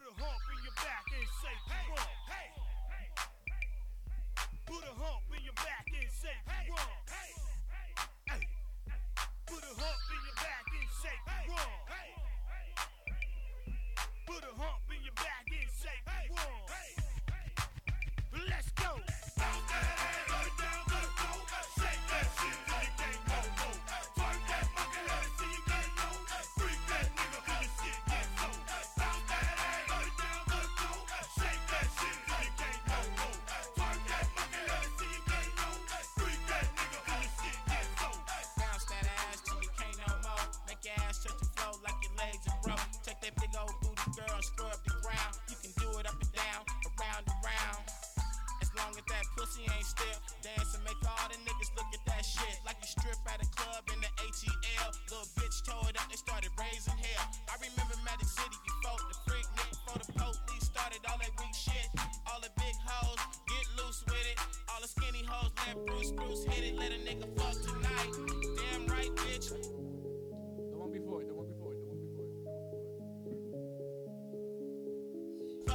Put a hump in your back and say, hey. run.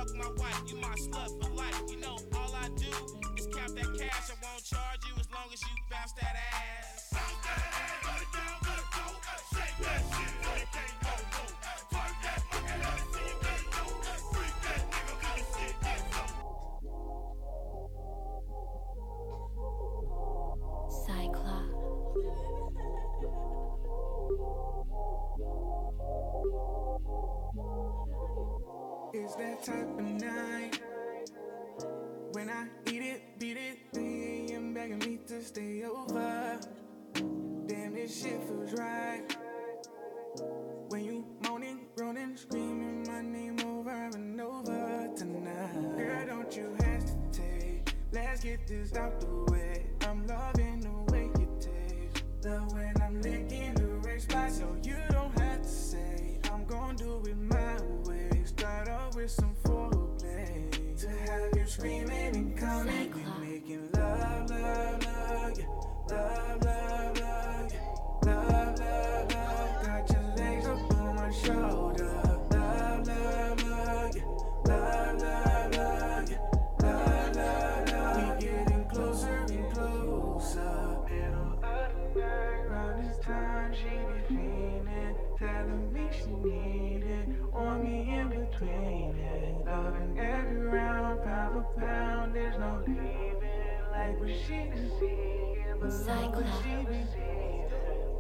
Fuck my wife, you my slut for life. You know, all I do is count that cash. I won't charge you as long as you bounce that ass. Bounce that ass, put it down, let it go. Shake that shit till you can't go, go. Twerk that monkey, let me see you get low. Freak that nigga, let me see you get low. Cyclops. It's that type of night when I eat it, beat it, 3 a.m. begging me to stay over. Damn, this shit feels right. When you moaning, groaning, screaming my name over and over tonight. Girl, don't you hesitate. Let's get this out the way. I'm loving the way you taste. Love when I'm licking the right spot, so you screaming and coming.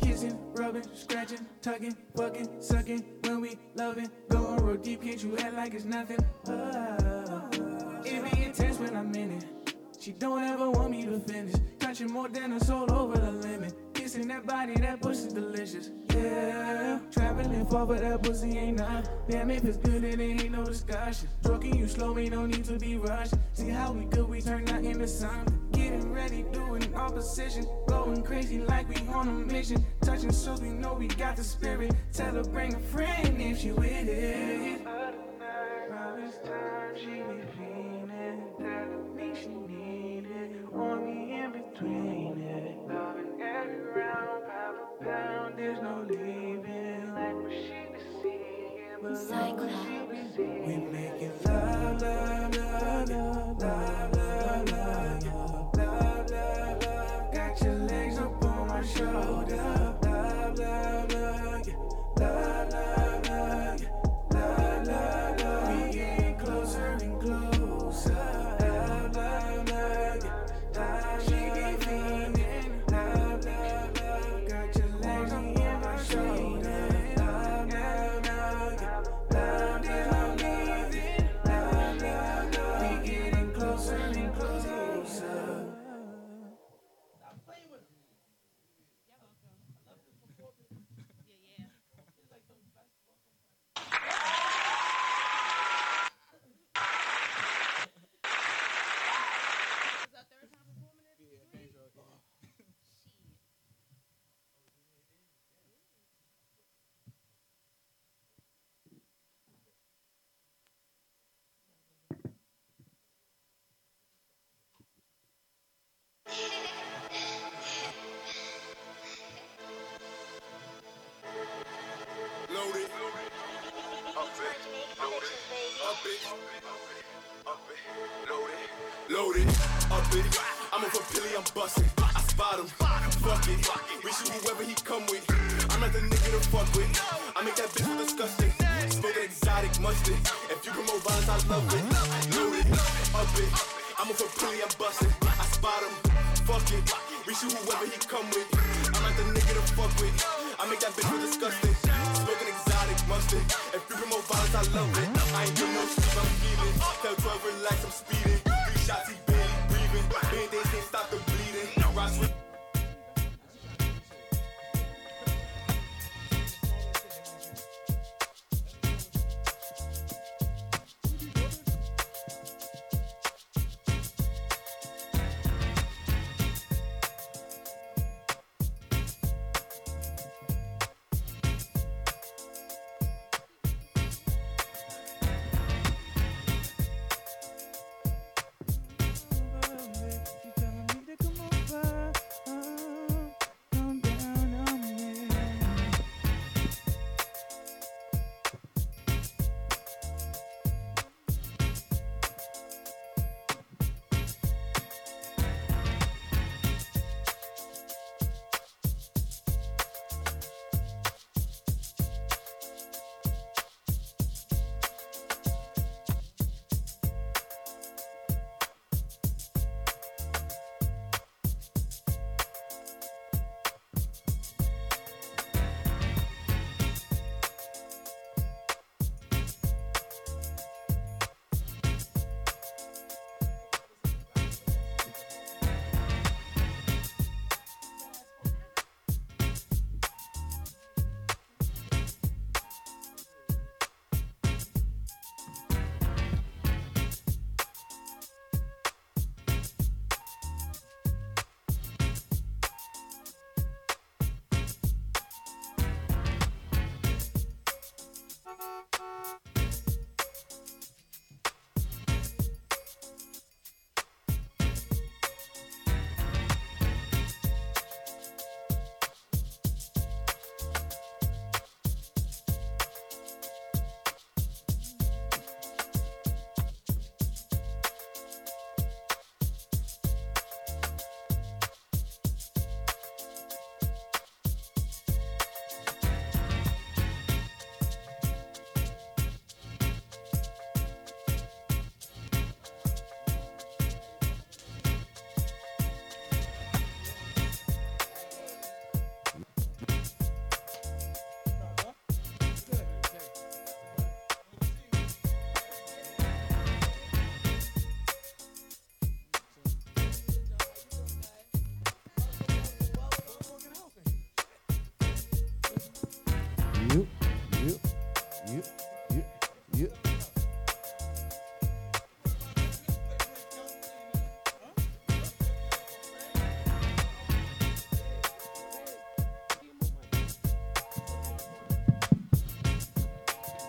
Kissing, rubbing, scratching, tugging, fucking, sucking. When we loving, going real deep, can't you act like it's nothing? Ah, it be intense when I'm in it. She don't ever want me to finish. Touching more than a soul over the limit. Kissing that body, that pussy delicious. Yeah, traveling far, but that pussy ain't enough. Damn, if it's good, it ain't no discussion. Stroking you slow, we no need to be rushed. See how we good, we turn out into something. Getting ready, doing opposition. Going crazy like we on a mission. Touching so we know we got the spirit. Tell her bring a friend if she with it. This time, she be telling me she need it, on me in between it, loving every round, pound for pound, there's no leaving, like what she be seeing, but love what she be seeing. We making love, love, love, love, love, to he come with.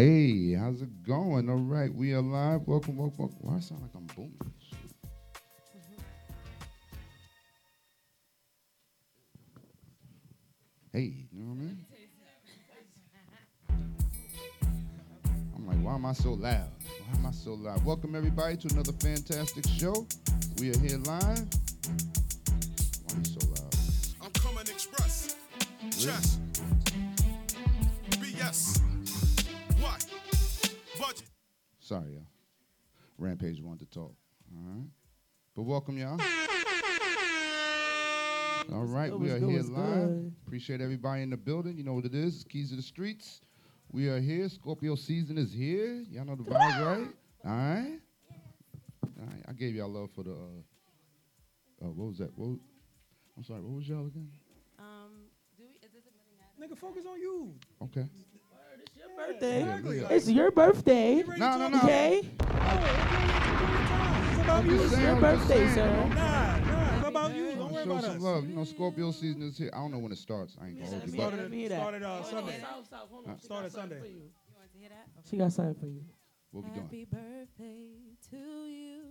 Hey, how's it going? All right, we are live. Welcome, welcome, welcome. Why I sound like I'm booming? Hey, you know what I mean? I'm like, why am I so loud? Why am I so loud? Welcome everybody to another fantastic show. We are here live. Why are you so loud? I'm coming express. BS. Welcome, y'all. All right, we are good, here live. good? Appreciate everybody in the building. You know what it is. It's Keys to the Streets. We are here. Scorpio season is here. Y'all know the vibes, right? All right. All right. I gave y'all love for the. Uh, uh, what was that? What was- I'm sorry. What was y'all again? Um, do we, is this a Nigga, focus on you. Okay. It's your birthday? Yeah, look at- It's your birthday. No, no, no. Okay. It's about you. just saying, Your birthday, saying, sir. you know? Nah, nah, it's about you. Don't worry Show about some us. love. You know, Scorpio season is here. I don't know when it starts. I ain't gonna hold you, but Started, me hear that. started uh, Sunday. She Started got something Sunday. for you. You want to hear that? She got something for you. what we doing? Happy birthday to you.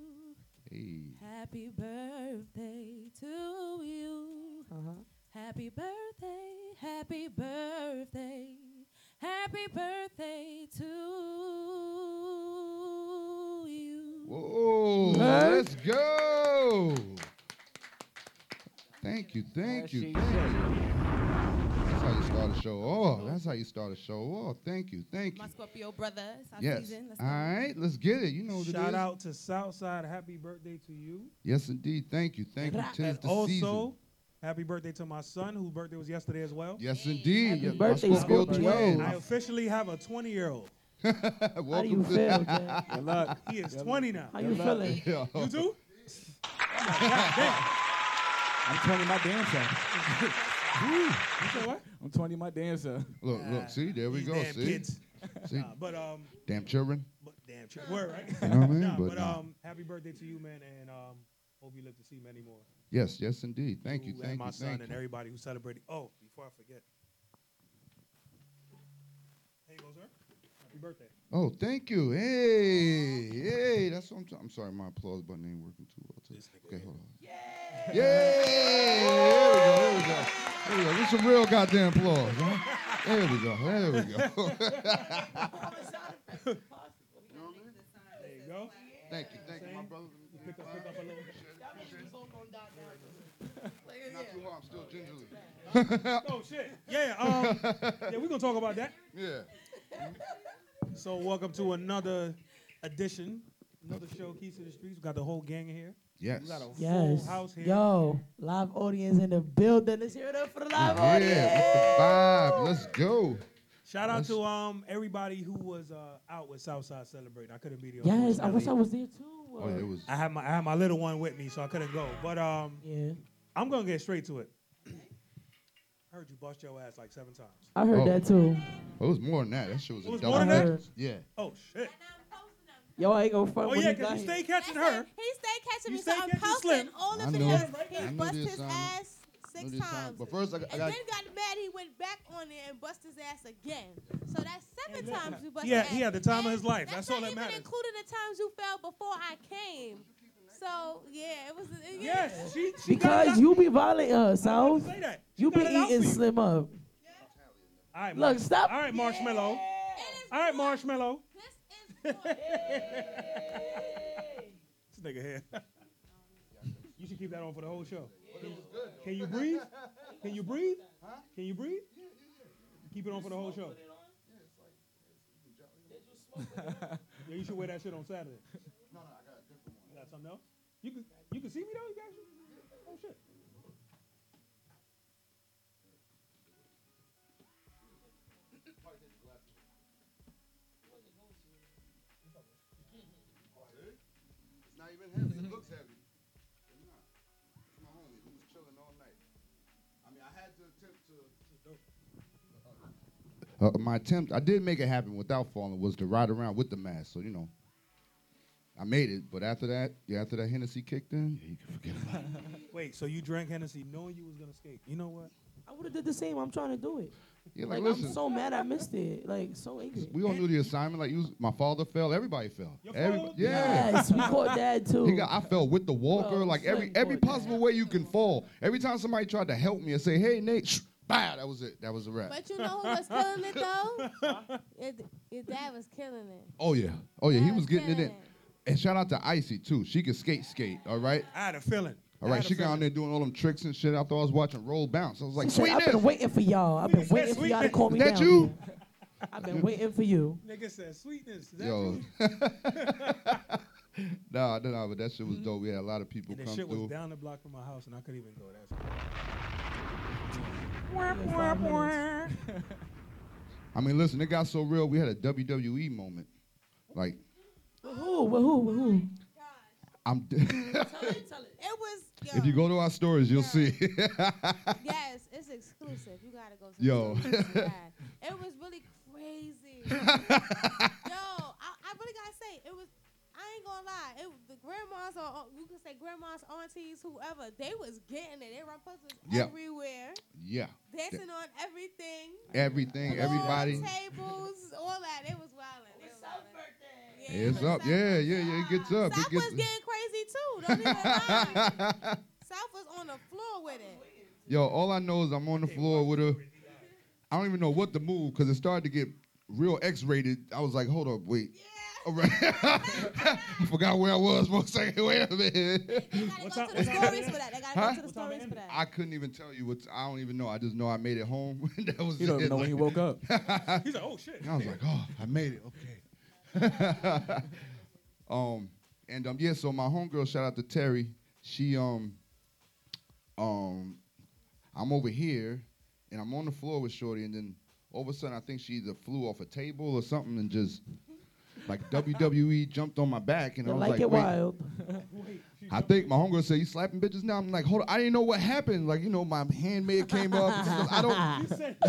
Hey. Happy birthday to you. Uh-huh. Happy birthday, happy birthday, happy birthday to you. Whoa, Huh? let's go. Thank you, thank you, thank you. That's how you start a show off. That's how you start a show off. Thank you, thank you. My Scorpio brother, it's Yes. season. Let's All go. right, let's get it. You know what it Shout is. out to Southside. Happy birthday to you. Yes, indeed. Thank you, thank you. Tis And the also, season. happy birthday to my son, whose birthday was yesterday as well. Yes, indeed. Happy Yes, birthday, Scorpio Scorpio. twin. I officially have a 20 year old. How do you feel, Jay? Good luck. He is 20 now. How you feeling? Yeah. You too? I'm 20 my damn self. You said what? I'm 20 my dancer. Look, look. See, there we These go. damn See, kids. see, Nah, but um, damn children. but damn, true. word right. You know what I mean? Nah, But but nah. um, happy birthday to you, man, and um, hope you live to see many more. Yes, yes, indeed. Thank you, and thank my you, son thank and you. everybody who celebrated. Oh, before I forget. Here you go, sir. Happy birthday. Oh, thank you. Hey, hey, that's what I'm. T- I'm sorry, my applause button ain't working too well. Today. Okay, hold on. Yeah. Yay! There we go. There we go. There we go. Get some real goddamn applause. Huh? There we go. There we go. There you go. thank you, thank you, my brother. Pick up, pick up a little. Not too hard. I'm still gingerly. Oh shit. Yeah. Um. yeah, we're gonna talk about that. Yeah. So welcome to another edition, another show, Keys to the Streets. We got the whole gang here. Yes. We got a Yes. full house here. Yo, live audience in the building. Let's hear it up for the live Yeah, audience. what's the vibe? Let's go. Shout out Let's- to um everybody who was uh, out with Southside celebrating. I couldn't be there. Yes, I wish I was there too. Oh, it was. I had my I had my little one with me, so I couldn't go. But um, Yeah, I'm gonna get straight to it. I heard you bust your ass like seven times. I heard Oh. that too. Oh, it was more than that. That shit was It a was double. more than that? Heard. Yeah. Oh shit! Yo, I ain't gonna front Oh when yeah, he got cause you here. stay catching her. He stayed catching You me, so stay I'm catching posting Slim. all I of know. his. I He know bust this his time. ass Know six this time. times. But first, I, got- I and got. then got mad. He went back on it and bust his ass again. So that's seven times you bust He had- his he ass. had the time of his life. That's all not that even matters. including the times you fell before I came. So yeah, it was. It, Yes, she, she Because out- you be violating I her, was South. about to say that. She You got be it out for eating you. Slim up. All right, Look, Mar- stop. All right, Marshmallow. It is All right, more- Marshmallow. This is This nigga here. you should keep that on for the whole show. Can you, can you breathe? Can you breathe? Can you breathe? Keep it on for the whole show. yeah, you should wear that shit on Saturday. No, no, I got a different one. You got something else? You can you can see me though? You guys? Oh shit. It's not even heavy. It looks heavy. It's not. It's my homie. He was chilling all night. I mean, I had to attempt to. Uh, my attempt, I did make it happen without falling, was to ride around with the mask. So you know, I made it. But after that, yeah, after that Hennessy kicked in, yeah, you can forget about it. Wait, so you drank Hennessy knowing you was gonna skate? You know what? I would have did the same. I'm trying to do it. Yeah, like, Like, listen, I'm so mad I missed it. Like so angry. we all knew the assignment. Like you, was, my father fell, everybody fell. Your Every- father? yeah. Yes, we caught dad too. He got, I fell with the walker, Bro, like every every caught that. possible way you can fall. Every time somebody tried to help me and say, "Hey, Nate," shh, bah, that was it. That was a wrap. But you know who was killing it though? your, your dad was killing it. Oh yeah, oh yeah, he Dad was getting it in. killing And shout out to Icy too. She could skate, skate. All right, I had a feeling. all I right. had a She got on there doing all them tricks and shit. I thought I was watching Roll Bounce. I was like, She said, I've been waiting for y'all. I've been waiting for y'all to call me Is that down you? I've been waiting for you. Nigga said sweetness. Is that Yo, you? nah, nah, nah, but that shit was dope. We had a lot of people And the come shit through. was down the block from my house, and I couldn't even go. That's Five. I mean, listen, it got so real. We had a WWE moment. Like, With who? With who? With who? I'm. It It was. Yo, if you go to our stories, you'll see. Yes, it's exclusive. You gotta go to Yo. the stories for that. It was really crazy. Yo, I, I really gotta say, it was. I ain't gonna lie. It was the grandmas or you can say grandmas, aunties, whoever. They was getting it. They were posters Yeah. everywhere, yeah, dancing on everything. everything, floor, everybody. tables, all that. It was wild. It was wildin'. Yeah, It's up. Yeah, yeah, yeah. It gets up. South It gets. was getting crazy too. Don't even lie. South was on the floor with it. Yo, all I know is I'm on the floor with her. I don't even know what to move because it started to get real X-rated. I was like, hold up, wait. All right. I forgot where I was for a second. Wait a minute. They gotta What's go up- to the what's up? stories for that. They gotta Huh? go to the stories for that. I couldn't even tell you what. I don't even know. I just know I made it home. that was You don't it. even know when he woke up. He's like, oh shit. I was like, oh, I made it. Okay. um, and um, yeah. So my homegirl, shout out to Terry. She um, um, I'm over here, and I'm on the floor with Shorty, and then all of a sudden, I think she either flew off a table or something, and just like WWE jumped on my back, and I was like, like, it wait. wild. I think my homegirl said, "You slapping bitches now?" I'm like, "Hold on, I didn't know what happened." Like, you know, my handmaid came up. I don't. Said,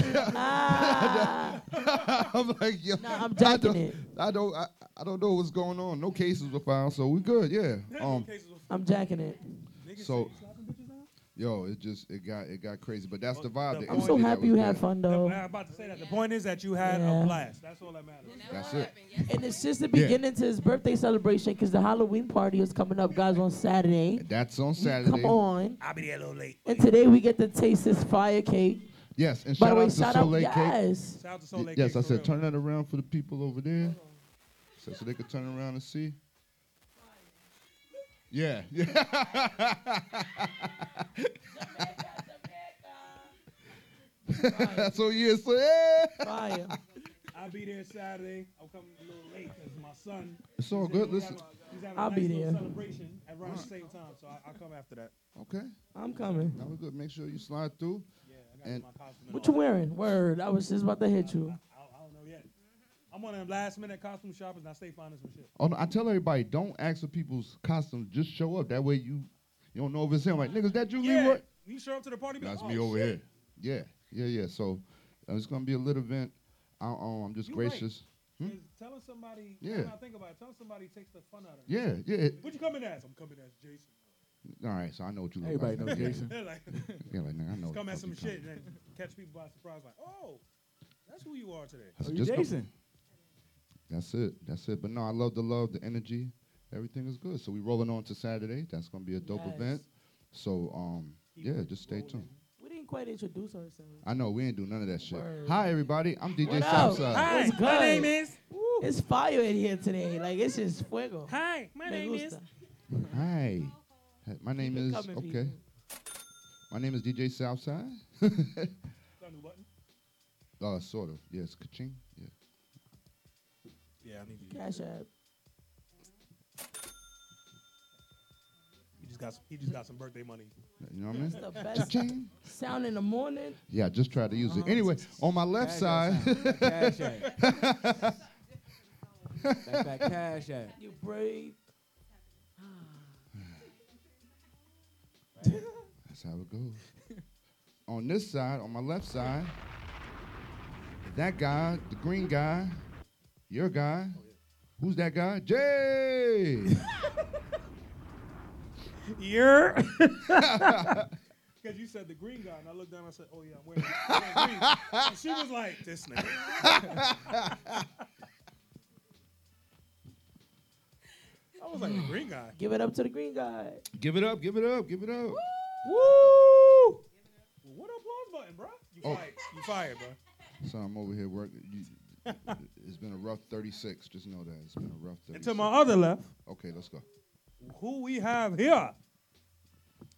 I'm like, yo, Nah, I'm I jacking don't, it. I don't, I, I don't know what's going on. No cases were found, so we good. Yeah. Um. I'm jacking it. niggas So- say you slapping bitches now? Yo, it just, it got, it got crazy. But that's the vibe. The the I'm so happy you had fun The- though. I'm about to say that. The point is that you had Yeah. a blast. That's all that matters. That's it. And it's just the beginning to his birthday celebration because the Halloween party is coming up, guys, on Saturday. That's on Saturday. Come on. I'll be there a little late. And today we get to taste this fire cake. Yes, and By shout the way, out to shout out, Soleil Cake. yes. Shout out to Soleil yes, Cake I said real. turn that around for the people over there, so, so they could turn around and see. Yeah, yeah. so yeah, so yeah. Fire. I'll be there Saturday. I'll come a little late because my son. It's all good. Listen, He's having I'll a nice be little there. celebration at around the same time, so I, I'll come after that. okay, I'm coming. now we're good. Make sure you slide through. Yeah, I got And- my costume. What you wearing? Word. I was just about to hit you. That. I'll, I'm one of them last minute costume shoppers, and I stay finding some shit. Oh, no, I tell everybody, don't ask for people's costumes. Just show up. That way you you don't know if it's him. Like, niggas, that you Yeah. what? You show up to the party, be That's like, me "Oh, over shit." here. Yeah, yeah, yeah. So uh, it's gonna be a little event. I, I'm just You right. gracious. Hmm? Telling somebody, Yeah. yeah. Think about it. Telling somebody takes the fun out of it. Yeah, yeah. What you coming as? I'm coming as Jason. All right, so I know what you look Everybody like. knows Jason. like, Yeah, like nigga, I know. just come what at some shit and then catch people by surprise. Like, oh, that's who you are today. That's Oh, you just come- Jason. That's it. That's it. But no, I love the love, the energy. Everything is good. So we rolling on to Saturday. That's gonna be a dope Yes. event. So um, Keep yeah, just stay tuned. We didn't quite introduce ourselves. I know we ain't do none of that shit. Word. Hi everybody, I'm DJ What up? Southside. Hi, What's my good? name is. It's fire in here today. Like it's just fuego. Hi, my Me name is. gusta. Hi. Hi, My name it is coming, okay. people. My name is DJ Southside. Got a new button? uh, sort of. Yes, Kaching. Yeah. Yeah, I need you. Cash app. He just got some, he just got some birthday money. You know what I mean? The best Kaching. sound in the morning. Yeah, I just tried to use it. Uh-huh. Anyway, on my left Cash side, Cash app. That's that cash app. You brave. that's how it goes. on this side, on my left side, that guy, the green guy, your guy. Oh, Who's that guy? Jay. You're. Because you said the green guy, and I looked down and I said, oh, yeah, I'm wearing, I'm wearing green. And she was like, this nigga. I was like, the green guy. Give it up to the green guy. give it up, give it up, give it up. Woo! Well, what applause button, bro? You Oh. fired. You fired, bro. So I'm over here working. You, it's been a rough 36. Just know that it's been a rough 36. And to my other left, Okay, let's go. who we have here?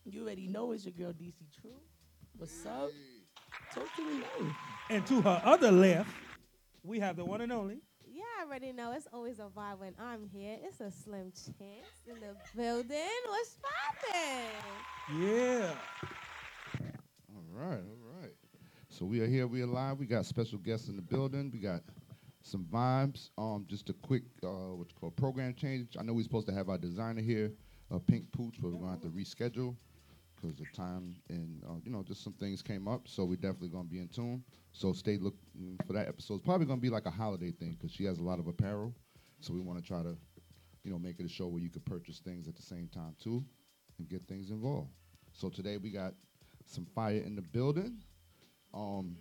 You already know it's your girl DC True. What's up? Talk to me now. And to her other left, we have the one and only. Yeah, I already know. It's always a vibe when I'm here. It's a slim chance in the building. What's poppin'? Yeah. All right, all right. So we are here. We are live. We got special guests in the building. We got some vibes. Um, just a quick uh, what you call program change. I know we're supposed to have our designer here, uh, Pink Pooch, but we're gonna have to reschedule because of time and uh, you know just some things came up. So we're definitely gonna be in tune. So stay look mm, for that episode. It's probably gonna be like a holiday thing because she has a lot of apparel. So we want to try to, you know, make it a show where you could purchase things at the same time too, and get things involved. So today we got some fire in the building. Um,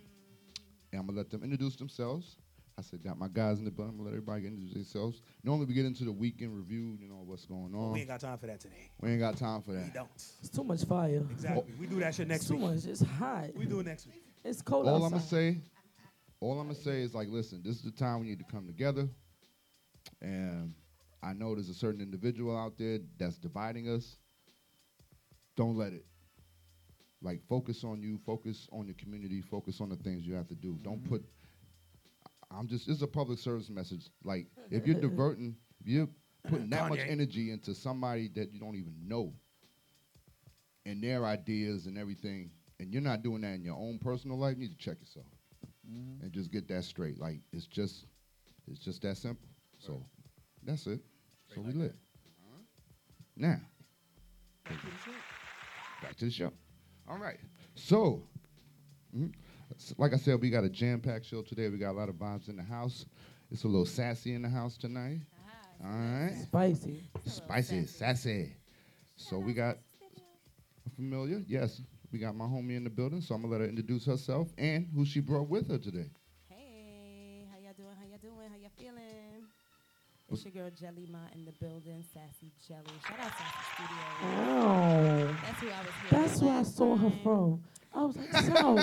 and I'm gonna let them introduce themselves. I said, got my guys in the building. I'm gonna let everybody introduce themselves. Normally we get into the weekend review, you know what's going on. We ain't got time for that today. We ain't got time for that. We don't. It's too much fire. Exactly. We do that shit next It's too week. much. It's hot. We do it next week. It's cold All I'm gonna say, all I'm gonna say is like, listen, this is the time we need to come together. And I know there's a certain individual out there that's dividing us. Don't let it. Like focus on you, focus on your community, focus on the things you have to do. Don't mm-hmm. put I'm just It's a public service message. Like if you're diverting, if you're putting that much energy into somebody that you don't even know and their ideas and everything, and you're not doing that in your own personal life, you need to check yourself mm-hmm. and just get that straight. Like it's just it's just that simple. So that's it. So we lit. Uh-huh. Now back to the show. All right. So, mhm. Like I said, we got a jam-packed show today. We got a lot of vibes in the house. It's a little sassy in the house tonight. All right. Spicy. Spicy, sassy. So we got a familiar. Yes, we got my homie in the building. So I'm gonna let her introduce herself and who she brought with her today. It's your girl Jelly Ma in the building, Sassy Jelly. Shout out Sassy Studio. Oh. That's who I was here. That's where I saw her from. I was like, so,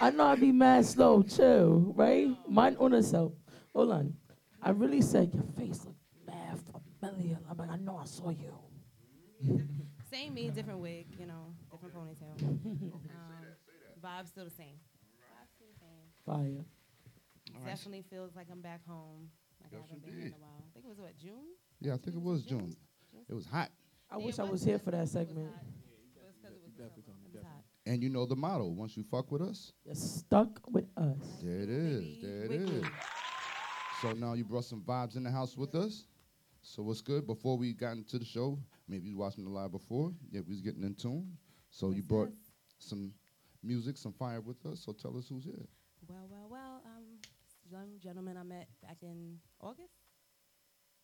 I know I'd be mad slow, chill, right? Mine on herself. Hold on. I really said, your face looked mad familiar. I'm like, I know I saw you. Same me, different wig, you know, different ponytail. um, vibe still the same. Vibe still the same. Fire. Definitely feels like I'm back home. Like I Yes, haven't been here in a while. I think it was what June. Yeah, I think it was June. It was hot. I wish I was here for that segment. It was 'cause it was Definitely told me, it was hot. And you know the motto. Once you fuck with us, You're stuck with us. there it is. There it with is. So now you brought some vibes in the house with us. So what's good? Before we got into the show, maybe you was watching the live before. Yeah, we was getting in tune. So you brought yes. some music, some fire with us. So tell us who's here. Well, well, well. This young gentleman I met back in August.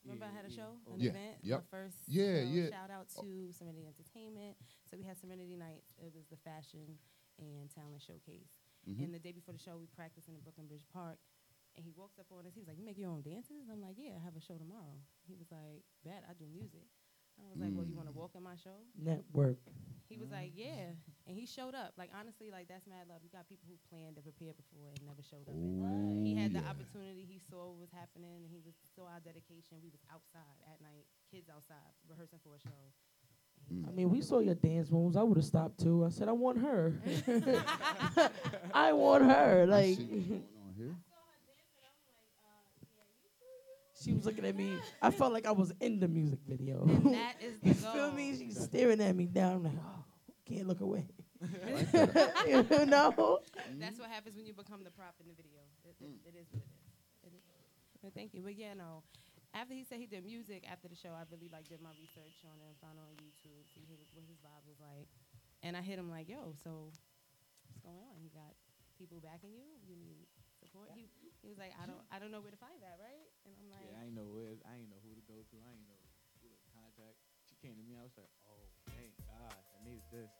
Remember I had a show, an Yeah, event, yep. my first. Yeah, show. yeah. Shout out to Serenity Entertainment. So we had Serenity Night. It was the fashion and talent showcase. Mhm. And the day before the show, we practiced in the Brooklyn Bridge Park. And he walks up on us. He was like, "You make your own dances?" I'm like, "Yeah, I have a show tomorrow." He was like, "Bet I do music." I was like, "Well, you want to Mm. walk in my show?" Network. He was like, "Yeah," and he showed up. Like honestly, like that's mad love. You got people who planned and prepared before and never showed up. And he had the opportunity. He saw what was happening, and he was saw our dedication. We was outside at night, kids outside rehearsing for a show. And he was Mm. I mean, we saw your dance moves. I would have stopped too. I said, I want her. I want her. Like, see what's going on here. she was looking at me. I felt like I was in the music video. And that is the you feel me? She's staring at me down. I'm like, oh, can't look away. You know? That's what happens when you become the prop in the video. It, it, mm. it is what it is. It is. But thank you. But yeah, no. After he said he did music after the show, I really like did my research on him, found on YouTube, see who, what his vibe was like, and I hit him like, "Yo, so what's going on? You got people backing you? You need support?" He, he was like, "I don't, I don't know where to find that, right?" And I'm like, Yeah, I ain't know where, I ain't know who to go to. I ain't know who to contact. She came to me. I was like, thank God, I needed this.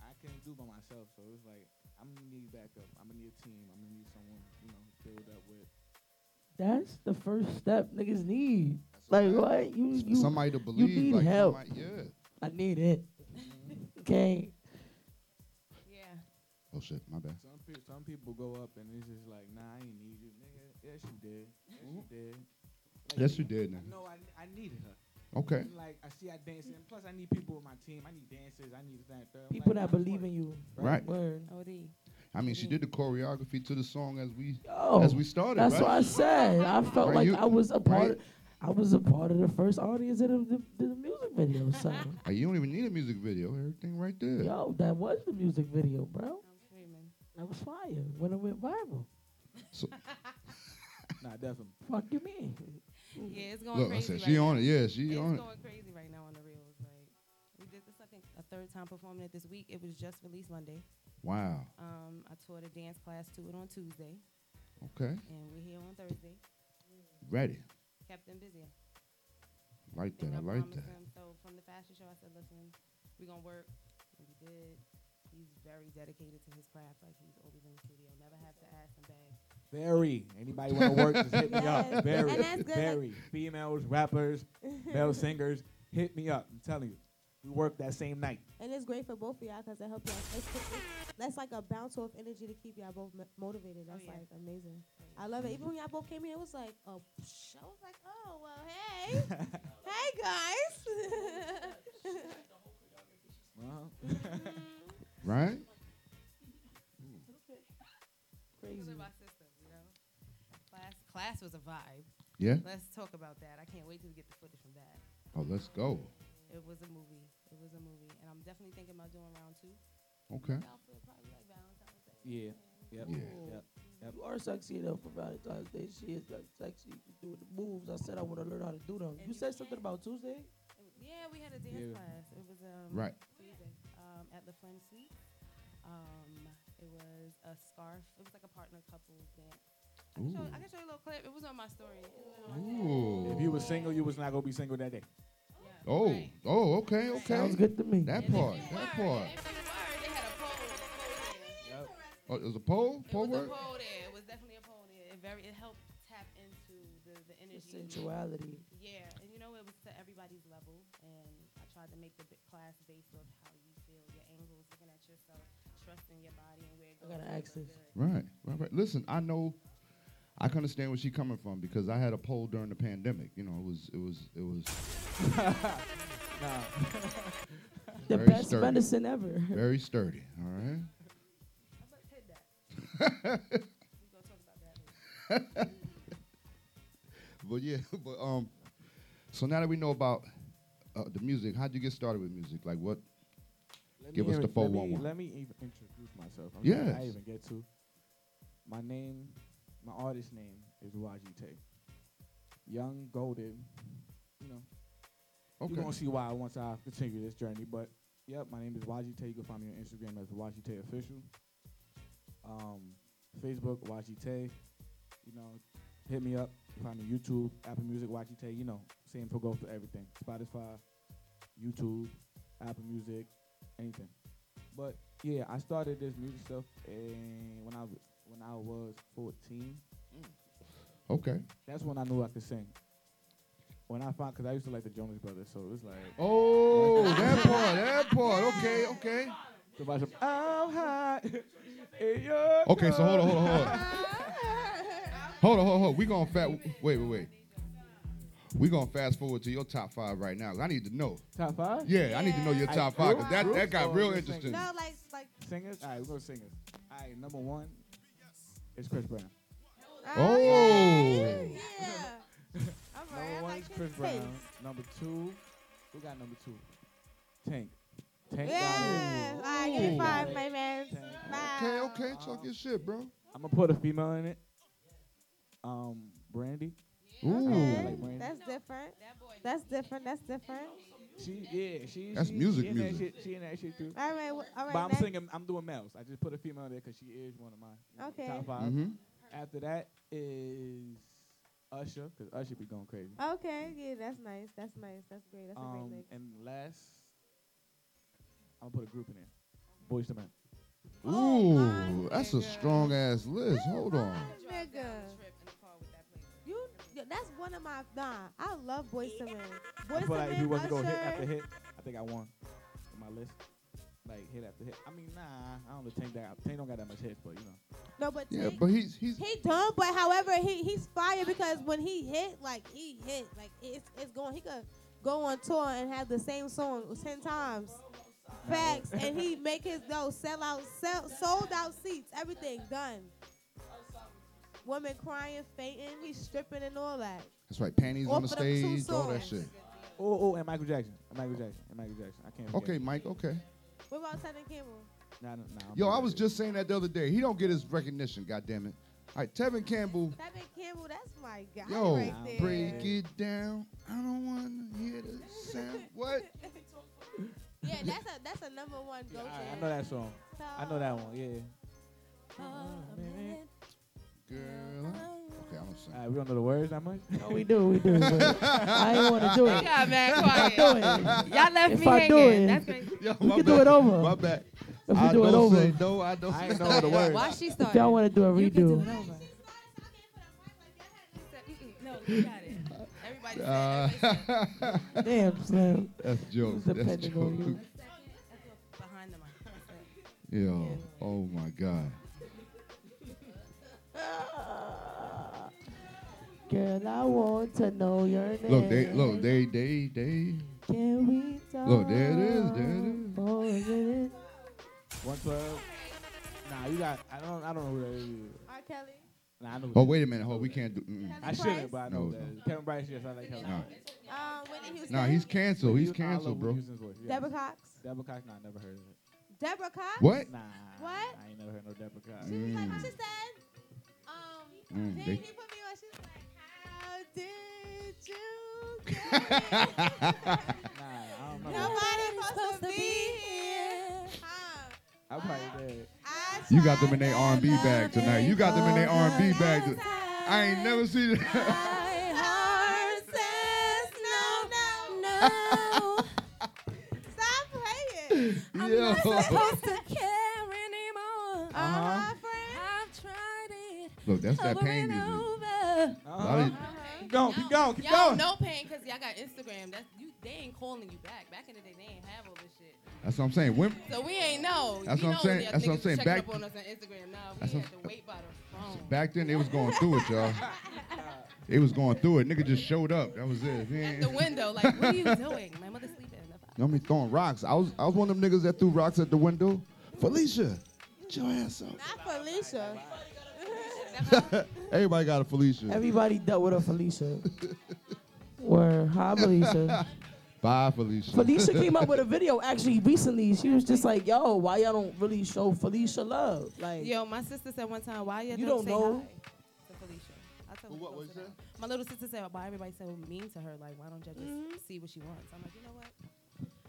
I couldn't do by myself, so it was like, I'm gonna need backup. I'm gonna need a team. I'm gonna need someone, you know, build up with. That's the first step niggas need. Like, what? You, you, somebody to believe. need like help. somebody- yeah. I need it. Mm-hmm. Okay. "Yeah, Oh shit, my bad. Some people, some people go up and it's just like, nah, I ain't need you, nigga. Yes, you did. Yes, you did. Like, Yes, you did, nigga. No, I, I needed her. Okay. And, Like I see I dancing. and Plus, I need people with my team. I need dancers. I need that, and third. People like, that believe in you. Right. Word. Oh, OD." I mean, she did the choreography to the song as we Yo, as we started. that's right? what I said. I felt Right, like you- I was a part. right. Of, I was a part of the first audience of the, the, the music video. So, Like, you don't even need a music video. Everything right there. yo, that was the music video, bro. I'm. That was fire when it went viral. So Nah, definitely. Fuck you mean? Yeah, it's going look, I crazy. said right she now. on it. Yeah, she it's on it. going crazy right now on the reels. Like we did this, I think, a third time performing it this week. It was just released Monday. Wow. Um, I taught a dance class to it on Tuesday, Okay. and we're here on Thursday. Ready. Kept them busy. Like that. I like that. Him, so from the fashion show, I said, "Listen, we're gonna work," and we did. He's very dedicated to his craft. Like he's always in the studio. Never have to ask him beg. Very. Anybody want to work? Just hit me Yes. up. Very. And that's good, like- Very. Females, rappers, male singers, hit me up. I'm telling you, we work that same night. And it's great for both of y'all because it helps y'all. It's, it's, that's like a bounce off energy to keep y'all both mo- motivated. That's yeah. like amazing. I love it. Even when y'all both came in, it was like, oh, psh, I was like, oh, well, hey. hey, guys. Uh-huh. Right? Class, class was a vibe. Yeah. Let's talk about that. I can't wait to get the footage from that. Oh, let's go. It was a movie. It was a movie, and I'm definitely thinking about doing round two. Okay. Outfit probably like Valentine's Day. Yeah. Yep. Yeah. Yep. Yep. You are sexy enough for Valentine's Day. She is that sexy. You doing the moves. I said I want to learn how to do them. You you said something about Tuesday? Yeah, we had a dance Yeah. class. It was um Right. Tuesday um, at the Flynn Suite. Um, it was a scarf. It was like a partner couples dance. I can, show, I can show you a little clip. It was on my story. It was on my Ooh. If you were single, you was not gonna be single that day. Yeah, Oh. right. Oh. Okay. Okay. Sounds good to me. That And if part. you That part. If you were, they had a pole. a pole there. Yep. Oh, it was a pole. It Pole was a work. pole there. It was definitely a pole there. It very it helped tap into the the The energy. sensuality. Yeah, and you know it was to everybody's level, and I tried to make the bi- class based off how you feel, your angles, looking at yourself, trusting your body and where it I gotta to ask this. Right. Right. Right. Listen, I know. I can understand where she's coming from because I had a pole during the pandemic. You know, it was. It was. It was The Very best sturdy. medicine ever. very sturdy. All right. I bet hit that. we gonna talk about that. But yeah. But um. So now that we know about uh, the music, how'd you get started with music? Like what? Let Give us the even- let me- 411. Let me even introduce myself. I'm Yes. I even get to. My name my artist name is YG Tay. Young, golden, you know. Okay. You're gonna see why once I continue this journey. But yep, my name is YG Tay. You can find me on Instagram as YG Tay Official. Um, Facebook YG Tay. You know, hit me up. You Find me YouTube, Apple Music, YG Tay. You know, same for go for everything. Spotify, YouTube, Apple Music, anything. But yeah, I started this music stuff and when I was when I was 14. Okay. That's when I knew I could sing. When I found, cause I used to like the Jonas Brothers, so it was like. Oh, that part, that part. Okay, okay. So if I said, I'm hot. in your Okay, so hold on, hold on, hold on. Hold on, hold on, hold on. We gonna fat. Wait, wait, wait. We gonna fast forward to your top five right now. 'cause I need to know. Top five? Yeah, I need to know your I top five. 'cause that group- that got group real or interesting. No, like like. Singers? All right, we're going to singers. All right, number one is Chris Brown. Oh. Yeah. All right, Number I one like is his Chris face. Brown. Number two, who got number two? Tank. Tank Yeah. All right, give me five, my man. Okay, okay, talk your shit, bro. I'm gonna put a female in it. Um, Brandy. Ooh. I like Brandy. That's different. That's different. That's different. She, yeah, she. That's she, music, she in music. That shit, she in that shit too. All right, wh- all right. but I'm next. singing. I'm doing males. I just put a female there because she is one of my you know, Okay. top 5 Mhm. After that is Usher, because Usher be going crazy. Okay, yeah, that's nice. That's nice. That's great. That's a Um, great mix. and last, I'm gonna put a group in there. Boyz II Men. Ooh, that's a strong ass list. Hold on. Nigga. You, that's one of my nah. I love Boyz II Men. I Boys feel to like if Men, we wasn't go hit Usher. after hit, I think I won on my list. Like hit after hit. I mean, nah, I don't know. Tank that. Tank don't got that much hits, but you know. No, but Yeah, Tank- but he's he's he don't. But however, he he's fire because when he hit, like he hit, like it's it's going. He could go on tour and have the same song ten times. Facts, and he make his those sell out, sell, sold out seats, everything done. Women crying, fainting, he's stripping and all that. that's right. Panties on the of them two stage, all that songs. shit. Oh, oh, and Michael Jackson. And Michael Jackson. And Michael Jackson. I can't. Okay, Mike. Okay. What about Tevin Campbell? Nah, nah, nah, I'm Yo, I was just saying that the other day. He don't get his recognition. God damn it. All right, Tevin Campbell. Tevin Campbell, that's my guy Yo, right there. break it down. I don't want to hear the sound. What? Yeah, that's a that's a number one go to. I, I know that song. I know that one. Yeah. Girl. Okay, I'm gonna sing. All right, we don't know the words that much. No, we do, we do. but I ain't want to do it. Yeah, man, If I quiet. do it, Y'all left if me I do hanging. it, That's crazy. Yo, we my can bad. do it over. My bad. If we I do it don't over. say no. I don't. I ain't know the words. Why she If started? y'all want to do a You can do redo, it over. No, you got it. Everybody said, Uh, everybody said. damn, Slim. that's jokes. That's depending on jokes. you? Behind the mic. Yo, oh my God. Girl, I want to know your name. Look, they look, they they they Can we talk? look, there it is, there it is. For a minute? One twelve. Nah, you got. I don't. I don't know who that is. R. Kelly. Nah, I know. Who Oh wait a minute, hold we can't do mm-mm. I shouldn't, but I know No, who that is. Kevin Bryce. Yes, I like Kevin. No. Bryce. Um, Whitney Houston. Nah, he's canceled. He's Whitney Houston, I love canceled, bro. Whitney yes. Deborah Cox. Deborah Cox. Nah, I never heard of it. Deborah Cox. What? Nah. What? I ain't never heard no Deborah Cox. She was like, Mm. she said, Mm, then they- he put me on. She like, how did you get? Nah, I don't know. Nobody supposed to be here. Huh. I'm probably dead. You got them in their R&B bag tonight. You got them in their R&B bag. I ain't never seen it. My heart says no, no, no. Stop playing. Yo. to care anymore. Uh-huh, friend. I've tried it. Look, that's that over pain and music. over. A lot of- uh-huh. Keep going. Keep going. Keep Y'all going. no pain because y'all got Instagram. That's you. They ain't calling you back. Back in the day, they ain't have all this shit. That's what I'm saying. Women, So we ain't know. That's we what I'm know saying. That's what I'm saying. checking Back- up on us on Instagram. Nah, we That's had to wait by the phone. back then they was going through it, y'all. They was going through it. Nigga just showed up. That was it. At Man. the window, like, what are you doing? My mother's sleeping. You know me throwing rocks. I was I was one of them niggas that threw rocks at the window. Felicia, get your ass up. Not Felicia. Everybody got a Felicia. Everybody dealt with a Felicia. Where, hi, Felicia. Bye, Felicia. Felicia came up with a video actually recently. She was just like, "Yo, why y'all don't really show Felicia love?" Like, Yo, my sister said one time, why y'all You don't, don't say know? hi Felicia. I told Who what- to what you said? My little sister said, "Why everybody so mean to her? Like, why don't you just Mhm. see what she wants?" I'm like, you know what?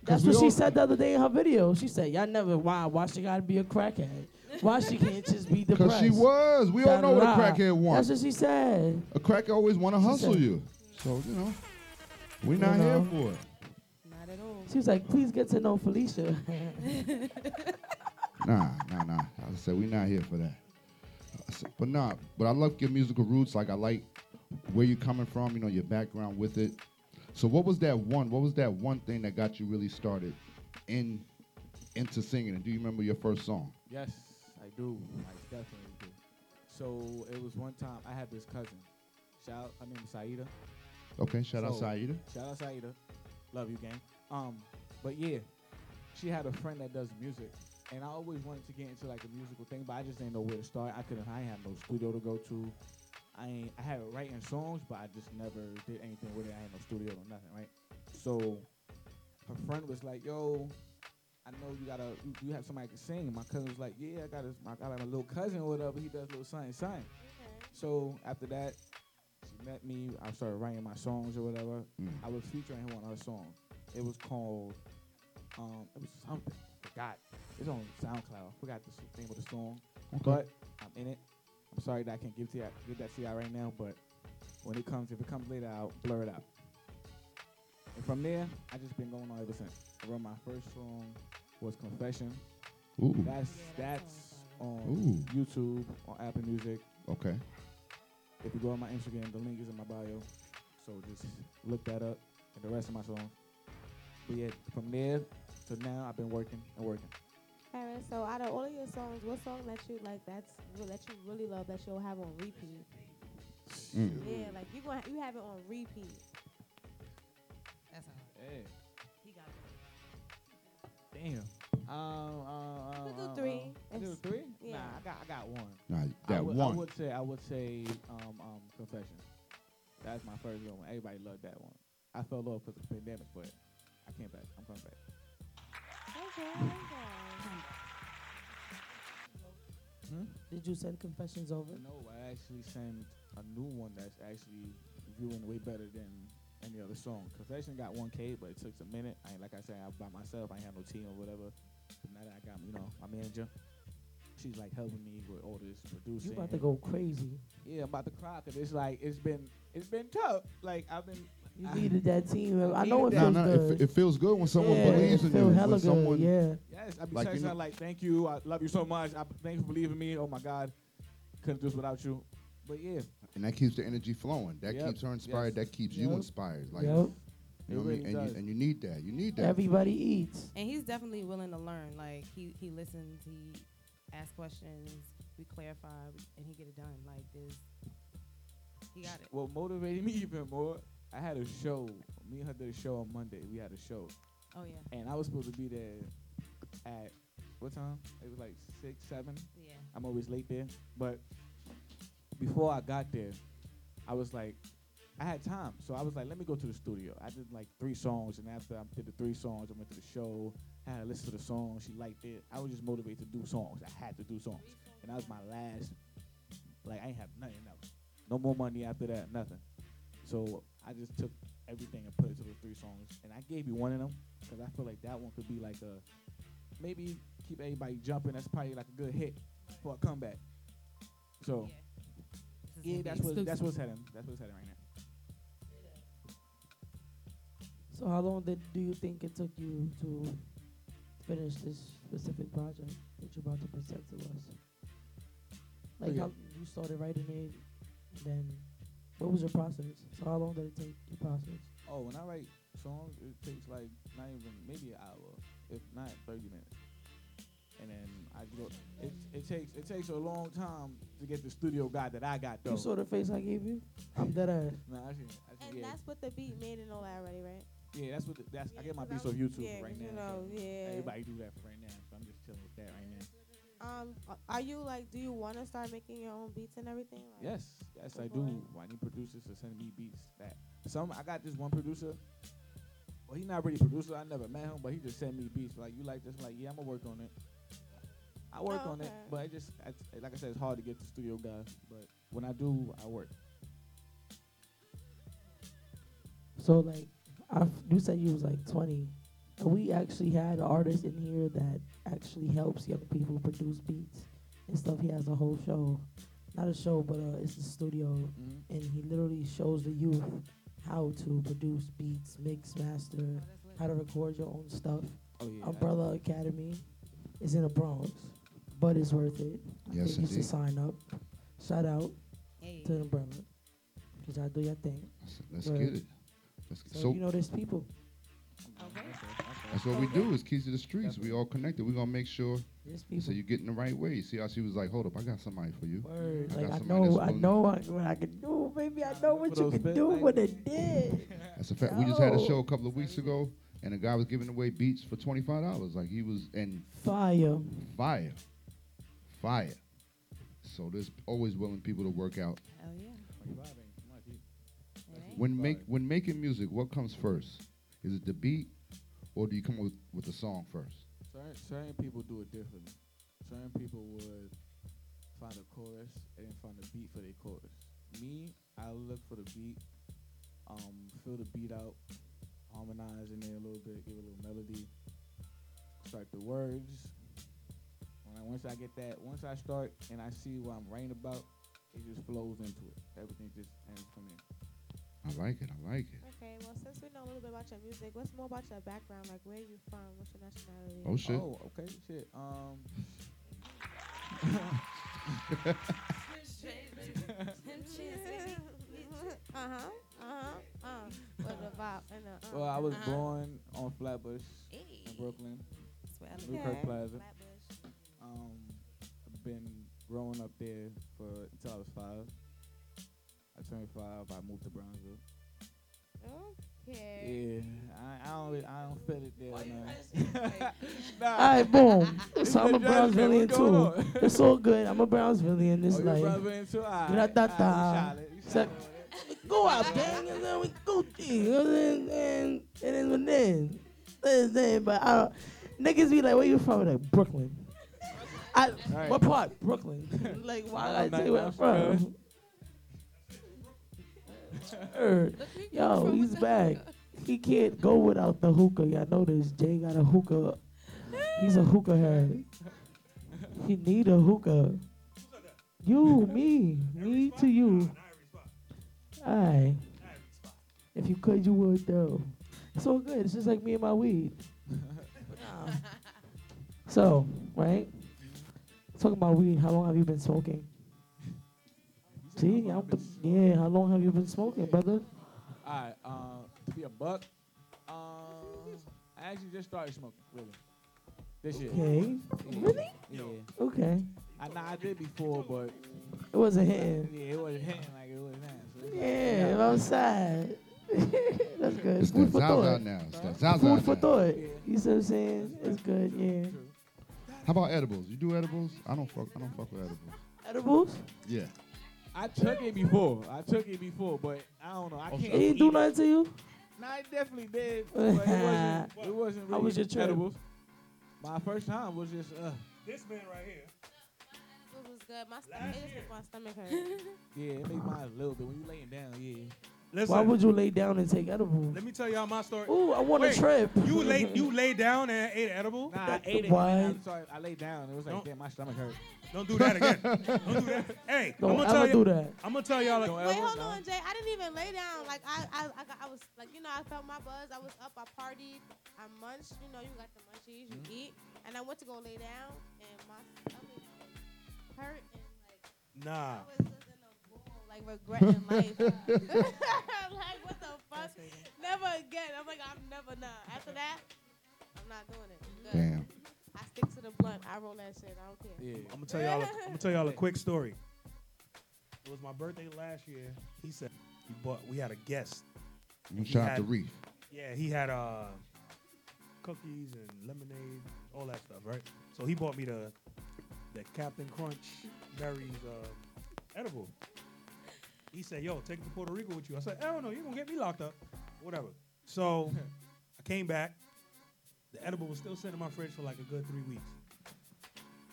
That's what she all- said the other day in her video. She said, "Y'all never why why she gotta be a crackhead? Why she can't just be depressed?" Because she was. We all know what a crackhead wants. That's what she said. A cracker always want to hustle said- you. So, you know, we You not here know. for it. Not at all. She was like, "Please get to know Felicia." Nah, nah, nah. I said we not here for that. I said, But nah, but I love your musical roots. Like I like where you're coming from. You know your background with it. So what was that one? What was that one thing that got you really started in into singing? And do you remember your first song? Yes, I do. I definitely do. So it was one time I had this cousin. Shout out, name is Saida. Okay, shout out So, Saida. Shout out Saida. Love you, gang. Um, but yeah, she had a friend that does music, and I always wanted to get into like a musical thing, but I just didn't know where to start. I couldn't. I had no studio to go to. I ain't. I had writing songs, but I just never did anything with it. I had no studio or nothing, right? So her friend was like, "Yo, I know you gotta. You, you have somebody to sing." My cousin was like, "Yeah, I got a, I got a little cousin or whatever. He does a little something, something." So after that, she met me. I started writing my songs or whatever. Mm. I was featuring him on her song. It was called, um, it was something. I forgot. It's on SoundCloud. I forgot the s- name of the song. Okay. But I'm in it. I'm sorry that I can't give to you, give that to you right now. But when it comes, if it comes later, I'll blur it out. And from there, I just been going on ever since. I wrote my first song was Confession. Ooh. That's Yeah, that that's on Ooh. YouTube, on Apple Music. Okay. If you go on my Instagram, the link is in my bio. So just look that up and the rest of my songs. But yeah, from there to now, I've been working and working. Aaron, so out of all of your songs, what song that you like that's that you really love that you'll have on repeat? Mm. Yeah, like you gonna you have it on repeat. That's all. Hey, He got it. damn. Um, uh, You could do uh, uh, three. uh, do three? yeah. Nah, I got I got one. Nah, I that would, one. I would say I would say um um Confession. That's my first one. Everybody loved that one. I fell off because of the pandemic, but I came back. I'm coming back. Hmm? Did you send confessions over? No, I actually sent a new one that's actually viewing way better than any other song. Confession got 1K, but it took a minute. I like I said, I by myself. I have no team or whatever. But now that I got, you know, my manager, she's like helping me with all this producing. You about to go crazy. Yeah, I'm about to cry because it's like it's been it's been tough. Like I've been. You I- needed that team. I know it needed feels Nah, nah, good. it, it feels good when someone yeah, believes in you. hella When someone, good. Yeah. Yes, I be Like, texting her know- like, "Thank you, I love you so much. I, thanks for believing me. Oh my God, couldn't do this without you." But yeah, and that keeps the energy flowing. That Yep, keeps her inspired. yes. That keeps you inspired. Like, Yep. you know It what I mean? really And does. you, and you need that. You need that. Everybody eats. And he's definitely willing to learn. Like he he listens, he asks questions, we clarify, and he get it done. Like this, he got it. what motivated me even more, I had a show. Me and her did a show on Monday. We had a show, Oh yeah, and I was supposed to be there at what time? It was like six, seven. yeah. I'm always late there, but before I got there, I was like, I had time, so I was like, let me go to the studio. I did like three songs, and after I did the three songs, I went to the show. I had to listen to the song. She liked it. I was just motivated to do songs. I had to do songs, and that was my last. Like I ain't have nothing else. No more money after that. Nothing. So I just took everything and put it to those three songs, and I gave you one of them because I feel like that one could be like a maybe keep everybody jumping. That's probably like a good hit for a comeback. So This is yeah, that's what that's what's heading. That's what's heading right now. So how long did do you think it took you to finish this specific project that you're about to present to us? Like yeah. how you started writing it, then what was your process? So how long did it take your process? Oh, when I write songs, it takes like not even maybe an hour, if not thirty minutes. And then I go. It, it takes it takes a long time to get the studio guy that I got though. You saw the face I gave you? I'm dead ass. Nah, I see, I see, And yeah, that's what the beat made and all that already, right? yeah, that's what the, that's. I get my beats I'm- off YouTube yeah, right 'cause now. you know, so yeah. Everybody do that for right now, so I'm just chilling with that right now. Um, are you like, do you want to start making your own beats and everything? Like, Yes, yes, I do. boy. I need producers to send me beats back. Some I got this one producer. Well, he's not really a producer. I never met him, but he just sent me beats. Like you like this? I'm like yeah, I'm gonna work on it. I work Oh, on it, but it just I, like I said, it's hard to get the studio guys. But when I do, I work. So like, I, you said you was like 20. And we actually had an artist in here that actually helps young people produce beats and stuff. He has a whole show, not a show, but uh, it's a studio, Mhm. and he literally shows the youth how to produce beats, mix, master, how to record your own stuff. Oh yeah. Umbrella Academy is in the Bronx, but it's worth it. I Yes, think you should sign up. Shout out Hey. to Umbrella, cause y'all do your thing. Let's, let's get it. Let's get, So, so you know, there's people. Okay. That's what we do. Is keys to the streets. We all connected. We're gonna make sure There's so you're getting the right way. See how she was like, hold up, I got somebody for you. Word. I Like I know, I know what, what I can do, baby. I know what you can do things. what it did. That's a fact. We just had a show a couple of weeks ago, and a guy was giving away beats for twenty five dollars. Like he was and Fire. fire, fire. So there's always willing people to work out. Hell yeah. Twenty five ain't too much. either. It ain't. When make when making music, what comes first? Is it the beat, or do you come with with the song first? Certain, certain people do it differently. Certain people would find a chorus and then find a beat for their chorus. Me, I look for the beat, um, fill the beat out, harmonize in there a little bit, give it a little melody, start the words. When I, once I get that, once I start and I see what I'm writing about, it just flows into it. Everything just ends from there. I like it. I like it. About your music, what's more about your background? Like, where you from? What's your nationality? Oh shit. Oh, okay, shit. Um, uh huh. Uh huh. Uh. What the? And uh, well, I was Uh-huh. born on Flatbush Hey. in Brooklyn. Swell. Newkirk Okay. Plaza. Flatbush. Um, I've been growing up there for until I was five. I turned five. I moved to Brownsville. Okay. Yeah, I, I don't, I don't feel it there. Why you man. asking like- nah. All right, boom. So I'm a the judgment. Brownsvillian too. It's all good. I'm a Brownsvillian. This oh, life. you're Brownsvillian too? All right, Gra-da-da. all right, you solid, you So- solid with it. Go out, gang, and then we Gucci, and then and it is what it is. It is, But I don't, niggas be like, where you from? Like Brooklyn. I, Right. What part? Brooklyn. like, why I'm I not- tell you where I'm I'm from? Word. Look who you Yo, he's back. He can't go without the hookah. Y'all know this. Jay got a hookah. He's a hookah head. He need a hookah. You, me, me to you. Aye. If you could, you would though. It's all good. It's just like me and my weed. So, right? Talking about weed. How long have you been smoking? You said See, how long been yeah. How long have you been smoking, brother? All right, uh, to be a buck, uh, I actually just started smoking, really. This year. Okay. Yeah, Really? Yeah. Okay. I know I did before, but It wasn't hitting. yeah, it wasn't hitting like it was now. So it's like, Yeah, I'm outside. That's good. It's Food that for Zaza thought. now. It's that Zaza Food for now. thought. Yeah. You see what I'm saying? It's good, yeah. True. How about edibles? You do edibles? I don't fuck. I don't fuck with edibles. Edibles? Yeah. I took it before. I took it before, but I don't know. I Oh, can't. It didn't do nothing to you? Nah, it definitely did. But it wasn't. It wasn't How was your trip? edibles. My first time was just uh, This man right here. It was good. My stomach, it just my stomach hurt. yeah, it made mine a little bit when you laying down. Yeah. Listen, Why would you lay down and take edibles? let me tell y'all my story. Ooh, I want Wait, a trip. You lay you lay down and ate edible? Nah, I ate it. why- I'm sorry, I laid down. It was like, Don't- damn, my stomach hurt. Don't do that again. Don't do that. Hey, Don't I'm gonna tell ever do you. that. I'm gonna tell y'all like Don't Wait, ever- hold no. on, Jay. I didn't even lay down. Like I, I, I, got, I was like, you know, I felt my buzz. I was up. I partied. I munched. You know, you got the munchies. You Mm-hmm. eat. And I went to go lay down, and my stomach hurt, and like nah. I was just in a ball, like regretting life. like what the fuck? Never again. I'm like, I'm never nah. After that, I'm not doing it. Good. Damn. I stick to the blunt. I roll that shit. I don't care. Yeah. I'm gonna tell y'all. A, I'm gonna tell y'all a quick story. It was my birthday last year. He said he bought. We had a guest. I'm shout out to Reef. Yeah, he had uh cookies and lemonade, all that stuff, right? So he bought me the the Captain Crunch berries uh, edible. He said, "Yo, take it to Puerto Rico with you." I said, "Hell no, you gonna get me locked up, whatever." So I came back. The edible was still sitting in my fridge for like a good three weeks.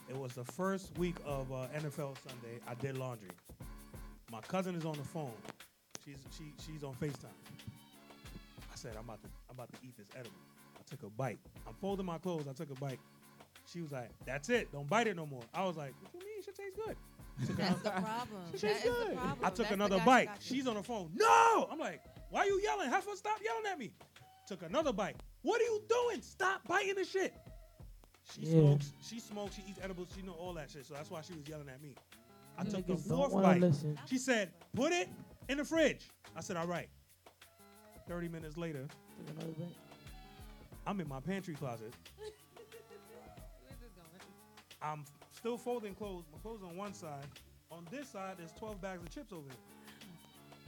It was the first week of uh, NFL Sunday. I did laundry. My cousin is on the phone. She's she she's on Facetime. I said I'm about to I'm about to eat this edible. I took a bite. I'm folding my clothes. I took a bite. She was like, "That's it. Don't bite it no more." I was like, "What you mean? Shit tastes good." Took That's the problem. Shit That tastes is the good. problem. I took That's another guy bite. She's on the phone. No, I'm like, "Why are you yelling? Heifer, stop yelling at me." Took another bite. What are you doing? Stop biting the shit. She Yeah. smokes. She smokes. She eats edibles. She know all that shit. So that's why she was yelling at me. I took the Niggas fourth bite. listen. She said, "Put it in the fridge." I said, "All right." Thirty minutes later, Take another bite. I'm in my pantry closet. Where's this going? I'm still folding clothes. My clothes on one side. On this side, there's 12 bags of chips over there.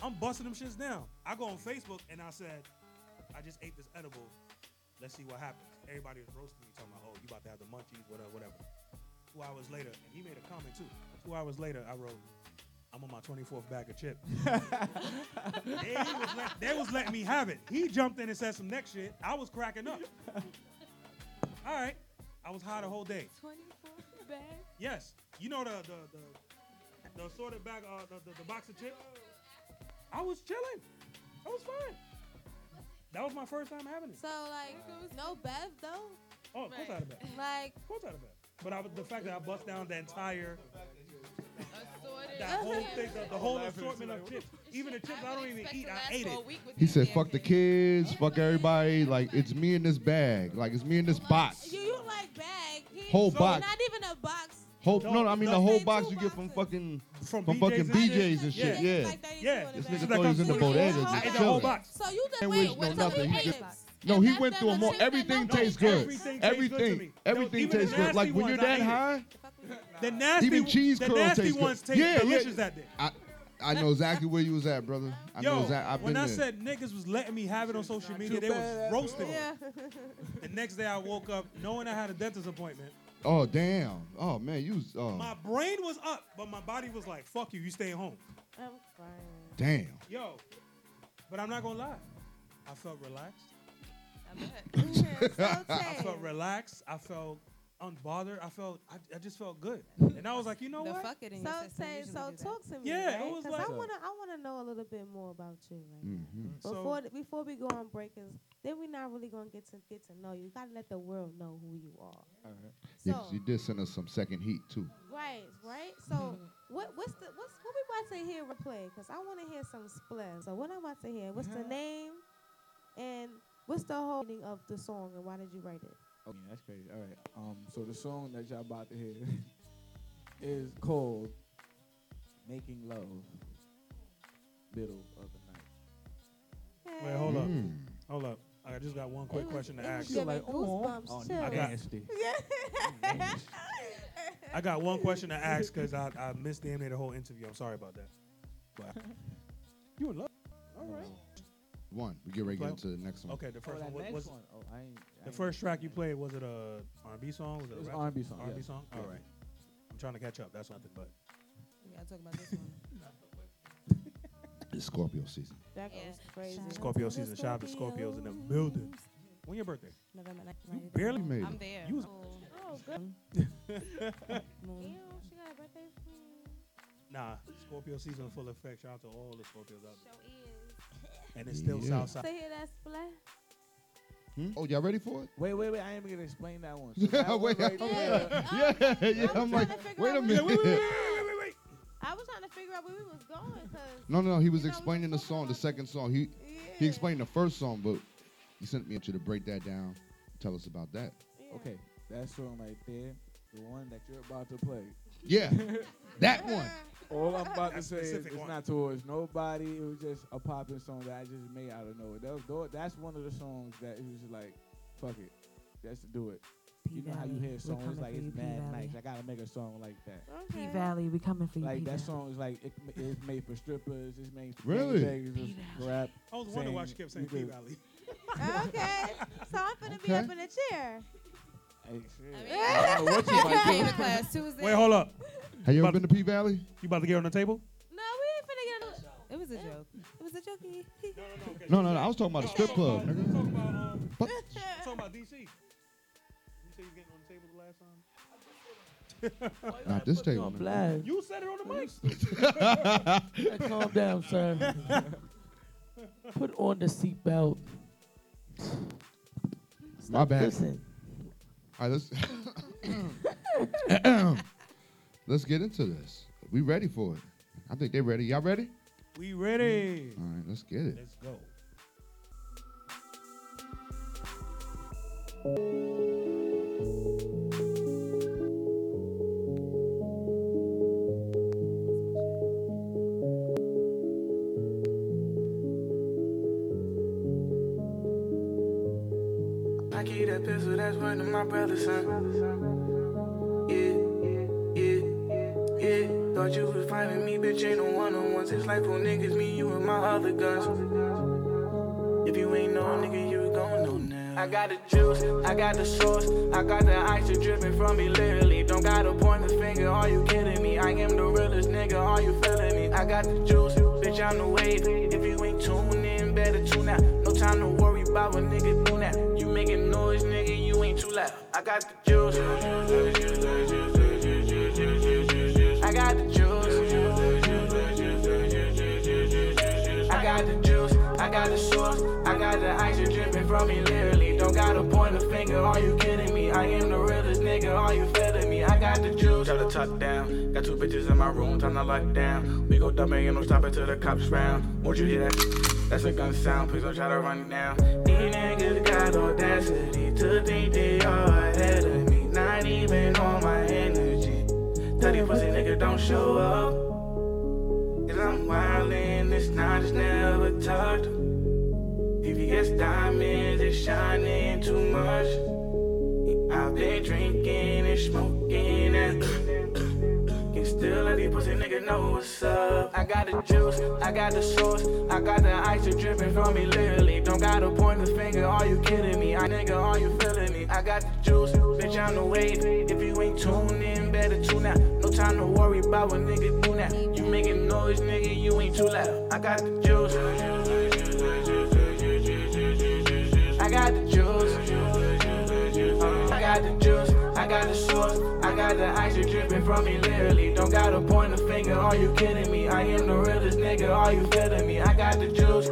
I'm busting them shits down. I go on Facebook and I said, I just ate this edible. Let's see what happens. Everybody was roasting me, talking about, oh, you about to have the munchies, whatever, whatever. Two hours later, and he made a comment too. Two hours later, I wrote, I'm on my 24th bag of chips. they, was let- they was letting me have it. He jumped in and said some next shit. I was cracking up. All right. I was high the whole day. 24 bag. Yes. You know the the the, the assorted bag, uh, the, the the box of chips. I was chilling. I was fine. That was my first time having it. So like, no Bev though. Oh, of course I had a bag. Like, Of course I had a bag. But I was the fact that I bust down the entire that whole thing, the, the whole assortment of chips. Even the chips I don't even eat, I ate it. He said, "Fuck the kids, fuck everybody. Like it's me in this bag. Like it's me in this box. you, you like bag. He, Whole box. Not even a box. Whole no, I mean the whole box you get from fucking From, from BJ's fucking. BJ's and Yeah. shit. Yeah. Like 32 Yeah, in This nigga Like thought he was in the a- bodega I ate the whole box. So you just Ain't wait. wish wait no so he nothing. He ate just- it. No, he went through them them all. Everything tastes good. Everything tastes good to Everything, everything tastes good. Like when you're that high, The nasty, even cheese the curls taste good. Yeah, yeah. delicious that day. I I know exactly where you was at, brother. I know exactly. I've when been I there. said niggas was letting me have it on social media, they bad. was roasting me. Yeah. The next day I woke up knowing I had a dentist appointment. oh damn. Oh man, you was. Oh My brain was up, but my body was like, fuck you, you staying home. I'm fine. damn. Yo, but I'm not gonna lie. I felt relaxed. so I felt relaxed. I felt unbothered. I felt, I, I just felt good. And I was like, you know The what? fuck it in So your system. Tay, usually so talk to me. Yeah, it right? was 'Cause like- I wanna, I wanna know a little bit more about you right now. Mhm. So- Before th- before we go on break, 'cause then we're not really gonna get to get to know you. You gotta let the world know who you are. All right. Yeah, So 'cause you did send us some second heat too. right, right. So what what's the what's what we about to hear replay? Cause I want to hear some splash. So what I'm about to hear? What's the name? And what's the whole meaning of the song? And why did you write it? Oh, yeah, that's crazy. All right. Um, so the song that y'all about to hear is called "Making Love." Middle of the night. Wait, hold up. Mm. Hold up. I just got one It quick was- question to ask. giving like, oh, goosebumps oh, too. I got- I got one question to ask because I, I missed damn near the whole interview. I'm sorry about that. But you in love? All right. One. We get ready to Well, get into the next one. Okay, the Oh, first that one what was one. Oh, I ain't. I the ain't- first track you played. Was it a R&B song? Was it, It was a an rap? R&B song. R&B yes. song. All Yeah. right. I'm trying to catch up. That's nothing. But We gotta talk about this one. It's Scorpio season. That Yeah. goes crazy. Scorpio to season. Shout out to Scorpios in the building. When your birthday? November ninth, You barely made I'm it. there. You was- Oh, good. Moon. She got a birthday. Nah. Scorpio season full effect. Shout out to all the Scorpios out there. Show is. And it's still Yeah. Southside. To hear that splash. Hmm? Oh, y'all ready for it? Wait, wait, wait! I ain't even gonna explain that one. So that one Wait, right I'm there- like- Oh, yeah, yeah. I I'm was like, trying to figure wait out a where minute. we- Wait, wait, wait, wait, wait. I was trying to figure out where we was going, cause No, no, no. He was You know, explaining the song, the second song. He yeah. he explained the first song, but he sent me to break that down. Tell us about that. Yeah. Okay, that song right there, the one that you're about to play. Yeah, that one. All I'm about to say is it's one. not towards nobody. It was just a popping song that I just made out of nowhere. That was, that's one of the songs that it was just like, fuck it, just to do it. You know how you hear songs like it's mad nice. I gotta make a song like that. Okay. P Valley, we coming for you. Like P that Valley. song is like it, it's made for strippers. It's made for Really? gangbangers, it's rap. I was wondering why she kept saying P Valley. okay. So I'm gonna be up in a chair. Hey, shit. I mean, I don't know what you my might do. favorite class Tuesday. Wait, hold up. Have you ever But- been to P Valley? You about to get on the table? No, we ain't finna get a. It was a joke. It was a jokey. No, no, no. I was talking about a strip club. I'm talking about, um, I'm talking about DC. You said you was getting on the table the last time? Not this table. on blast. You said it on the mic. Calm down, sir. Put on the seatbelt. My bad. Listen, All right, let's let's get into this. We ready for it? I think they're ready. Y'all ready? We ready. All right, let's get it. Let's go. I keep that pistol, that's one of my brothers, son. Yeah. Thought you was finding me, bitch, ain't no one on ones. It's like for niggas, me, you, and my other guns. If you ain't know, nigga, you gon' know now. I got the juice, I got the sauce, I got the ice dripping from me, literally. Don't gotta point the finger, are you kidding me? I am the realest nigga, are you feeling me? I got the juice, bitch, I'm the wave. If you ain't tuned in, better tune out. No time to worry about what nigga do now. You making noise, nigga, you ain't too loud. I got the juice. Got the ice dripping from me, literally. Don't gotta point a finger, are you kidding me? I am the realest nigga, are you feeling me? I got the juice. Got the tuck down, got two bitches in my room, time to lock down. We go dumb, ain't no stopping till the cops round. Won't you hear that? That's a gun sound, please don't try to run down. These niggas got audacity to think they are ahead of me. Not even on my energy. These pussy nigga don't show up. Cause I'm wildin', it's not, it's never tucked. Diamonds, it's shining too much. I've been drinking and smoking and still let these pussy nigga know what's up. I got the juice, I got the sauce, I got the ice dripping from me, literally. Don't gotta point the finger, are you kidding me? I nigga, are you feeling me? I got the juice, bitch, I'm the wave. If you ain't tuned in, better tune out. No time to worry about what nigga do now. You making noise, nigga, you ain't too loud. I got the juice. I got the juice. I got the juice. I got the sauce. I got the ice dripping from me, literally. Don't gotta point a finger. Are you kidding me? I am the realest nigga. Are you feeling me? I got the juice.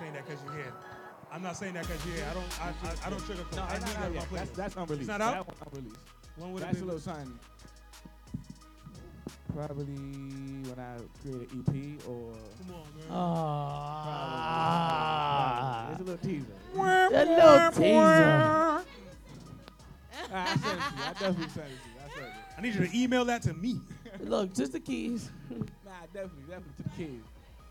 Saying that because you're here. I'm not saying that because you're here. I don't. I, I, I don't sugarcoat. No, I need that on my yet. That's, that's unreleased. It's not out? That one unreleased. When would it That's be? a little something. Probably when I create an EP or. Come on, man. Ah. It's a little teaser. That little teaser. I sent it to you. I definitely sent it to you. I sent it. I need you to email that to me. Look, just the keys. Nah, definitely, definitely to the kids.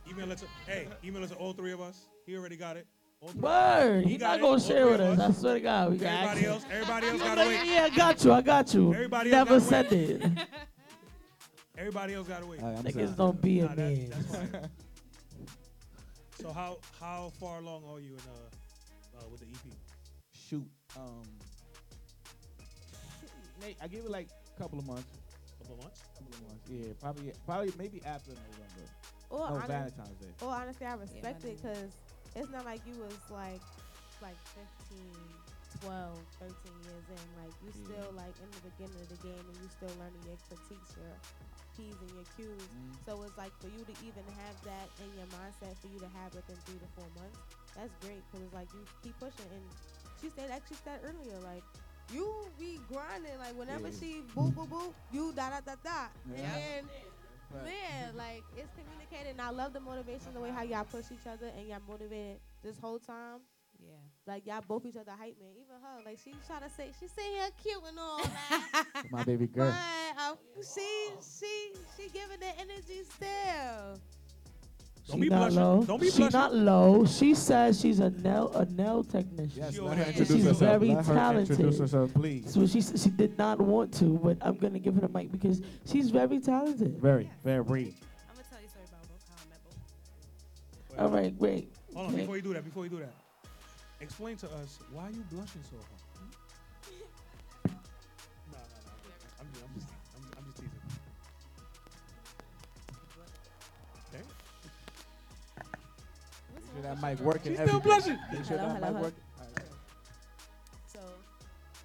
Email it to. Hey, email it to all three of us. He already got it. All. Word. He He got not it. gonna All share with us. us. I swear to God, we got Everybody access. else. Everybody else gotta like, wait. Yeah, I got you. I got you. Everybody else Never gotta send wait. it. Everybody else gotta wait. All right, Niggas don't be Nah, in that- that's. So how how far along are you in uh, uh with the EP? Shoot. Um. Nate, I give it like a couple of months. Couple of months. Couple of months. Yeah, probably, probably, maybe after November. Or no, honest- Valentine's Day. Well, honestly, I respect I it because it's not like you was like like 15, 12, 13 years in. Like you Yeah. still like in the beginning of the game and you still learning your critiques, your P's and your Q's. Mm. So it's like for you to even have that in your mindset for you to have within three to four months. That's great because it's like you keep pushing. And she said actually said earlier like. You be grinding like whenever Yeah. she boop boop boop, you da da da da, Yeah. and Right. Man, like it's communicated, and I love the motivation, the way how y'all push each other, and y'all motivated this whole time. Yeah. Like y'all both each other hype man. Even her, like she try to say she sitting here cute and all that. My baby girl. but um, she she she giving the energy still. Don't she be not blushing. low. Don't be she blushing. not low. She says she's a nail a nail technician. Yes, She let her there- introduce She's herself. very let her talented. introduce herself, please. So she s- she did not want to, but I'm gonna give her the mic because she's very talented. Very, very. I'm gonna tell you a story about both how I met both. All right, wait. Hold on, Okay. before you do that, before you do that, explain to us why you blushing so hard. Sure wrong that mic working. She's still blushing. Make sure Hello, that hello, mic hello. working. All right. So,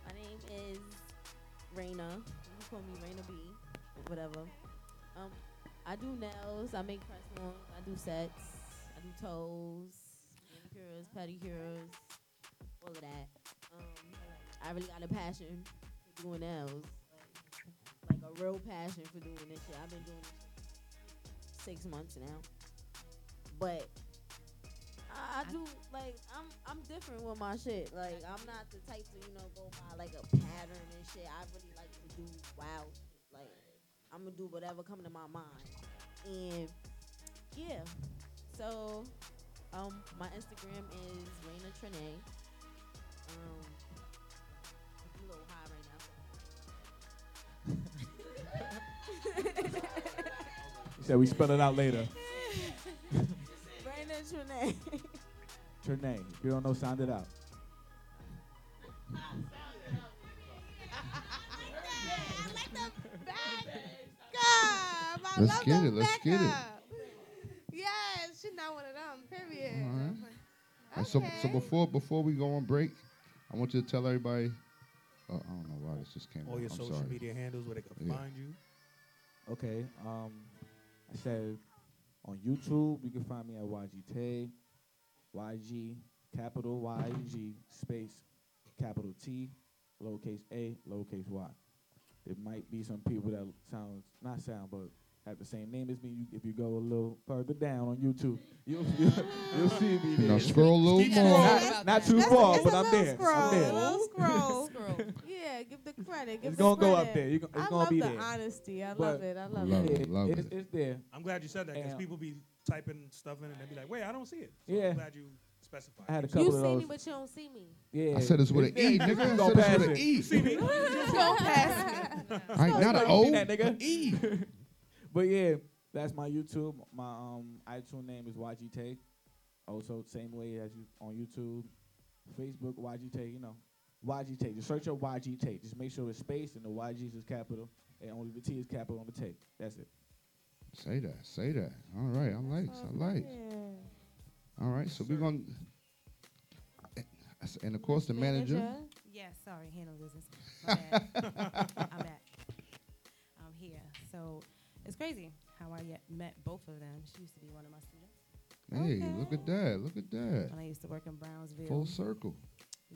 my name is Raina. You can call me Raina B. Whatever. Um, I do nails. I make press-ons. I do sets. I do toes, manicures, pedicures, all of that. Um, I really got a passion for doing nails, like, like a real passion for doing this shit. I've been doing this shit six months now, but I, I do like I'm I'm different with my shit. Like I'm not the type to you know go by like a pattern and shit. I really like to do wild shit. Like I'm gonna do whatever come to my mind. And yeah, so um my Instagram is Raina Trine. Um, I'm a little high right now. He said we spell it out later. Raina Trine. Trinae. If you don't know, sound it out. Let's get it, let's get it. backup. Yes, she's not one of them. Period. All right. And so, so before before we go on break, I want you to tell everybody. Oh, I don't know why this just came. All out. your I'm social sorry. media handles where they can Yeah. find you. Okay. Um, I said on YouTube you can find me at YG Tay, YG capital YG space capital T, lowercase a, lowercase y. There might be some people that sound not sound but have the same name as me. You, if you go a little further down on YouTube, you'll you'll, you'll see me there. Now scroll a little more. Not, not too That's far, it's but a I'm there. Scroll, I'm there. A little scroll. Scroll. yeah, give the credit. Give It's gonna go up there. You gon- it's I gonna be the there. honesty. I But- love it. I love, Love it. it. love it's, it. it's there. I'm glad you said that because people be typing stuff in and they be like, wait, I don't see it. So Yeah. I'm glad you specified. I had a You couple see me, but you don't see me. Yeah, I said it's with an E, there. nigga. I Go said it's with an it. E. see me? Go past me. All right, not an See O. that, nigga? E. But yeah, that's my YouTube. My um iTunes name is YG Tay. Also, same way as you on YouTube, Facebook YG Tay. You know, YG Tay. Just search up YG Tay. Just make sure it's space and the YG is capital and only the T is capital on the Tay. That's it. Say that. Say that. All right. I like. I like. All right. So we're gonna. And of course, the manager. Yes, sorry, handle business. I'm back. I'm here. So it's crazy how I yet met both of them. She used to be one of my students Hey, look at that. Look at that. when I used to work in Brownsville. Full circle.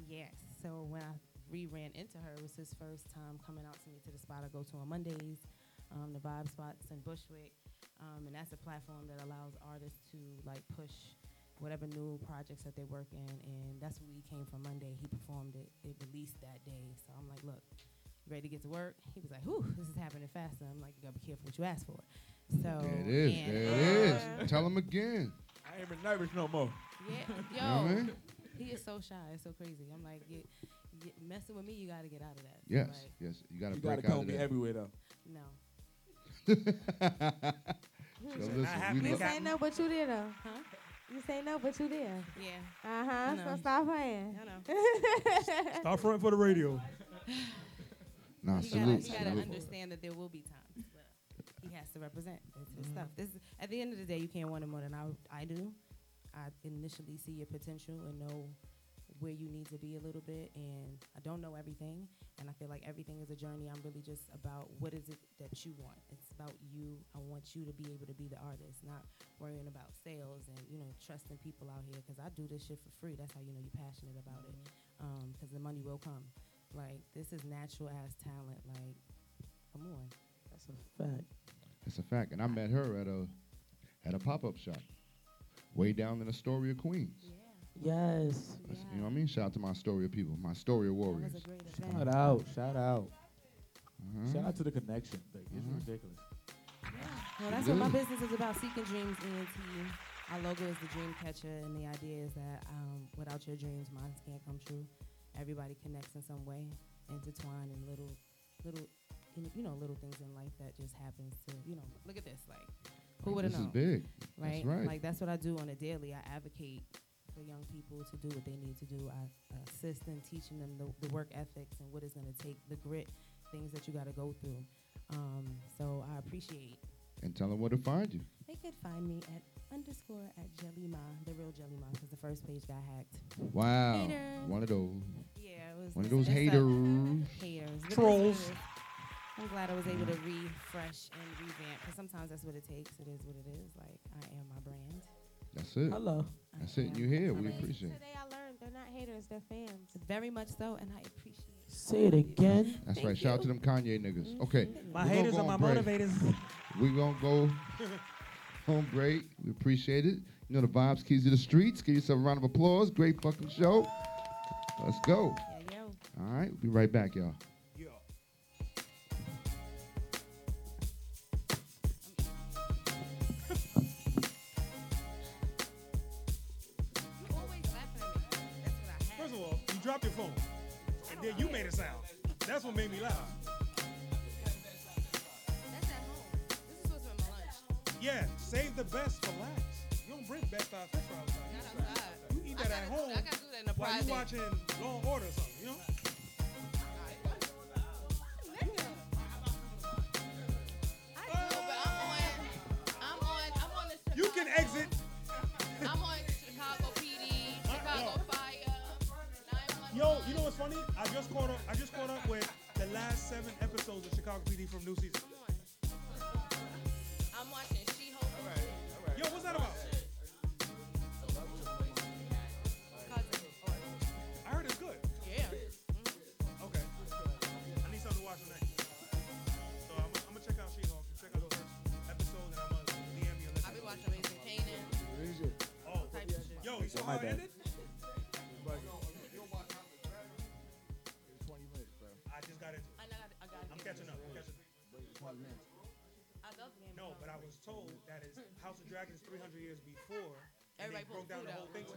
Yes. So when I re-ran into her, it was his first time coming out to me to the spot I go to on Mondays, um, the Vibe Spots in Bushwick, um, and that's a platform that allows artists to like push whatever new projects that they work in, and that's where we came from Monday. He performed it. It released that day. So I'm like, look. You ready to get to work? He was like, "Whew, this is happening faster." I'm like, "You gotta be careful what you ask for." So There it is. and, There it is. Tell him again. I ain't even nervous no more. Yeah, You know I yo, mean? he is so shy. It's so crazy. I'm like, you, you messing with me, you got to get out of that. So, Yes. Like, Yes. You got to You break gotta out call of me that. everywhere though. no. So Not listen, happening. You lo- say no, but you there though. Huh? You say no, but you there. Yeah. Uh huh. No. So stop playing. I know. Start fronting for the radio. Nah, gotta, salute. you gotta understand that there will be times where he has to represent It's his Mm-hmm. stuff. This is, at the end of the day, you can't want it more than I, I do. I initially see your potential and know where you need to be a little bit, and I don't know everything. And I feel like everything is a journey. I'm really just about what is it that you want. It's about you. I want you to be able to be the artist, not worrying about sales and you know trusting people out here. Because I do this shit for free. That's how you know you're passionate about it. Because the money will come. Like this is natural ass talent. Like, come on. That's a fact. It's a fact. And I met her at a at a pop up shop way down in Astoria, Queens. Yes. That's- You know what I mean? Shout out to my Astoria people, my Astoria warriors. That was a great Shout out, shout out. Uh-huh. Shout out to the connection. Like, it's Mhm. ridiculous. Well, that's what my business is about. Seeking dreams, ENT. Our logo is the dream catcher, and the idea is that um, without your dreams, mine can't come true. Everybody connects in some way, intertwined in little, little, you know- little things in life that just happens to, you know. Look at this, like, who would have known? This is big. right? That's right. Like that's what I do on a daily. I advocate for young people to do what they need to do. I assist in teaching them the, the work ethics and what it's going to take, the grit, things that you got to go through. Um, so I appreciate. And tell them where to find you. They could find me at underscore at Jellymon, the real Jellymon, because the first page got hacked. Wow. Haters. One of those. Yeah, it was One of it's- those haters. haters. But it is Trolls. what it is. I'm glad I was able to mm. refresh and revamp because sometimes that's what it takes. It is what it is. Like I am my brand. That's it. Hello. I That's it. You here? We brand. appreciate it. Today I learned they're not haters, they're fans. Very much so, and I appreciate it. Say it again. That's Thank right. Shout out to them Kanye niggas. Mm-hmm. Okay. My We're gonna haters go are my break. motivators. We're going to go home great. We appreciate it. You know the vibes, keys to the streets. Give yourself a round of applause. Great fucking show. Let's go. Yeah, yo. All right. We'll be right back, y'all. Yo. You always laughing at me. That's what I have. First of all, you dropped your phone, and then you made a sound. That's what made me laugh. That's at home. This is supposed to be my lunch. Yeah, save the best for last. You don't bring best out fish fry outside. You eat that at home I gotta do that in a while you private. watching Law and Order or something, you know? Can exit. I'm on Chicago PD, Chicago uh, Fire. Yo, you know what's funny? I just caught up. I just caught up with the last seven episodes of Chicago PD from new season. My bad. ended? 20 minutes, bro. I just got into it. I got. I got. I'm catching up. I'm catching up. I love Game No, but I was told that is House of Dragons 300 years before. And Everybody they broke down the whole out. thing.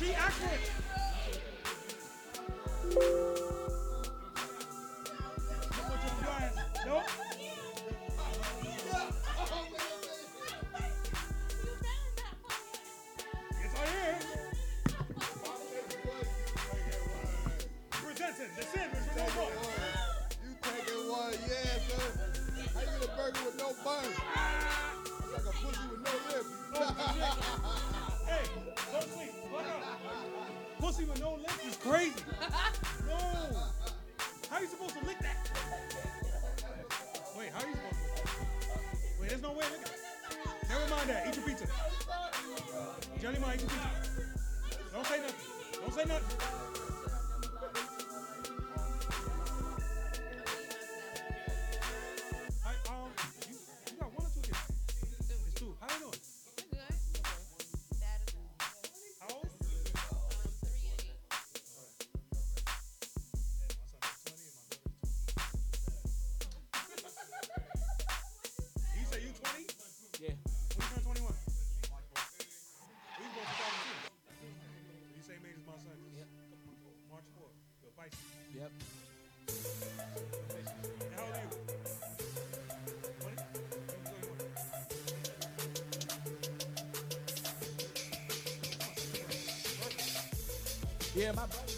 She asked 21. Yeah, my brother.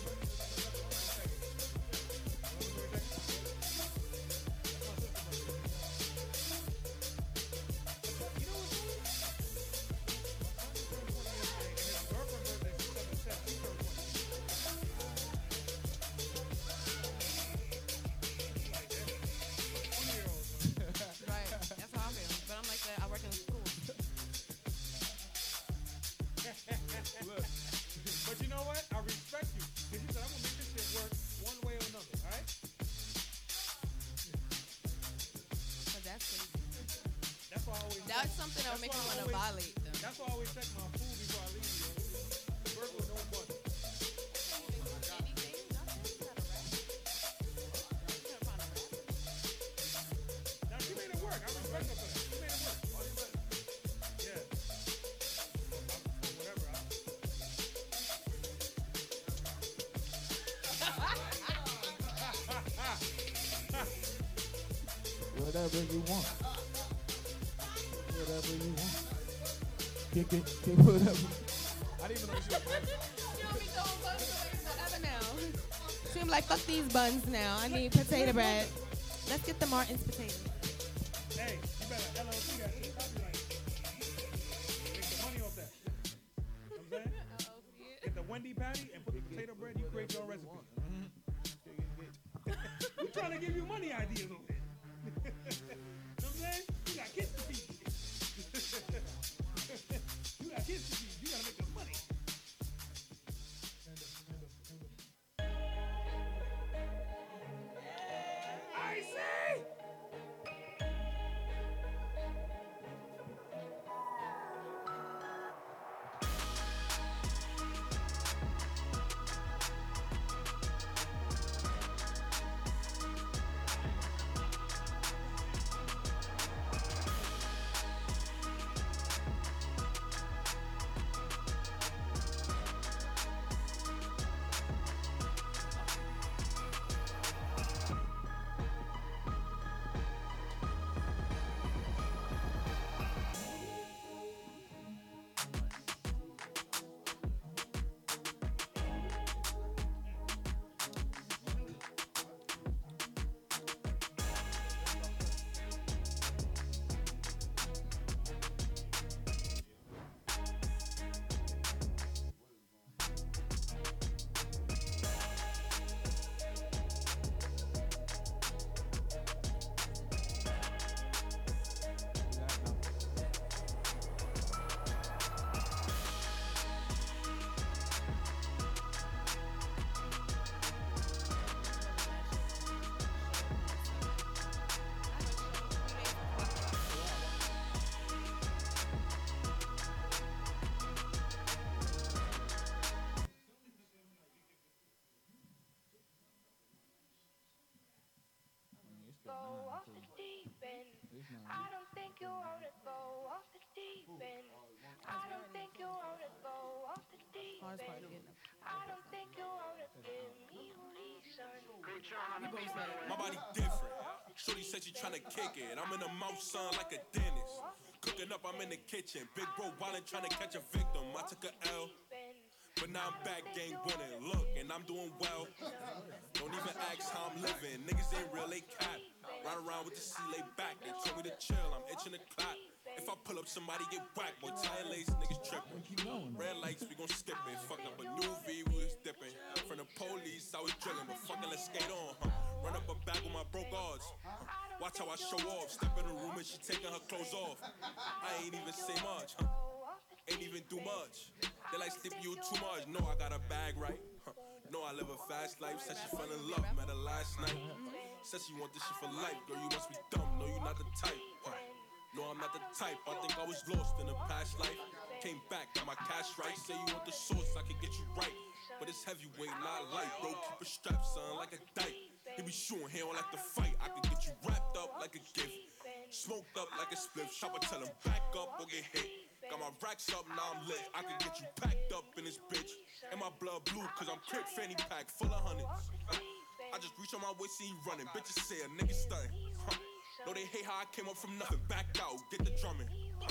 Whatever you want. Whatever you want. Kick it, kick whatever. I didn't even know she was don't be throwing buns away forever now. Seem like fuck these buns now. I need potato bread. Let's get the Martin's potatoes. I don't think you wanna go off the deep end. is getting up. I don't think you wanna give me reason. My body different. Shorty said she tryna kick it. I'm in the mouth, son, like a dentist. Cooking up, I'm in the kitchen. Big bro wildin' tryna catch a victim. I took a L. But now I'm back, game winning. Look, and I'm doing well. Don't even ask how I'm living. Niggas ain't real, they cap. Ride around with the C lay back. They told me to chill, I'm itching to clap. If I pull up, somebody get whacked. Boy, tire lace, niggas tripping. Red lights, we gon' skip it. Fucked up a new V, we was dipping. From the police, I was drilling, but fucking let's skate on, huh? Run up a bag with my broke odds. Huh? Watch how I show off. Step in the room and she taking her clothes off. I ain't even say much, huh? Ain't even do much. They like sleeping you too much. No, I got a bag right. Huh. No, I live a fast life. Said she fell in love, met her last night. Said she want this shit for life. Girl, you must be dumb. No, you not the type. Huh. No, I'm not the type. I think I was lost in a past life. Came back, got my cash right. Say you want the source, I can get you right. But it's heavyweight, not light, bro. Keep a strap, son, like a dyke. He be shooting, he don't like to fight. I can get you wrapped up like a gift. Smoked up like a spliff. Shopper tell him back up or get hit. Got my racks up, now I'm lit. I can get you packed up in this bitch. And my blood blue, cause I'm crip fanny pack full of hundreds. I just reach on my waist, see you running. Bitches say a nigga stunning. No, they hate how I came up from nothing. Back out, get the drumming. Uh,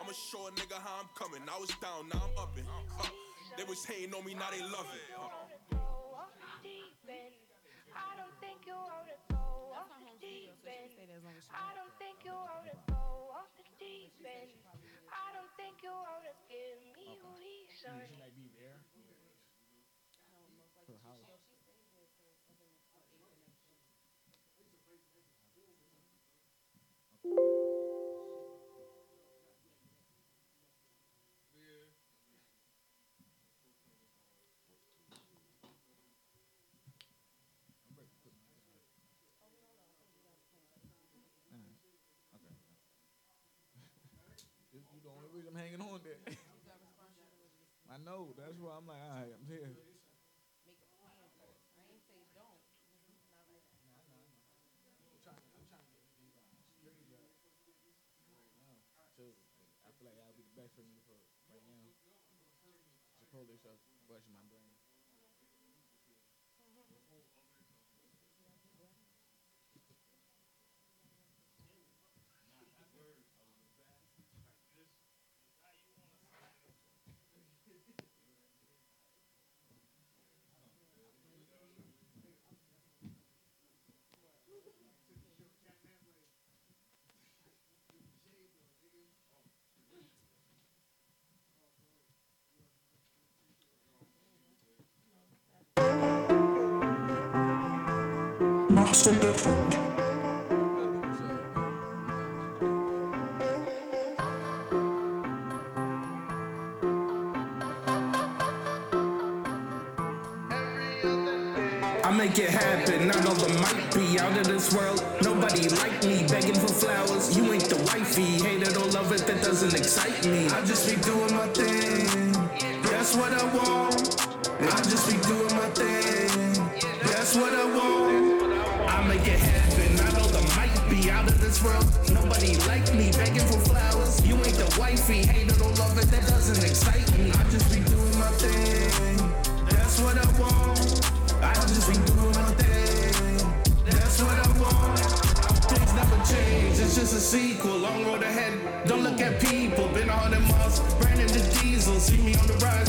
I'ma show a nigga how I'm coming. I was down, now I'm upping. Huh. They was hating on me, now they love it. I. I uh, don't think you wanna go off the deep end. I don't think you wanna give me reason. I know. That's why I'm like, all right, I'm here. I feel like that'll be the best for me for right now. Chipotle stuff buzzing my brain. I make it happen. I know the might be out of this world. Nobody like me, begging for flowers. You ain't the wifey. Hate it or love it, that doesn't excite me. I just be doing my thing. World. Nobody like me, begging for flowers. You ain't the wifey. Hate it or love it, that doesn't excite me. I just be doing my thing. That's what I want. I just be doing my thing. That's what I want. Things never change. It's just a sequel. Long road ahead. Don't look at people. Been a hundred miles. Ran the diesel. See me on the rise.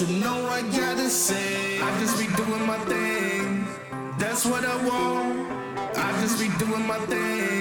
You know I gotta say, I just be doing my thing. That's what I want. I just be doing my thing.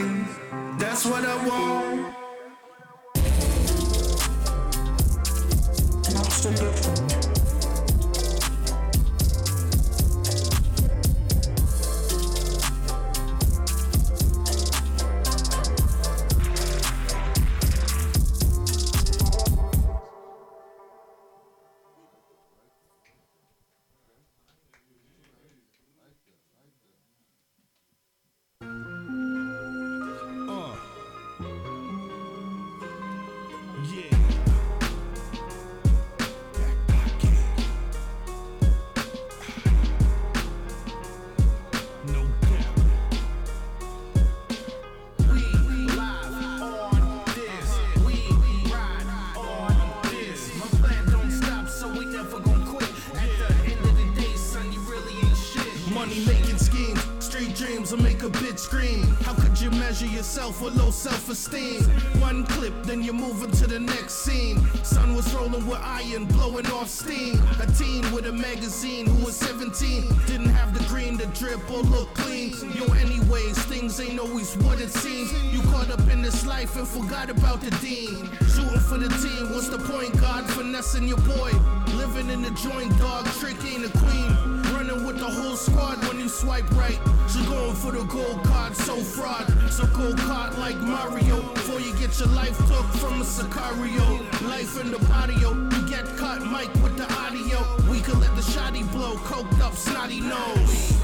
With low self-esteem. One clip, then you're moving to the next scene. Sun was rolling with iron, blowing off steam. A teen with a magazine who was 17 didn't have the green to drip or look clean. Yo, anyways, things ain't always what it seems. You caught up in this life and forgot about the dean. Shooting for the team, what's the point? God finessing your boy. Living in the joint, dog, trick ain't a queen. Running with the whole squad when you swipe right. She going for the gold card, so fraud. So gold card like Mario. Before you get your life took from a Sicario. Life in the patio, you get cut, Mike, with the audio. We could let the shotty blow, coked up, snotty nose.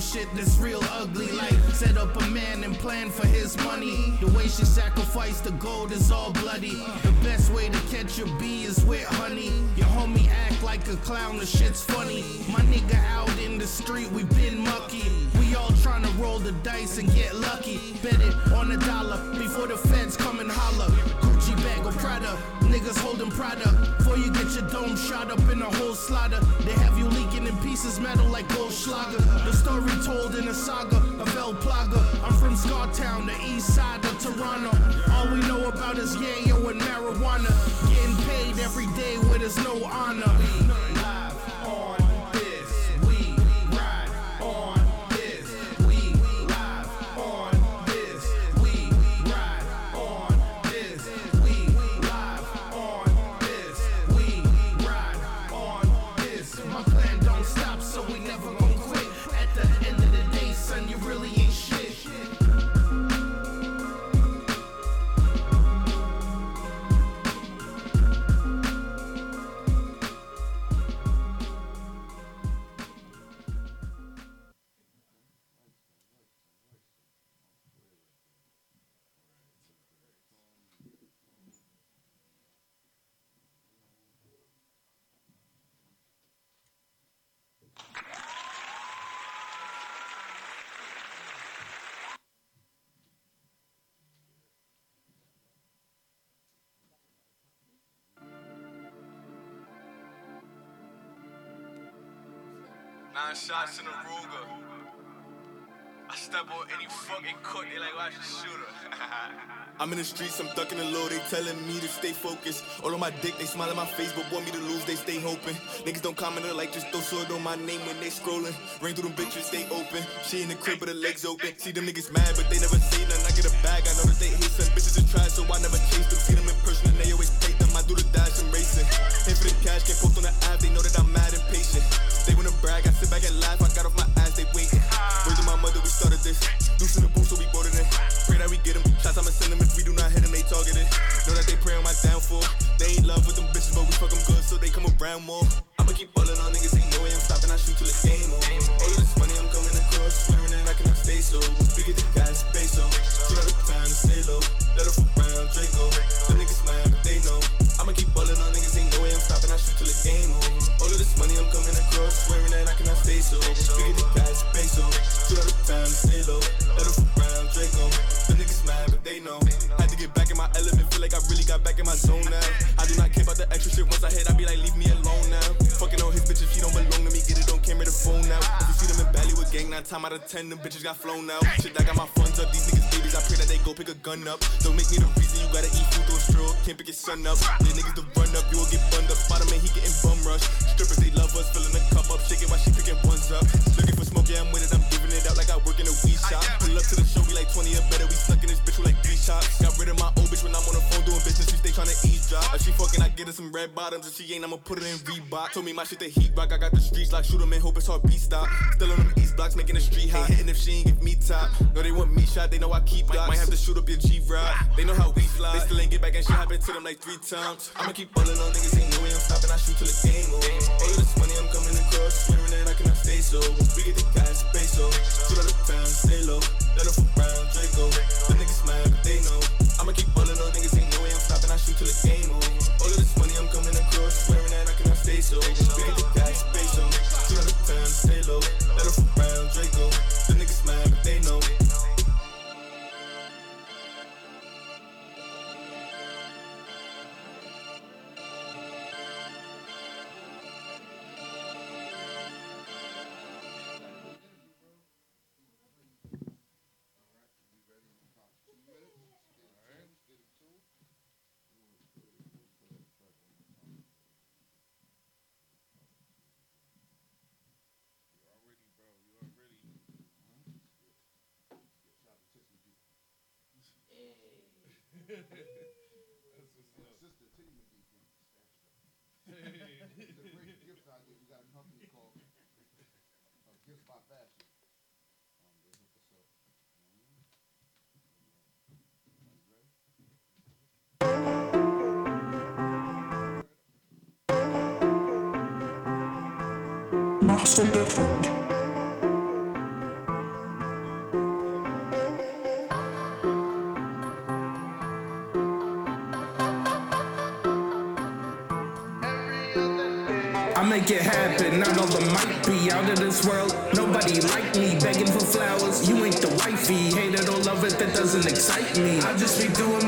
Shit that's real ugly, like set up a man and plan for his money. The way she sacrificed the gold is all bloody. The best way to catch a bee is with honey. Your homie act like a clown, the shit's funny. My nigga out in the street, we been mucky. We all tryna roll the dice and get lucky. Bet it on a dollar before the feds come and holler. Gucci bag or Prada, niggas holding Prada. Before you get your dome shot up in a whole slaughter, they have you leaking in pieces, metal like gold Goldschlager. The story told in a saga of El Plaga. I'm from Scartown, the east side of Toronto. All we know about is yayo and marijuana. Getting paid every day where there's no honor. Nine shots in Ruger. I step on any fucking cook, they like, watch the shooter. I'm in the streets, I'm ducking the low, they telling me to stay focused. All on my dick, they smile at my face, but want me to lose, they stay hoping. Niggas don't comment on like just throw sword on my name when they scrolling. Ring through them bitches, stay open. She in the crib, but her legs open. See them niggas mad, but they never say nothing. I get a bag, I know that they hate some bitches and try, so I never chase them. See them in person and they always take them. Do the dash, I'm racing. Here for the cash, can't post on the app, they know that I'm mad and patient. They wanna brag, I sit back and laugh, I got off my ass, they waiting. Word my mother, we started this. Deuce in the booth, so we boarded it. Pray that we get them. Shots I'ma send them if we do not hit them, they targeted. Know that they pray on my downfall. They ain't love with them bitches, but we fuck them good, so they come around more. I'ma keep ballin' on niggas, ain't no way I'm stopping, I shoot till the game over. Of this money I'm coming across, swearing that I cannot stay so. We get the guys space so. She got the time to stay low. Let her fuck around, Draco. The niggas mad, but they know. I'ma keep ballin' on niggas, ain't no way I'm stopping, I shoot till the game over. All of this money I'm coming across, swearing that I cannot stay so. We get the guys space so. She got the time stay low. Let fuck around, Draco. The but they know. Had to get back in my element, feel like I really got back in my zone now. I do not care about the extra shit. Once I hit, I be like, leave me alone now. Fucking on his bitches, she don't belong to me. Get it on camera, the phone now. If you see them in Bali with gang, nine time out of ten, them bitches got flown out. Shit, I got my funds up. These niggas babies, I pray that they go pick a gun up. Don't make me the reason you gotta eat food through a straw. Can't pick your son up. The niggas to run up, you will get bunned up. Spider man, he getting bum rush. Strippers, they love us, filling the cup up, shaking while she picking ones up. Looking for smoke, yeah, I'm with it. I'm giving it out like I work in a weed shop. Pull up to the show, we like 20 or better. We stuck in this bitch with like three shots. Got rid of my old bitch when I'm on the phone doing business. She stay trying to eavesdrop. If she fucking, I get her some red bottoms. If she ain't, I'ma put it in Reebok. Told me my shit the heat rock. I got the streets like shoot 'em in, hope it's hard beat stop. Still on them east blocks, making the street hot. Hitting if she ain't give me top. No, they want me shot, they know I keep Might, might have to shoot up your G rod. They know how we fly. They still ain't get back and shit happened to them like three times. I'ma keep ballin' on niggas, ain't no way I'm stopping. I shoot till the game over. All of this money I'm coming across, swearing that I cannot stay so. We get the guys space so. Shoot out the time, stay low. Let her fuck Draco my but they know. I'ma keep ballin' on niggas, ain't no way I'm stopping. I shoot till the game over. All of this money, I'm coming across, swearing that I cannot stay so. Big here's my fashion. Um, Master Bedford. Doesn't excite me. I just be doing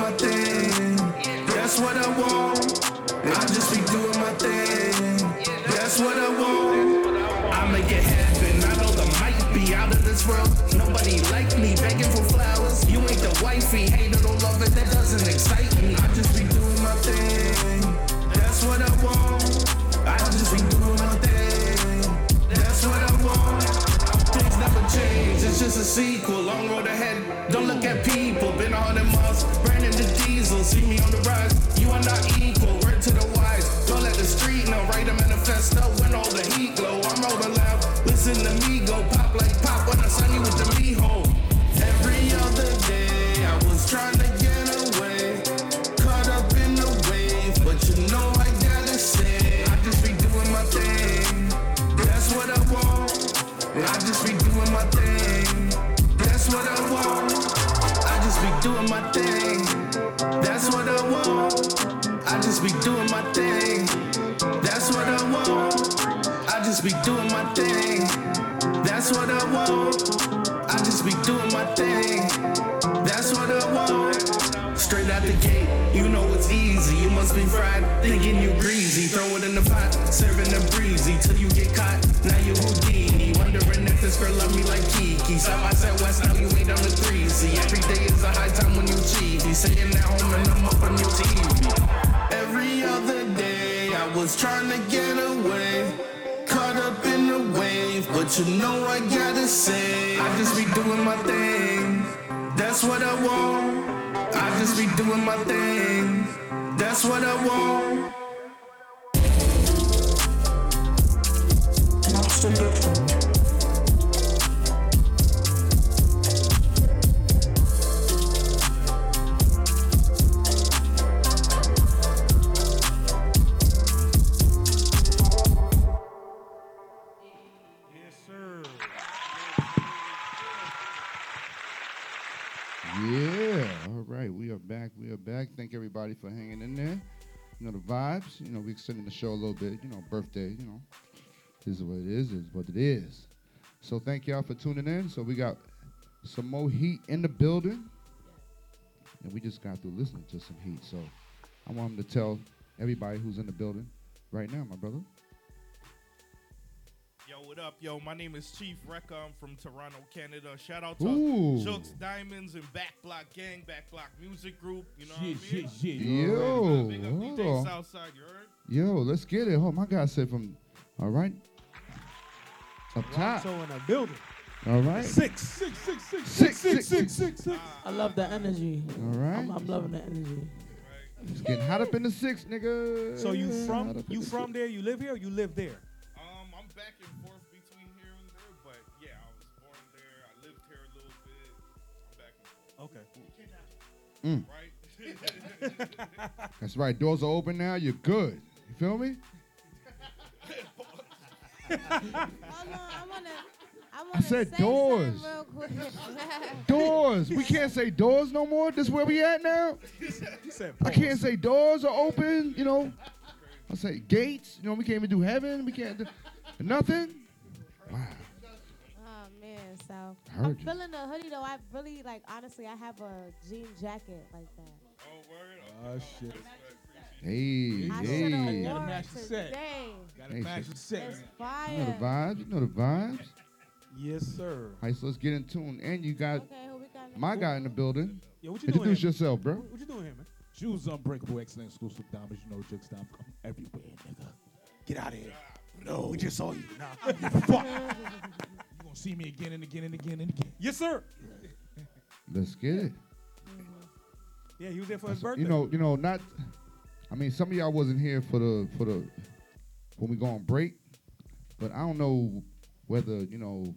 back. Thank everybody for hanging in there. You know the vibes. You know we extending the show a little bit. You know birthday. You know this is what it is. Is what it is. So thank y'all for tuning in. So we got some more heat in the building, and we just got through listening to some heat. So I want them to tell everybody who's in the building right now, my brother. Yo, up, yo? My name is Chief Recca. I'm from Toronto, Canada. Shout out to Ooh. Jokes Diamonds and Backblock Gang, Backblock Music Group. You know Shit, what I mean? shit, shit. Yo, Big up DJ on. Southside, you heard? Yo, let's get it. Oh, my guy said from, all right, up top. Toronto in a building. All right. Six, six, six, six, Six, six, six, six, six, six, six. I love the energy. All right. I'm, I'm loving the energy. It's getting hot up in the six, nigga. So you from you from there? You live here? or You live there? Um, I'm back and Mm. Right? That's right. Doors are open now. You're good. You feel me? Hold on, I wanna, I wanna I said doors. something real quick. Doors. We can't say doors no more. This where we at now. I can't say doors are open. You know. I say gates. You know we can't even do heaven. We can't do nothing. I'm feeling the hoodie though. I really like honestly, I have a jean jacket like that. Oh ah, shit. Hey, I hey. should Gotta worn match the set. Gotta Hey, match shit. the set. It's know the vibes. You know the vibes. Yes, sir. All right, so let's get in tune. And you got Okay, who we got? my guy in the building. Yo, what you doing? Introduce yourself, bro. What you doing here, man? Shoes unbreakable, excellent exclusive diamonds. You know, Jig Stomp come everywhere, nigga. Get out of here. No, we just saw you. Nah. Fuck. You gonna see me again and again and again and again. yes, sir. Let's get it. Yeah, he was there for his birthday. You know, you know, not. I mean, some of y'all wasn't here for the for the when we go on break, but I don't know whether you know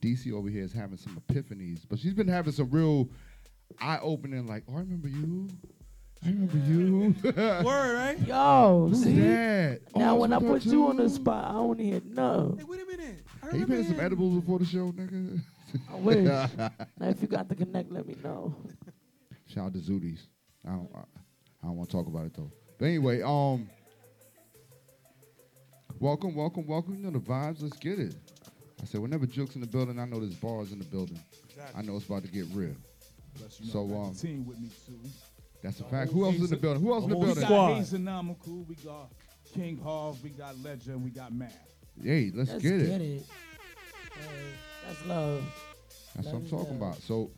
DC over here is having some epiphanies, but she's been having some real eye opening. Like, oh, I remember you. I remember you. Word, right? Yo, see? that? Oh, Now, that's when I put you on the spot, I don't hear no. Hey, wait a minute. I Hey, you remember paying some edibles before the show, nigga? I wish. now, if you got the connect, let me know. Shout out to Zooties. I don't, I, I don't want to talk about it though. But anyway, um, welcome, welcome, welcome. You know the vibes. Let's get it. I said whenever Jukes in the building, I know there's bars in the building. Exactly. I know it's about to get real. Plus, you know, So, I got the um, team with me too. That's a fact. Who else is in the building? Who else in the building? We got Hazenomical, we got King Harv, we got Legend, we got Math. Hey, let's, Let's get it. get it. Hey, that's love. That's what I'm talking go. about. So,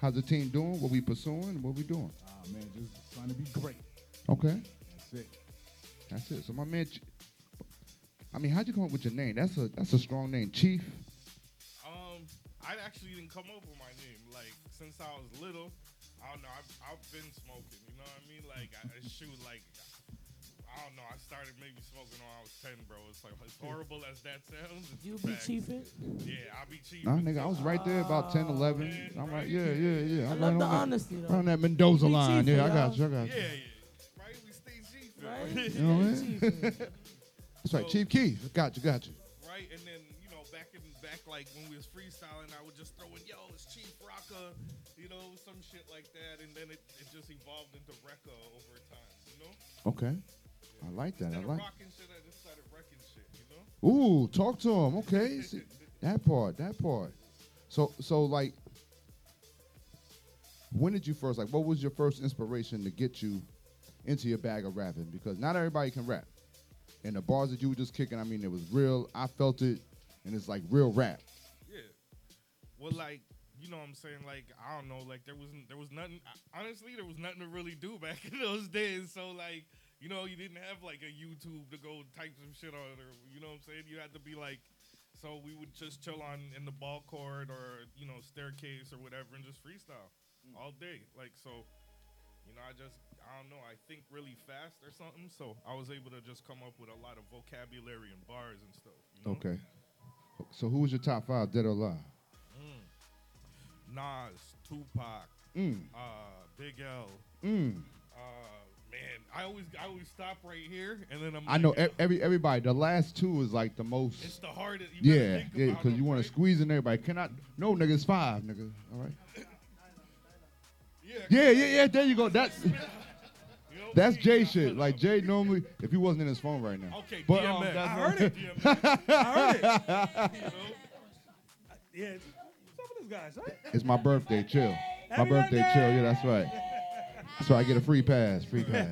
how's the team doing? What we pursuing? What we doing? Ah man, just trying to be great. Okay, That's it. that's it. So my man, Ch- I mean, how'd you come up with your name? That's a that's a strong name, Chief. Um, I actually didn't come up with my name. Like since I was little, I don't know. I've, I've been smoking. You know what I mean? Like I, I shoot like. I don't know. I started maybe smoking when I was ten, bro. It's like as horrible as that sounds. It's You the be fact. chiefing? Yeah, I be chiefing. Nah, nigga, I was right there about 10, ah, 11. I'm right, yeah, yeah, yeah. I I'm love right on the that- honesty, though. right on that Mendoza We line. chiefing, Yeah, I got y'all. you. I got Yeah, you. yeah. Right, we stay chiefing. Right? You know what I mean? That's right, Chief Keef. Got you, got you. right? And then you know, back in back like when we was freestyling, I would just throw in, "Yo, it's Chief Rocka," you know, some shit like that, and then it, it just evolved into Recca over time, you know. Okay. I like that. I Instead of like. shit, I just started wrecking shit, you know. Ooh, talk to him. Okay, See, that part, that part. So, so like, when did you first like? What was your first inspiration to get you into your bag of rapping? Because not everybody can rap, and the bars that you were just kicking, I mean, it was real. I felt it, and it's like real rap. Yeah. Well, like you know what I'm saying? Like I don't know. Like there wasn't there was nothing. Honestly, there was nothing to really do back in those days. So like you know you didn't have like a YouTube to go type some shit on or you know what I'm saying. You had to be like. So we would just chill on in the ball court or you know staircase or whatever and just freestyle all day. Like so, you know I just I don't know. I think really fast or something. So I was able to just come up with a lot of vocabulary and bars and stuff. You know? Okay. So, who was your top five, dead or alive? Mm. Nas, Tupac, Mm. uh, Big L. Mm. Uh, I always I always stop right here, and then I'm. I know like, e- every everybody. The last two is like the most. It's the hardest. You Yeah, think yeah, because you want right? to squeeze in everybody. Cannot. No, nigga, it's five, nigga. All right. Yeah, Yeah, yeah, yeah. There you go. That's You know what that's Jay shit. Like Jay normally, if he wasn't in his phone right now. Okay, But, um, DMX. that's I heard it. DMX. I heard it. You know? Yeah, it's- what's up with this guy, son? It's my birthday. Chill. My birthday. birthday! Chill. Yeah, that's right. So I get a free pass. Free pass.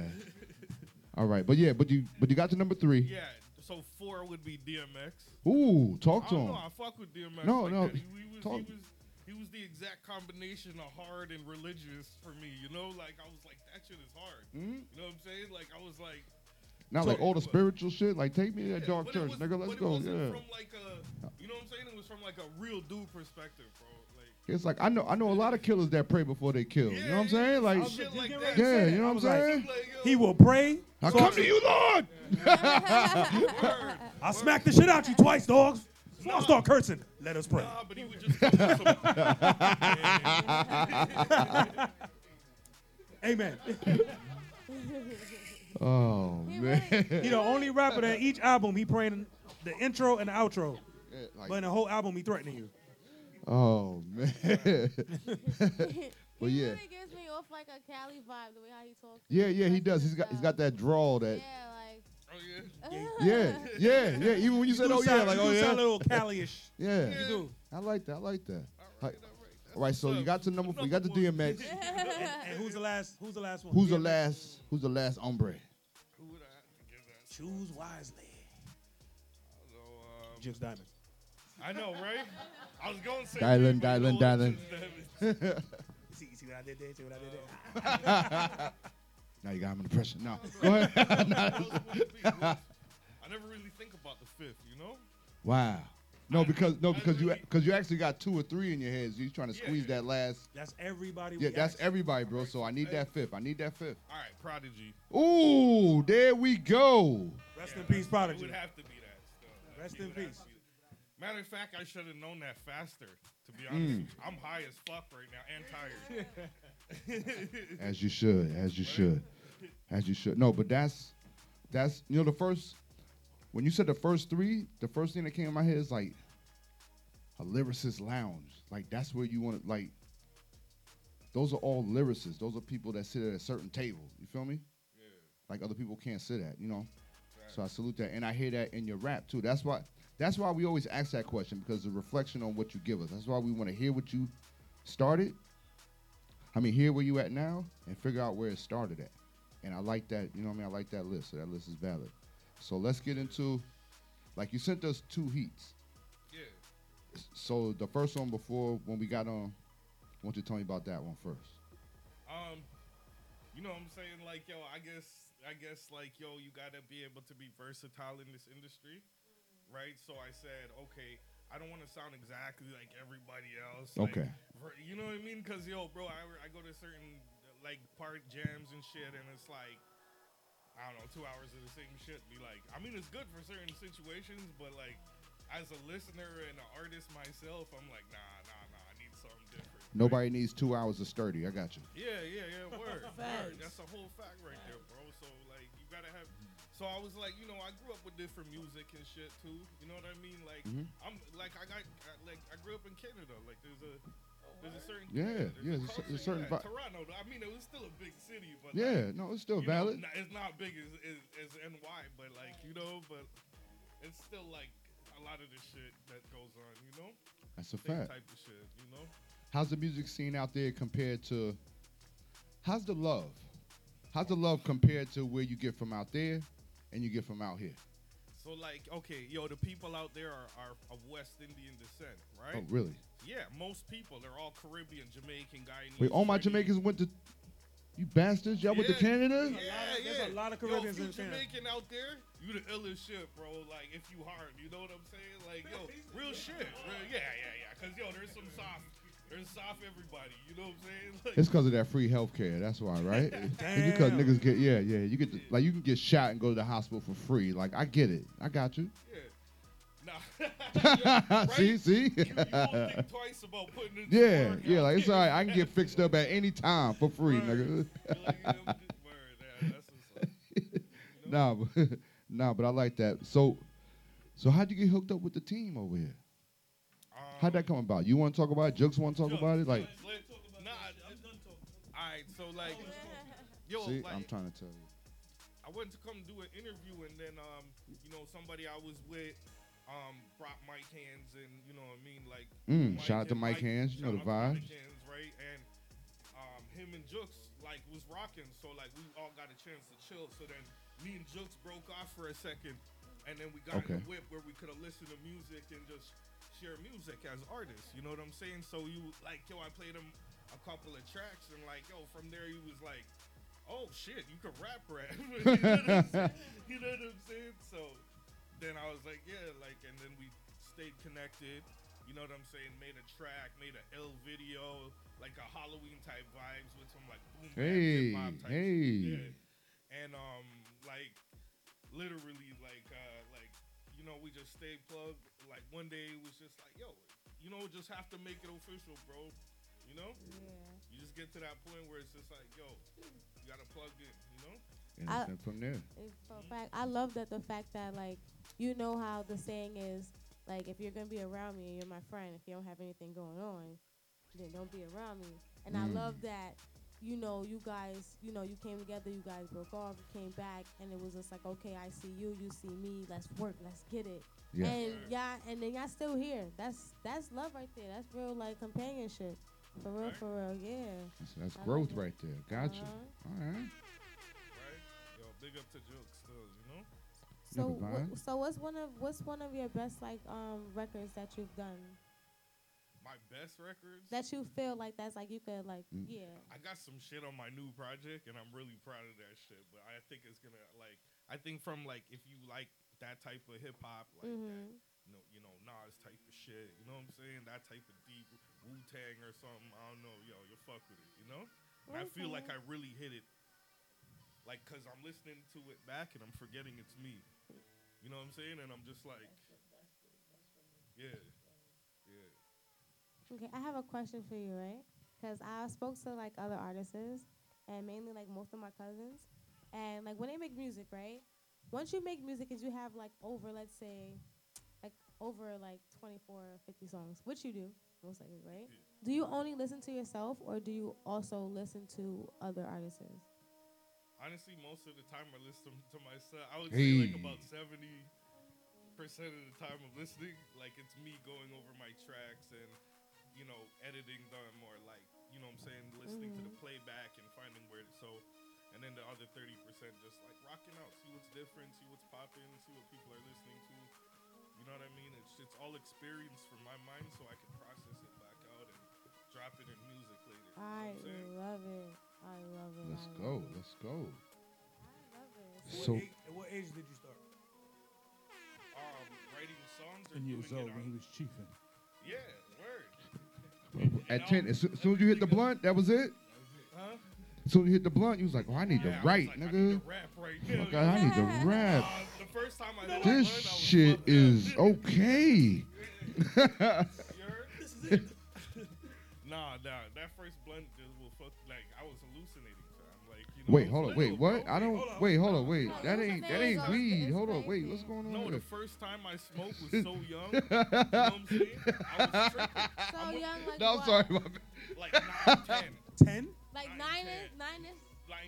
All right, but yeah, but you but you got to number three. Yeah. So four would be DMX. Ooh, talk I to don't him. know. I fuck with DMX. No, like no, that. He, was, talk- he was he was the exact combination of hard and religious for me. You know, like I was like that shit is hard. Mhm. You know what I'm saying? Like I was like. Not like all the spiritual shit. Like take me to that Yeah, dark church, was- nigga. Let's go. Yeah. from like a, you know what I'm saying? It was from like a real dude perspective, bro. Like It's like I know I know a lot of killers that pray before they kill. you know what I'm saying? Like shit like Get that. yeah, you know what I'm was like, saying? He will pray. I so- come to you, Lord. I smack the shit out you twice, dogs. Now I start cursing. Let us pray. Nah, but he would just come with some. Amen. Oh man. he the only rapper that each album he praying the intro and the outro. Yeah, like- but in the whole album he threatening you. Oh man. but he yeah. really gives me off like a Cali vibe, the way how he talks. Yeah, yeah, he does. He's got he's got that drawl that Yeah, like. Oh yeah. Yeah, yeah, yeah. Even when you said, do "Oh yeah," like, you "Oh yeah," sound a little Cali-ish. Yeah, You do. I like that. I like that. Like- all right, so you got to number four. You got the DMX. and, and who's the last? Who's the last one? Who's the last? Who's the last hombre? Who would I have to give that? Choose wisely. So, um, Jukes Diamond. I know, right? I was going to say. Dylan, Big, but you Dylan, Dylan. what? Just damn it. See, see what I did there? See what I did there? Now you got him under pressure. No, go ahead. I never really think about the fifth, you know? wow. No, because no, because you because you actually got two or three in your head. So you're trying to squeeze that last. That's everybody. Yeah, that's asked. everybody, bro. So I need that fifth. I need that fifth. All right, Prodigy. Ooh, there we go. Rest in peace, It Prodigy. would have to be that. Still. Rest It in peace. To be that. Matter of fact, I should have known that faster. To be Mm. honest, with you. I'm high as fuck right now and tired. As you should, as you should, as you should. No, but that's that's you know the first when you said the first three, the first thing that came in my head is like a lyricist lounge. Like that's where you want to like. Those are all lyricists. Those are people that sit at a certain table. You feel me? Yeah. Like other people can't sit at. You know. So I salute that, and I hear that in your rap too. That's why. That's why we always ask that question because the reflection on what you give us. That's why we want to hear what you started. I mean, hear where you at now and figure out where it started at. And I like that. You know what I mean? I like that list. So that list is valid. So let's get into, like you sent us two heats. Yeah. So the first one before when we got on, I want you to tell me about that one first. Um, you know what I'm saying? Like, yo, I guess, I guess, like, yo, you gotta be able to be versatile in this industry, right? So I said, okay, I don't want to sound exactly like everybody else. like, Okay. you know what I mean? Cause yo, bro, I, I go to certain like park jams and shit, and it's like. I don't know, two hours of the same shit. Be like, I mean, it's good for certain situations, but like, as a listener and an artist myself, I'm like, nah, nah, nah. I need something different. Nobody needs two hours of sturdy. I got you. Yeah, yeah, yeah. Word, word. That's a whole fact right there, So I was like, you know, I grew up with different music and shit too. You know what I mean? Like, Mhm. I'm like, I got like, I grew up in Canada. Like, there's a there's a certain Yeah, there's yeah, there's a- a certain yeah, vi- Toronto. I mean, it was still a big city, but Yeah, like, no, it's still you know, valid. it's not big as, as as NY, but like you know, but it's still like a lot of the shit that goes on. You know, That's a Same fact. type of shit. You know. How's the music scene out there compared to? How's the love? How's the love compared to where you get from out there, and you get from out here? So like, okay, yo, the people out there are, are of West Indian descent, right? Oh, really? Yeah, most people they're all Caribbean, Jamaican, Guyanese. Wait, all my Caribbean. Jamaicans went to. You bastards! Y'all went to Yeah, Canada? Yeah, yeah. there's a lot of Yo, Caribbeans if in you Canada. Jamaican out there, you the illest shit, bro. Like if you hard, you know what I'm saying? Like yo, real shit. Real, yeah, yeah, yeah. Cause yo, there's some soft, there's soft everybody. You know what I'm saying? Like, It's because of that free health care. That's why, right? Because niggas get yeah, yeah. You get the, like you can get shot and go to the hospital for free. Like I get it. I got you. Yeah. Nah. see, see. You, you twice about putting in yeah, work yeah. Like it's all right. I can get fixed up at any time for free, nigga. nah, but, nah, but I like that. So, so how'd you get hooked up with the team over here? How'd that come about? You want to talk about it? Jokes want to talk about it? Like, nah, all right, so like, yo, see, like, I'm trying to tell you. I went to come do an interview, and then, um, you know, somebody I was with, um, brought Mike Hands, and you know what I mean, like, Mm, shout out to Mike Hands, you know the vibes. Mike Hands, right? And um, him and Jooks like was rocking, so like we all got a chance to chill. So then me and Jooks broke off for a second, and then we got in Okay. a whip where we could have listened to music and just share music as artists. You know what I'm saying? So you like, yo, I played him a couple of tracks, and like, yo, from there he was like, oh shit, you can rap rap. you, know what I'm saying? You know what I'm saying? So then I was like, yeah, like, and then we stayed connected. You know what I'm saying? Made a track, made an L video, like a Halloween type vibes with some like boom bap, Hey, hip-hop type hey. shit. Yeah. And um, like literally, like uh, like you know, we just stayed plugged. Like one day it was just like, yo, you know, just have to make it official, bro. You know? Yeah. You just get to that point where it's just like, yo, you gotta plug in. You know? And I- then from there. It's for a fact. I love that the fact that like you know how the saying is like if you're gonna be around me and you're my friend, if you don't have anything going on, then don't be around me. And I Mm. love that you know you guys you know you came together, you guys broke off, you came back, and it was just like okay, I see you, you see me, let's work, let's get it. Yeah. And yeah, and then y'all still here. That's that's love right there. That's real like companionship. For real, for real, yeah. That's, that's I like growth it. right there. Gotcha. Uh-huh. All right. Right? Yo, big up to Jokes still, you know? So, Never wha- so what's one of what's one of your best like um records that you've done My best records. that you feel like that's like you could like Mm. yeah I got some shit on my new project, and I'm really proud of that shit. But I think it's gonna like, I think from like if you like that type of hip hop, like Mhm. that, you know, you know, Nas type of shit. You know what I'm saying? That type of deep Wu Tang or something. I don't know, yo, you fuck with it. You know? And I feel like I really hit it. Like, cause I'm listening to it back and I'm forgetting it's me. You know what I'm saying? And I'm just like, yeah, yeah. Okay, I have a question for you, right? Because I spoke to like other artists, and mainly like most of my cousins, and like when they make music, right? Once you make music, is you have like over, let's say, like over like 24, or 50 songs, which you do most likely, right? Do you only listen to yourself, or do you also listen to other artists? Honestly, most of the time I listen to myself. I would say like about seventy percent of the time of listening, like it's me going over my tracks and you know editing them or like you know what I'm saying listening to the Mhm. playback and finding where it's so, and then the other thirty percent just like rocking out, see what's different, see what's popping, see what people are listening to. You know what I mean? It's it's all experience from my mind, so I can process it back out and drop it in music later. You know I what I'm saying? love it. I love it. Let's I go. it. Let's go. What So age, at what age did you start? Um, writing songs or Ten years doing old when he was chiefing. Yeah, word. At ten, as soo- as soon as you hit the blunt, that was it. Huh? As soon as you hit the blunt, you was like, "Oh, I need Yeah, I to was write, like, nigga. I need to rap right now. Fuck, I need to rap." Uh, the first time I hit This the blunt, I was shit fucked is up. okay. Nah, nah, Wait, hold on. Wait, what? I don't. Wait, hold on. Wait, that ain't that ain't weed. Hold on. Wait, what's going on No, here? the first time I smoked was so young. you know what I'm saying? I was tripping. So I'm young, like No, I'm what? sorry, my bad. Like nine, ten. Ten? Like nine is nine is.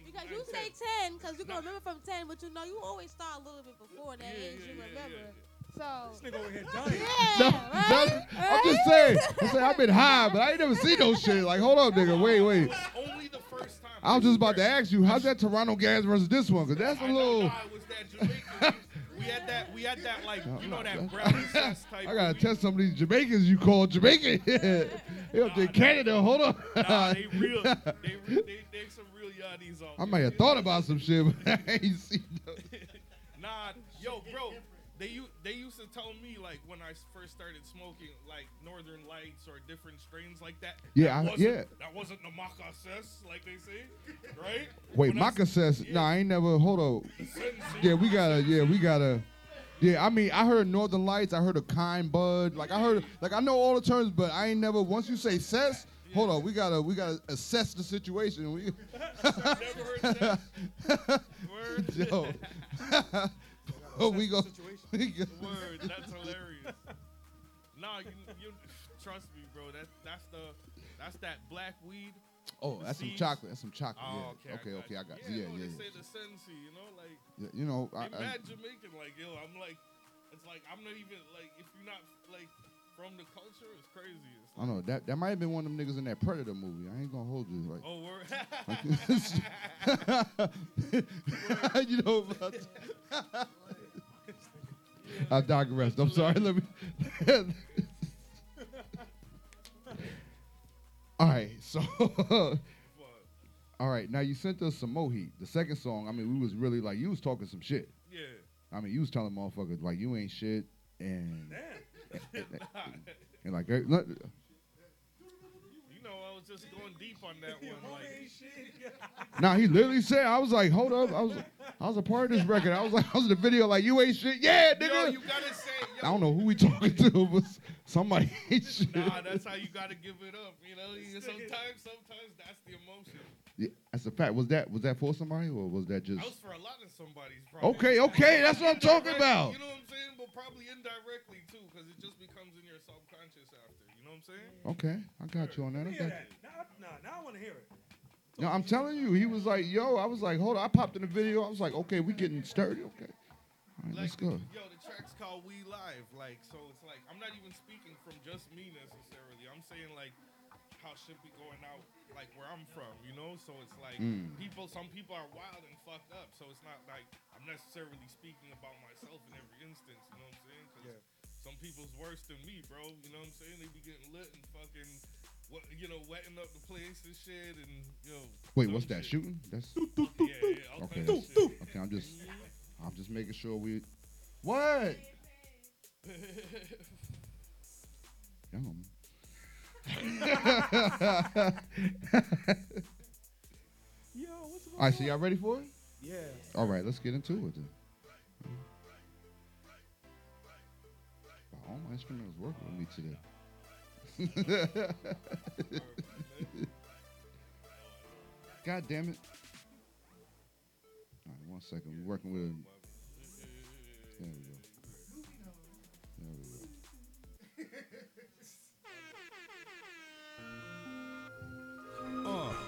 Because you say ten, because you can remember from ten, but you know you always start a little bit before that age. you remember. So. This nigga over here dying. No, no, I'm just saying. I'm saying I've been high, but I ain't never seen no shit. Like, hold up, nigga. Wait, wait. Only the first time. I was just about to ask you, how's that Toronto gas versus this one? Cause that's a little. Nah, was that we had that. We had that like you know that brown sauce type. I gotta test some of these Jamaicans you call Jamaican. they up there in Canada. Hold on. Nah, they real. They re- they they some real yardies on. I might have thought about some shit, but I ain't seen no. Nah, yo, bro. They u- they used to tell me like when I first started smoking like Northern Lights or different strains like that. Yeah, that I- yeah. That wasn't the macasses like they say, right? Wait, When I s- Maka says, nah, I ain't never. Hold on. Yeah, we gotta. Yeah, we gotta. Yeah, I mean, I heard Northern Lights. I heard a kind bud. Like I heard, like I know all the terms, but I ain't never. Once you say cess, hold on, we gotta, we gotta assess the situation. We. Yo. oh, we go. We go. Word, that's hilarious. nah, you, you trust me, bro. That that's the that's that black weed. Oh, that's some seeds. chocolate. That's some chocolate. Oh, yeah. Okay, okay, I got. you. Yeah, no, yeah, they yeah. say the sensi, you know, like Yeah, you know, I, I, mad Jamaican, like yo. I'm like, it's like I'm not even like if you're not like from the culture, it's crazy. It's I know that that might have been one of them niggas in that Predator movie. I ain't gonna hold you. Like, Oh, word. you know. About I digress. I'm sorry. Let me. All right. So. All right. Now you sent us some Moheat. The second song. I mean, we was really like you was talking some shit. Yeah. I mean, you was telling motherfuckers like you ain't shit and and, and like er, just going deep on that one. Like, Nah, he literally said, I was like, hold up. I was I was a part of this record. I was like, I was in the video like, you ain't shit. Yeah, nigga. yo, you gotta say, I don't know who we talking to, but somebody ain't shit. nah, that's how you gotta give it up. You know, sometimes, sometimes that's the emotion. Yeah, that's a fact. Was that was that for somebody or was that just I was for a lot of somebody's. Probably. Okay, okay, that's what I'm talking about. You know what I'm saying? But probably indirectly too, because it just becomes in your subconscious after. You know what I'm saying? Okay, I got you on that. I got that. Now, nah, now I want to hear it. No, I'm telling you, he was like, yo, I was like, hold on. I popped in the video. I was like, okay, we getting sturdy. Okay. All right, let's go. Yo, the track's called We Live. Like, so it's like I'm not even speaking from just me necessarily. I'm saying like how shit be going out like where I'm from, you know? So it's like Mm. people some people are wild and fucked up. So it's not like I'm necessarily speaking about myself in every instance, you know what I'm saying? 'Cause some people's worse than me, bro. You know what I'm saying? They be getting lit and fucking what you know, wetting up the place and shit and yo Wait, what's that? shit. Shooting? That's Yeah, yeah, all okay. kinds of. Okay, I'm just, I'm just making sure we. What? Yum. Yo, what's All right, so y'all ready for it? Yeah. All right, let's get into it then. All my instruments working with me today. God damn it. All right, one second. We're working with. There we go. There we go. Uh.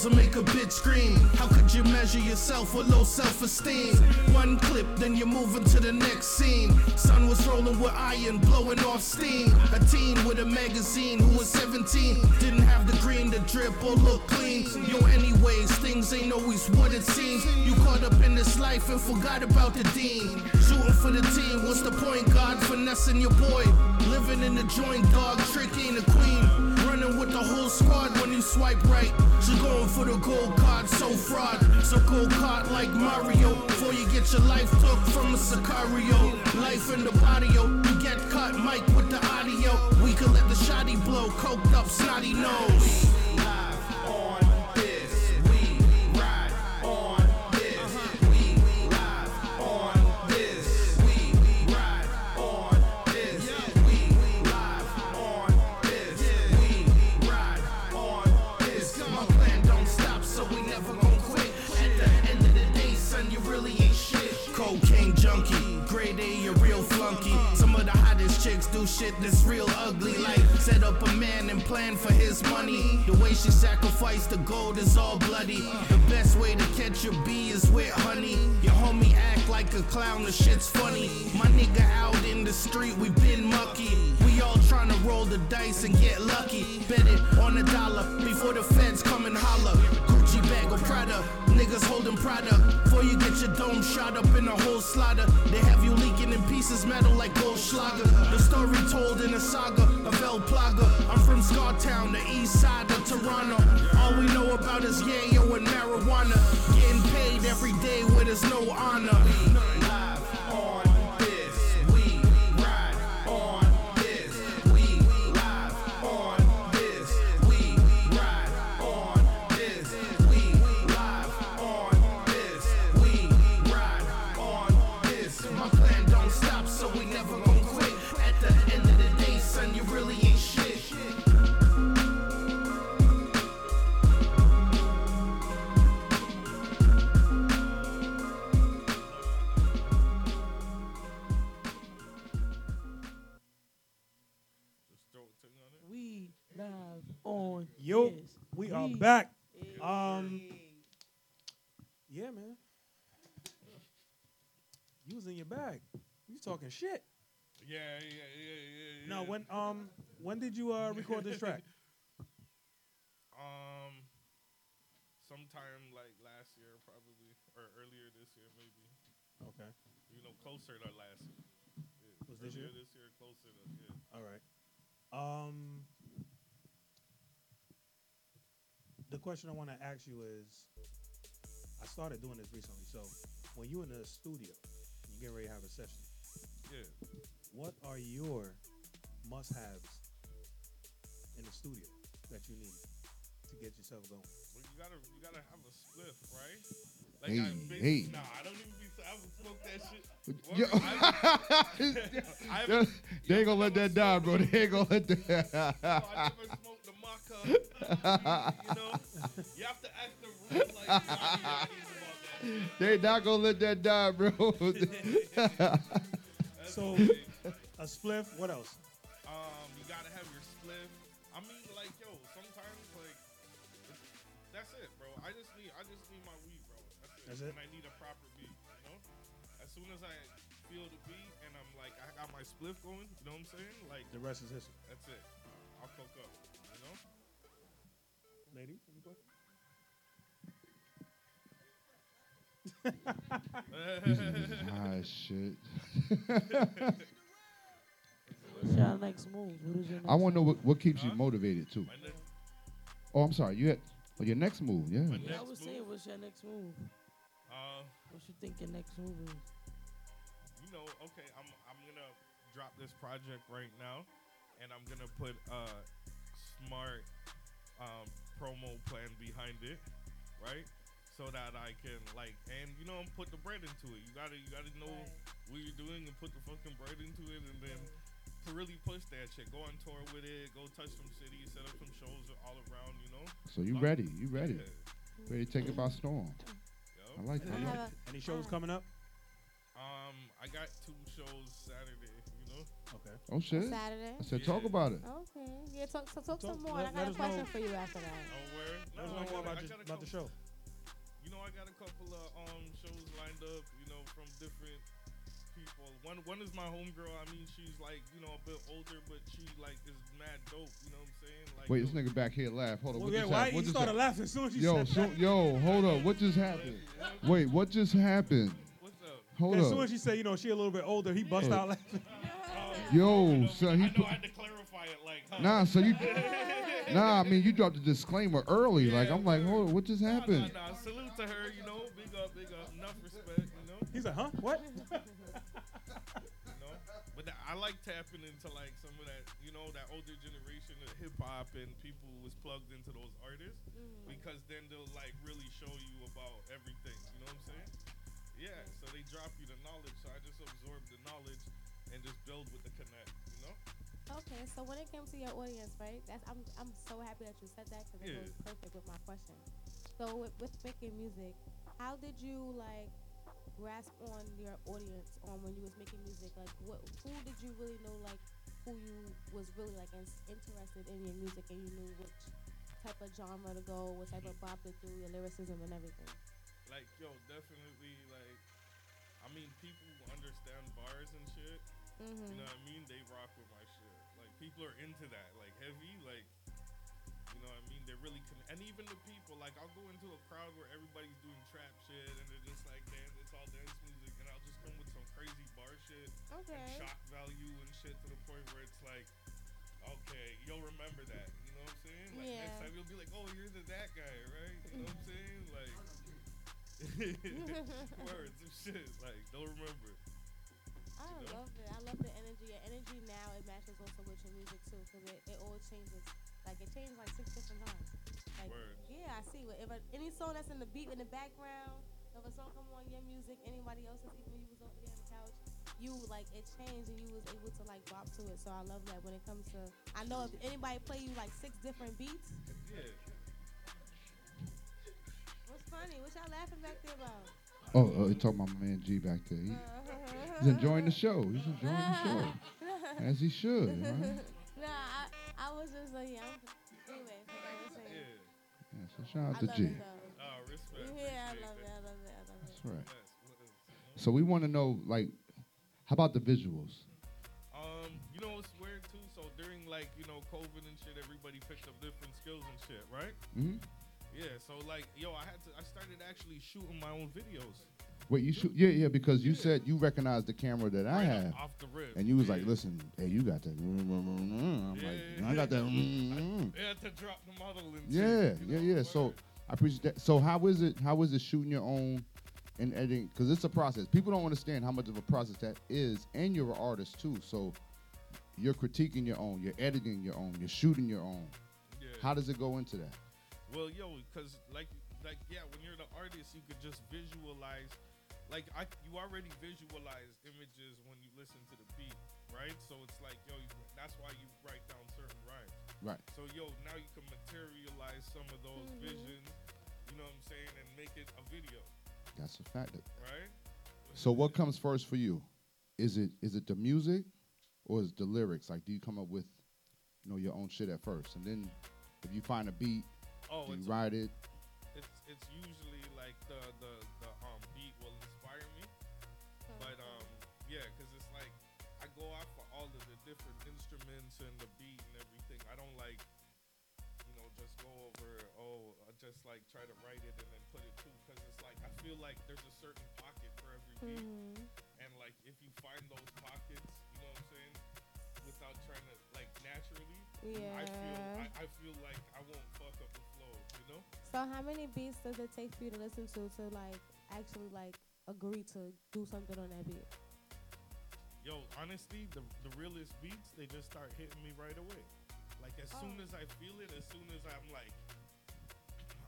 Dreams will make a bitch scream. How could you measure yourself with low self esteem? One clip, then you're moving to the next scene. Sun was rolling with iron, blowing off steam. A teen with a magazine who was 17 didn't have the green to drip or look clean. Yo, anyways, things ain't always what it seems. You caught up in this life and forgot about the dean. Shooting for the team, what's the point? God finessing your boy. Living in the joint, dog, tricking a queen. Squad when you swipe right. She going for the gold card, so fraud. So go card like Mario. Before you get your life took from a Sicario. Life in the patio, you get cut, Mike with the audio. We could let the shoddy blow, coked up snotty nose. Do shit that's real ugly. Like set up a man and plan for his money. The way she sacrificed the gold is all bloody. The best way to catch a bee is with honey. Your homie act like a clown, the shit's funny. My nigga out in the street, we been mucky. We all tryna roll the dice and get lucky. Bet it on a dollar before the feds come and holler. Or Prada, niggas holding Prada. Before you get your dome shot up in a whole slaughter, they have you leaking in pieces, metal like gold Goldschlager. The story told in a saga of El Plaga. I'm from Scartown, the east side of Toronto. All we know about is yayo and marijuana. Getting paid every day where there's no honor. On Yo, this. we are back. Um, yeah, man. You was in your bag. You was talking shit. Yeah, yeah, yeah, yeah. No, yeah. when um, when did you uh record this track? Um, sometime like last year, probably, or earlier this year, maybe. Okay. You know, closer to last year. Yeah. Was this year? This year, closer to yeah. All right. Um, question I want to ask you is, I started doing this recently. So, when you in the studio, you get ready to have a session. Yeah. What are your must-haves in the studio that you need to get yourself going? Well, you gotta, you gotta have a spliff, right? Hey, I've been- hey. Nah, I don't even be. I haven't smoked that shit. Yo. I haven't- they ain't gonna let that die, bro. They ain't gonna let that. I you know, you have to act the real like Johnny Yankees about that. they not gonna let that die, bro. So, a spliff. What else? Um, you gotta have your spliff. I mean, like, yo, sometimes like that's it, bro. I just need, I just need my weed, bro. That's it. That's it? And I need a proper beat, you know. As soon as I feel the beat and I'm like, I got my spliff going, you know what I'm saying? Like The rest is history. That's it. I'll cook up, you know. Lady. Any questions? ah, shit. What's your next move? What is your next I want to know what, what keeps you motivated too. Oh, I'm sorry. You had oh, your next move. Yeah. Yeah, I was saying, what's your next move? Uh, What you think your next move is? you know, okay, I'm I'm gonna drop this project right now, and I'm gonna put a smart um, promo plan behind it, right? So that I can like, and you know, put the bread into it. You gotta you gotta know what you're doing and put the fucking bread into it, and then to really push that shit, go on tour with it, go touch some cities, set up some shows all around, you know. So you ready? You ready? Ready to take it by storm? I like that. I like that. Any shows coming up? Um, I got two shows Saturday, you know. Okay. Oh shit! Saturday? I said talk about it. Okay. Yeah, talk, so talk Talk- some more. let- I let got a us know. question for you after that. Oh, where? Let us know I more got- about I your- got a about the couple- show. You know, I got a couple of um shows lined up. You know, from different people. One one is my homegirl. I mean, she's like you know a bit older, but she like is mad dope. You know what I'm saying? Like, Wait, yo, this nigga back here laugh. Hold on. Well, what yeah, just why happened? you What just started happened? laughing as soon as you yo, said so, that? yo, hold up. What just happened? Wait, what just happened? What's up? Hold as up. soon as she said, you know, she a little bit older, he bust out laughing. Yo, son, he I know put, I had to clarify it. Like, huh? nah, so you, nah, I mean you dropped the disclaimer early. like I'm like, hold what just Nah, happened? nah, salute to her. You know, big up, big up. Enough respect. You know. He's like, huh? What? you know. But th- I like tapping into like some of that, you know, that older generation of hip hop and people who was plugged into those artists mm-hmm. because then they'll like really show you about everything. You know what I'm saying? Yeah. So they drop you the knowledge. So I just absorb the knowledge and just build with the connect. You know. Okay, so when it comes to your audience, right? That's I'm I'm so happy that you said that because it Yeah. goes perfect with my question. So with, with making music, how did you like grasp on your audience on when you was making music? Like, what who did you really know like who you was really like in, interested in your music and you knew which type of genre to go, what type of bop to do, your lyricism and everything. Like yo, definitely like. I mean, people understand bars and shit. Mhm. You know what I mean? They rock with my shit. Like people are into that. Like heavy. Like you know what I mean? They're really con- and even the people. Like I'll go into a crowd where everybody's doing trap shit and they're just like dance. It's all dance music, and I'll just come with some crazy bar shit Okay. and shock value and shit to the point where it's like. Okay, you'll remember that. You know what I'm saying? Like next time you'll be like, "Oh, you're the that guy, right?" You know what I'm saying? Like, words and shit. Like, don't remember. I You know? love it. I love the energy. Your energy now it matches also with your music too, because it, it always changes. Like it changed like six different times. Like Word. yeah, I see. If a, any song that's in the beat in the background, if a song come on your music, anybody else's, even when you was over there on the couch, you like it changed and you was able to like bop to it. So I love that when it comes to. I know if anybody play you like six different beats. Yeah. What's funny? What y'all laughing back there about? Oh, oh, you talking about my man G back there. He- uh-huh. He's enjoying the show. He's enjoying the show, as he should. Right? nah, I, I was just like, yeah. I'm, anyway, like I was saying. Yeah, so shout out I to love G. it though. Oh, respect. Yeah, I love it. I love it. I love it. That's right. So we want to know, like, how about the visuals? Um, you know it's weird too? So during like you know COVID and shit, everybody picked up different skills and shit, right? Mhm. Yeah. So like, yo, I had to. I started actually shooting my own videos. Wait, you shoot? Yeah, yeah, because you said you recognized the camera that I Right have, off the rip, and you was like, "Listen, hey, you got that." I'm like, I got that. mm-hmm." Had to drop the model and Yeah, shit, you yeah, know? yeah. So I appreciate that. So how is it? How is it shooting your own and editing? Because it's a process. People don't understand how much of a process that is, and you're an artist too. So you're critiquing your own, you're editing your own, you're shooting your own. Yeah. How does it go into that? Well, yo, because like, like, yeah, when you're the artist, you could just visualize. Like, I, you already visualize images when you listen to the beat, right? So it's like, yo, you, that's why you write down certain rhymes. Right. So, yo, now you can materialize some of those mm-hmm. visions. You know what I'm saying, and make it a video, That's a fact. right? So what comes first for you? Is it is it the music, or is it the lyrics? Like, do you come up with, you know, your own shit at first, and then if you find a beat, Oh, you it's write it? it's it's usually and the beat and everything. I don't like you know just go over oh I just like try to write it and then put it too, because it's like I feel like there's a certain pocket for every beat, Mhm. and like if you find those pockets, you know what I'm saying, without trying to like naturally, I feel Yeah. I, I feel like I won't fuck up the flow, you know. So how many beats does it take for you to listen to to like actually like agree to do something on that beat? Yo, honestly, the the realest beats they just start hitting me right away. Like as soon Oh. as I feel it, as soon as I'm like,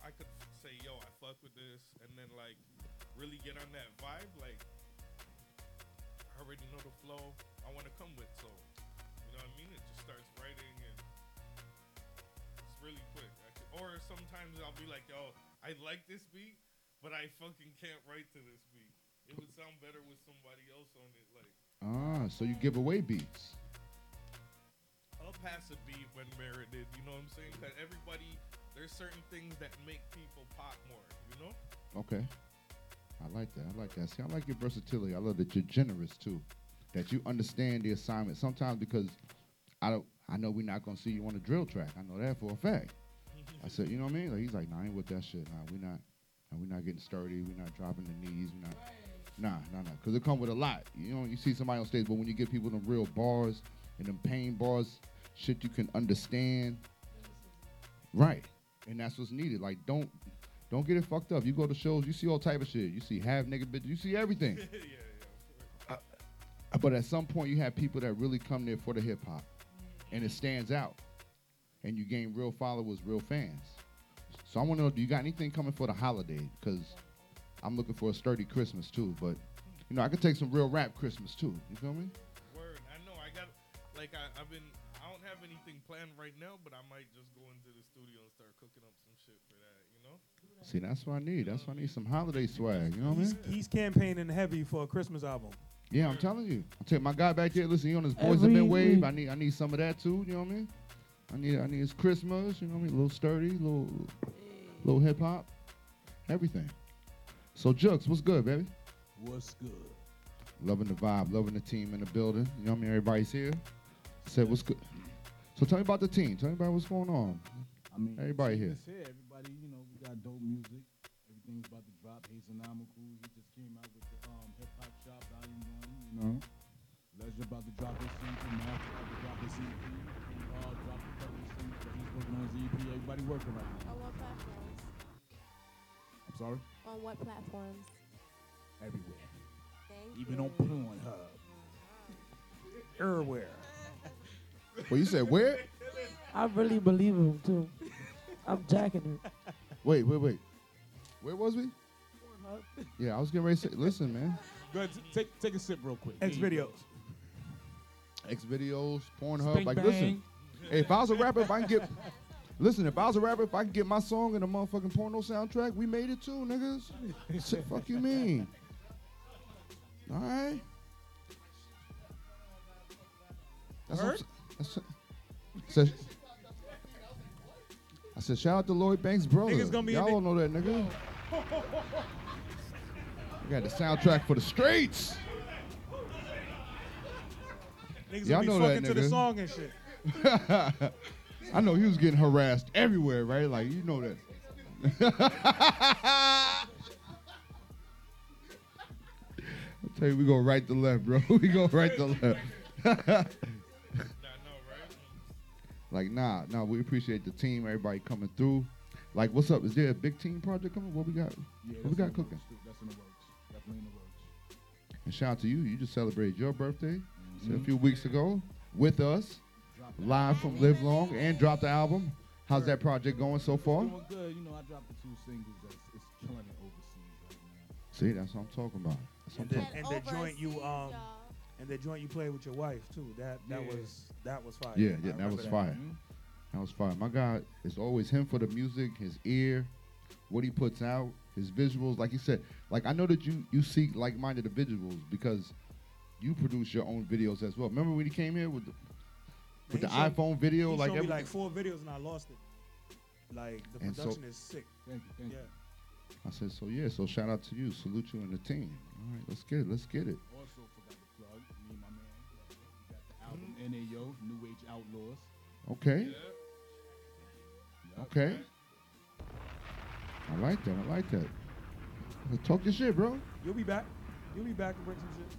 I could say, yo, I fuck with this, and then like really get on that vibe. Like I already know the flow I want to come with, so you know what I mean. It just starts writing and it's really quick. I could, or sometimes I'll be like, yo, I like this beat, but I fucking can't write to this beat. It would sound better with somebody else on it, like. Ah, so you give away beats. I'll pass a beat when merited. You know what I'm saying? Because everybody, there's certain things that make people pop more. You know? Okay. I like that. I like that. See, I like your versatility. I love that you're generous too. That you understand the assignment. Sometimes because I don't I know we're not gonna see you on a drill track. I know that for a fact. I said, you know what I mean? Like he's like, nah, I ain't with that shit. Nah, we not nah, we not getting sturdy, we not dropping the knees, we not Nah, nah, nah. Cause it come with a lot. You know, you see somebody on stage, but when you get people them real bars and them pain bars, shit you can understand. Right. And that's what's needed. Like don't don't get it fucked up. You go to shows, you see all type of shit. You see half nigga bitches, you see everything. Uh, but at some point you have people that really come there for the hip hop. And it stands out. And you gain real followers, real fans. So I wanna know, do you got anything coming for the holiday? Because I'm looking for a sturdy Christmas too, but you know, I could take some real rap Christmas too. You feel me? Word. I know. I got. Like I, I've been. I don't have anything planned right now, but I might just go into the studio and start cooking up some shit for that. You know? See, that's what I need. That's what I need some holiday swag. You know what I mean? he's campaigning heavy for a Christmas album. Yeah, I'm telling you. I take my guy back there. Listen, he on his boys and been men wave. I need, I need some of that too. You know what I mean? I need, I need his Christmas. You know what I mean? A little sturdy, little, little hip hop, everything. So, Jux, what's good, baby? What's good? Loving the vibe, loving the team in the building. You know what I mean? Everybody's here. Said what's good. So tell me about the team. Tell me about what's going on. I mean, everybody here. It's here. Everybody, you know, we got dope music. Everything's about to drop. Hazenomical, he just came out with the um, Hip Hop Shop Volume 1, you know. Leisure about to drop his single. Mark about to drop his EP. King Hall dropped a couple of singles, but he's working on his EP. Everybody working right now. On what platforms? I'm sorry? On what platforms? Everywhere. Thank Even you. on Pornhub. Uh-huh. Everywhere. Well, you said where? I really believe him too. I'm jacking it. Wait, wait, wait. Where was we? Pornhub. Yeah, I was getting ready to say, listen, man. Go ahead, t- take, take a sip real quick. X Here you go. videos. XVideos, Pornhub. Spank like, bang. listen, hey, if I was a rapper, if I can get, listen, if I was a rapper, if I could get my song in a motherfucking porno soundtrack, we made it too, niggas. Shit, fuck you mean? All right. That's what that's what- said- I said, shout out to Lloyd Banks' brother. Niggas gonna be Y'all don't know that nigga. We got the soundtrack for the streets. Niggas Y'all will be know that fucking to the song and shit. I know he was getting harassed everywhere, right? Like you know that. I'll tell you, we go right to left, bro. we go right to left. like, nah, nah, we appreciate the team, everybody coming through. Like, what's up? Is there a big team project coming? What we got? Yeah, what we got in cooking? works. That's in the works. Definitely in the works. And shout out to you. You just celebrated your birthday so a Mhm. few weeks ago with us, live from Live Long, and dropped the album. How's that project going so far? Doing good. You know, I dropped the two singles. That's it's killing it overseas right now. See, that's what I'm talking about. That's what And I'm the, talking and the joint you um, and the joint you played with your wife too. That that Yeah. was that was fire. Yeah, yeah, that remember was fire. Mhm. That was fire. My God, it's always him for the music, his ear, what he puts out, his visuals. Like he said, like I know that you you seek like-minded individuals because you produce your own videos as well. Remember when he came here with the, with the showed- iPhone video, He like showed me everything? like four videos and I lost it. Like the And so- production is sick. Thank you. Thank Yeah. you. I said, so yeah, so shout out to you, salute you and the team. All right, let's get it, let's get it. Also forgot to plug me and my man. We got the album NAO, New Age Outlaws. Okay, Yup. okay. I like that. I like that. Talk your shit, bro. You'll be back. You'll be back and bring some shit.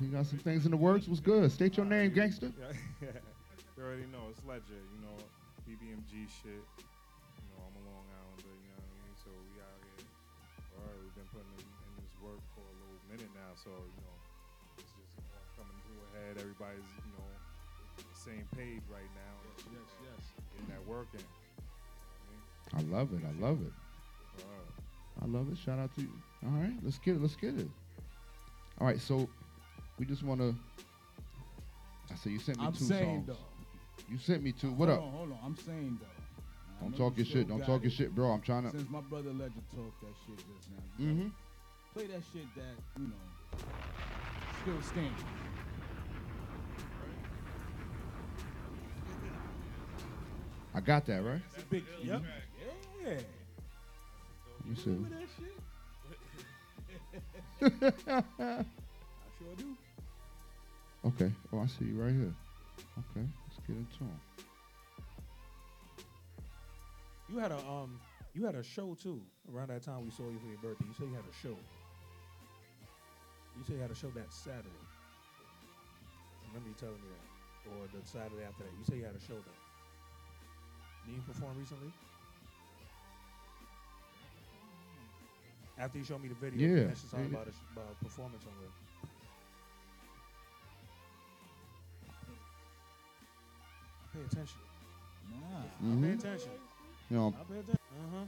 So you got some things in the works. What's good? State your name, gangster. you already know it's Ledger, you know, BBMG shit. You know, I'm a Long Islander, you know what I mean? So we out here. All right, we've been putting in, in this work for a little minute now, so you know, it's just all coming to a head. Everybody's, you know, the same page right now. Yes, yes. Getting that work in. I love it. I love it. I love it. Shout out to you. All right, let's get it. Let's get it. All right, so we just want to. I said you sent me I'm two saying songs. though. You sent me two. What hold up? On, hold on. I'm saying though. I Don't talk your shit. Don't got talk your shit, bro. I'm trying to. Since my brother Ledger talked that shit just now. you Mhm. Play that shit that you know. Still standing. I got that right. It's a big. Yep. Yeah. You see. Remember that shit? I sure do. Okay. Oh, I see you right here. Okay, let's get into them. You had a um, you had a show too around that time we saw you for your birthday. You said you had a show. You said you had a show that Saturday. Remember you telling me that, or the Saturday after that. You said you had a show then. Did you perform recently? After you showed me the video, you mentioned something yeah. about a sh- about a performance somewhere. Pay attention. Nah. Mhm. Pay attention. You know, I pay attention. Uh huh.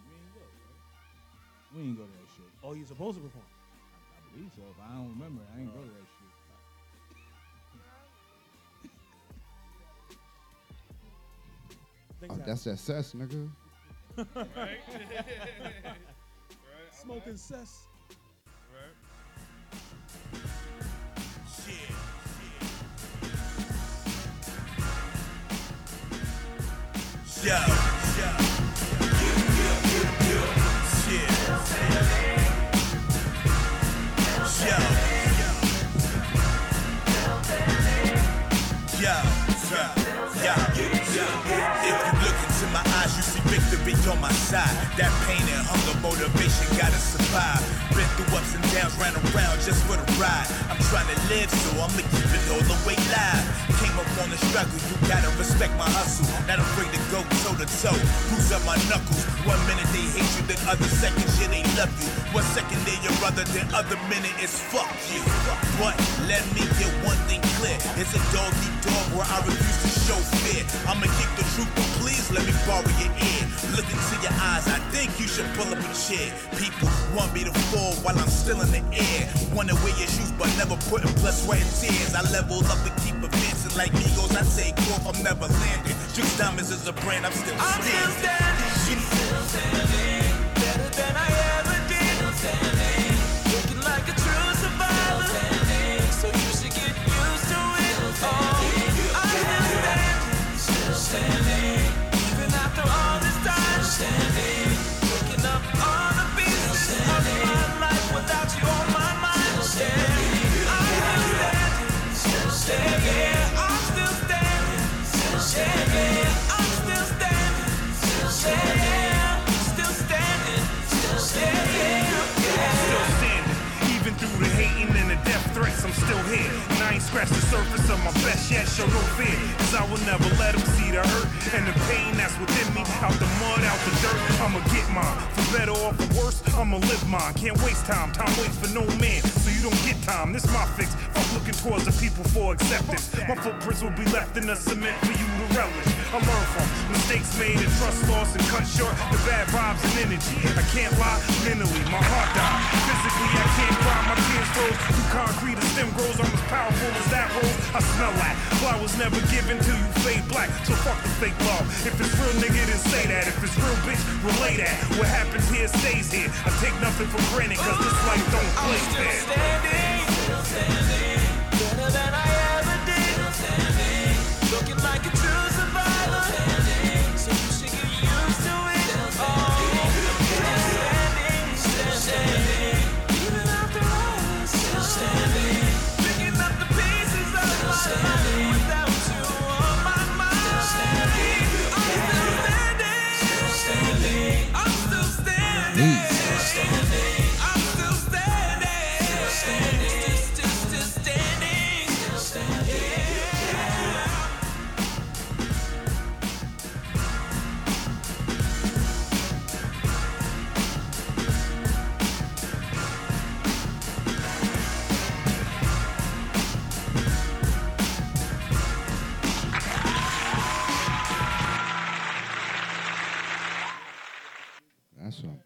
We ain't go to that shit. Oh, you supposed to perform? I believe so. If I don't remember, I ain't go to that shit. Oh, that's that cess, nigga. Right? Smoking cess. See victory on my side. That pain and hunger, motivation gotta survive. Been through ups and downs, ran around just for the ride. I'm trying to live, so I'ma keep it all the way live. Came up on the struggle, you gotta respect my hustle. Not afraid to go toe to toe. Bruise up my knuckles. One minute they hate you, then other second shit they love you. One second they're your brother, then other minute it's fuck you. But let me get one thing clear. It's a dog eat dog where I refuse to show fear. I'ma kick the truth, but please let me borrow your ear. Look into your eyes, I think you should pull up a chair. People want me to fall while I'm still in the air. Wanna wear your shoes, but never put putting blood, sweat, and tears. I leveled up to keep advancing like Migos. I take off, I'm never landing. Juice Diamonds is a brand, I'm still I'm standing. still standing. Still standing. Better than I ever I'm still here. And I ain't scratched the surface of my best yet, show no fear. Cause I will never let them see the hurt and the pain that's within me. Out the mud, out the dirt, I'ma get mine. For better or for worse, I'ma live mine. Can't waste time, time waits for no man. So you don't get time, this my fix. Fuck looking towards the people for acceptance. My footprints will be left in the cement for you to relish. I learn from mistakes made and trust lost and cut short the bad vibes and energy. I can't lie, mentally, my heart died. Physically, I can't cry, my tears flow through concrete. A stem grows, I'm as powerful as that rose. I smell that. Flowers never given till you fade black. So fuck the fake love. If it's real, nigga, then say that. If it's real, bitch, relay that. What happens here stays here. I take nothing for granted, cause this life don't play I'm still fair. standing. Still standing.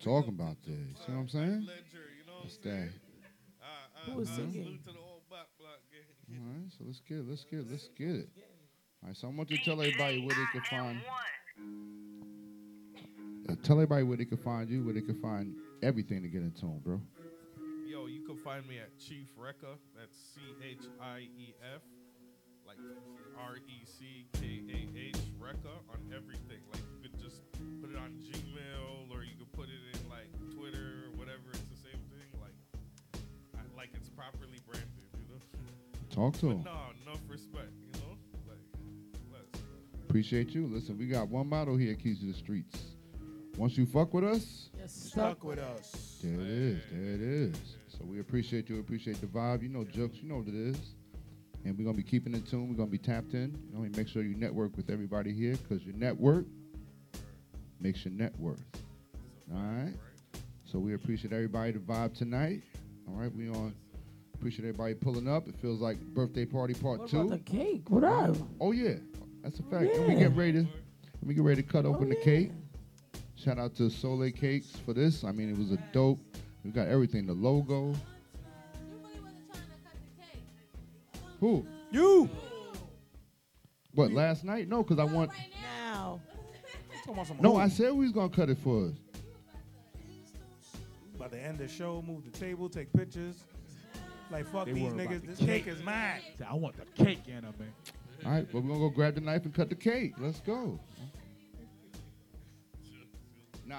That's what I'm talking about there. You know what I'm saying? That's that. Who was singing? All right, so let's get it. Let's get it. Let's get it. All right, so I want you to tell everybody where they can find. Uh, tell everybody where they can find you, where they can find everything to get in tune, bro. Yo, you can find me at Chief Reckah. That's C H I E F, like R E C K A H Reckah Talk to him. No, enough respect. You know, like. Appreciate you. Listen, we got one motto here, Keys to the Streets. Once you fuck with us, Stuck with us. there it is. There it is. So we appreciate you. Appreciate the vibe. You know, jokes. You know what it is. And we're gonna be keeping in tune. We're gonna be tapped in. You know, and make sure you network with everybody here, cause your network makes your net worth. All right. So we appreciate everybody the vibe tonight. All right, we on. Appreciate everybody pulling up. It feels like birthday party part What two. about the cake? What up? Oh yeah, that's a fact. And we Yeah. get ready to we get ready to cut oh, open the cake. Shout out to Soleil Cakes for this. I mean, it was a dope. We got everything. The logo. Who? You. What? Last night? No, because I want. Right Now. No, I said we was gonna cut it for us. About to end of the show, move the table, take pictures. Like fuck They these worry about niggas. the This cake cake. is mine. I want the cake, Anna, man. All right, well we're gonna go grab the knife and cut the cake. Let's go. Nah.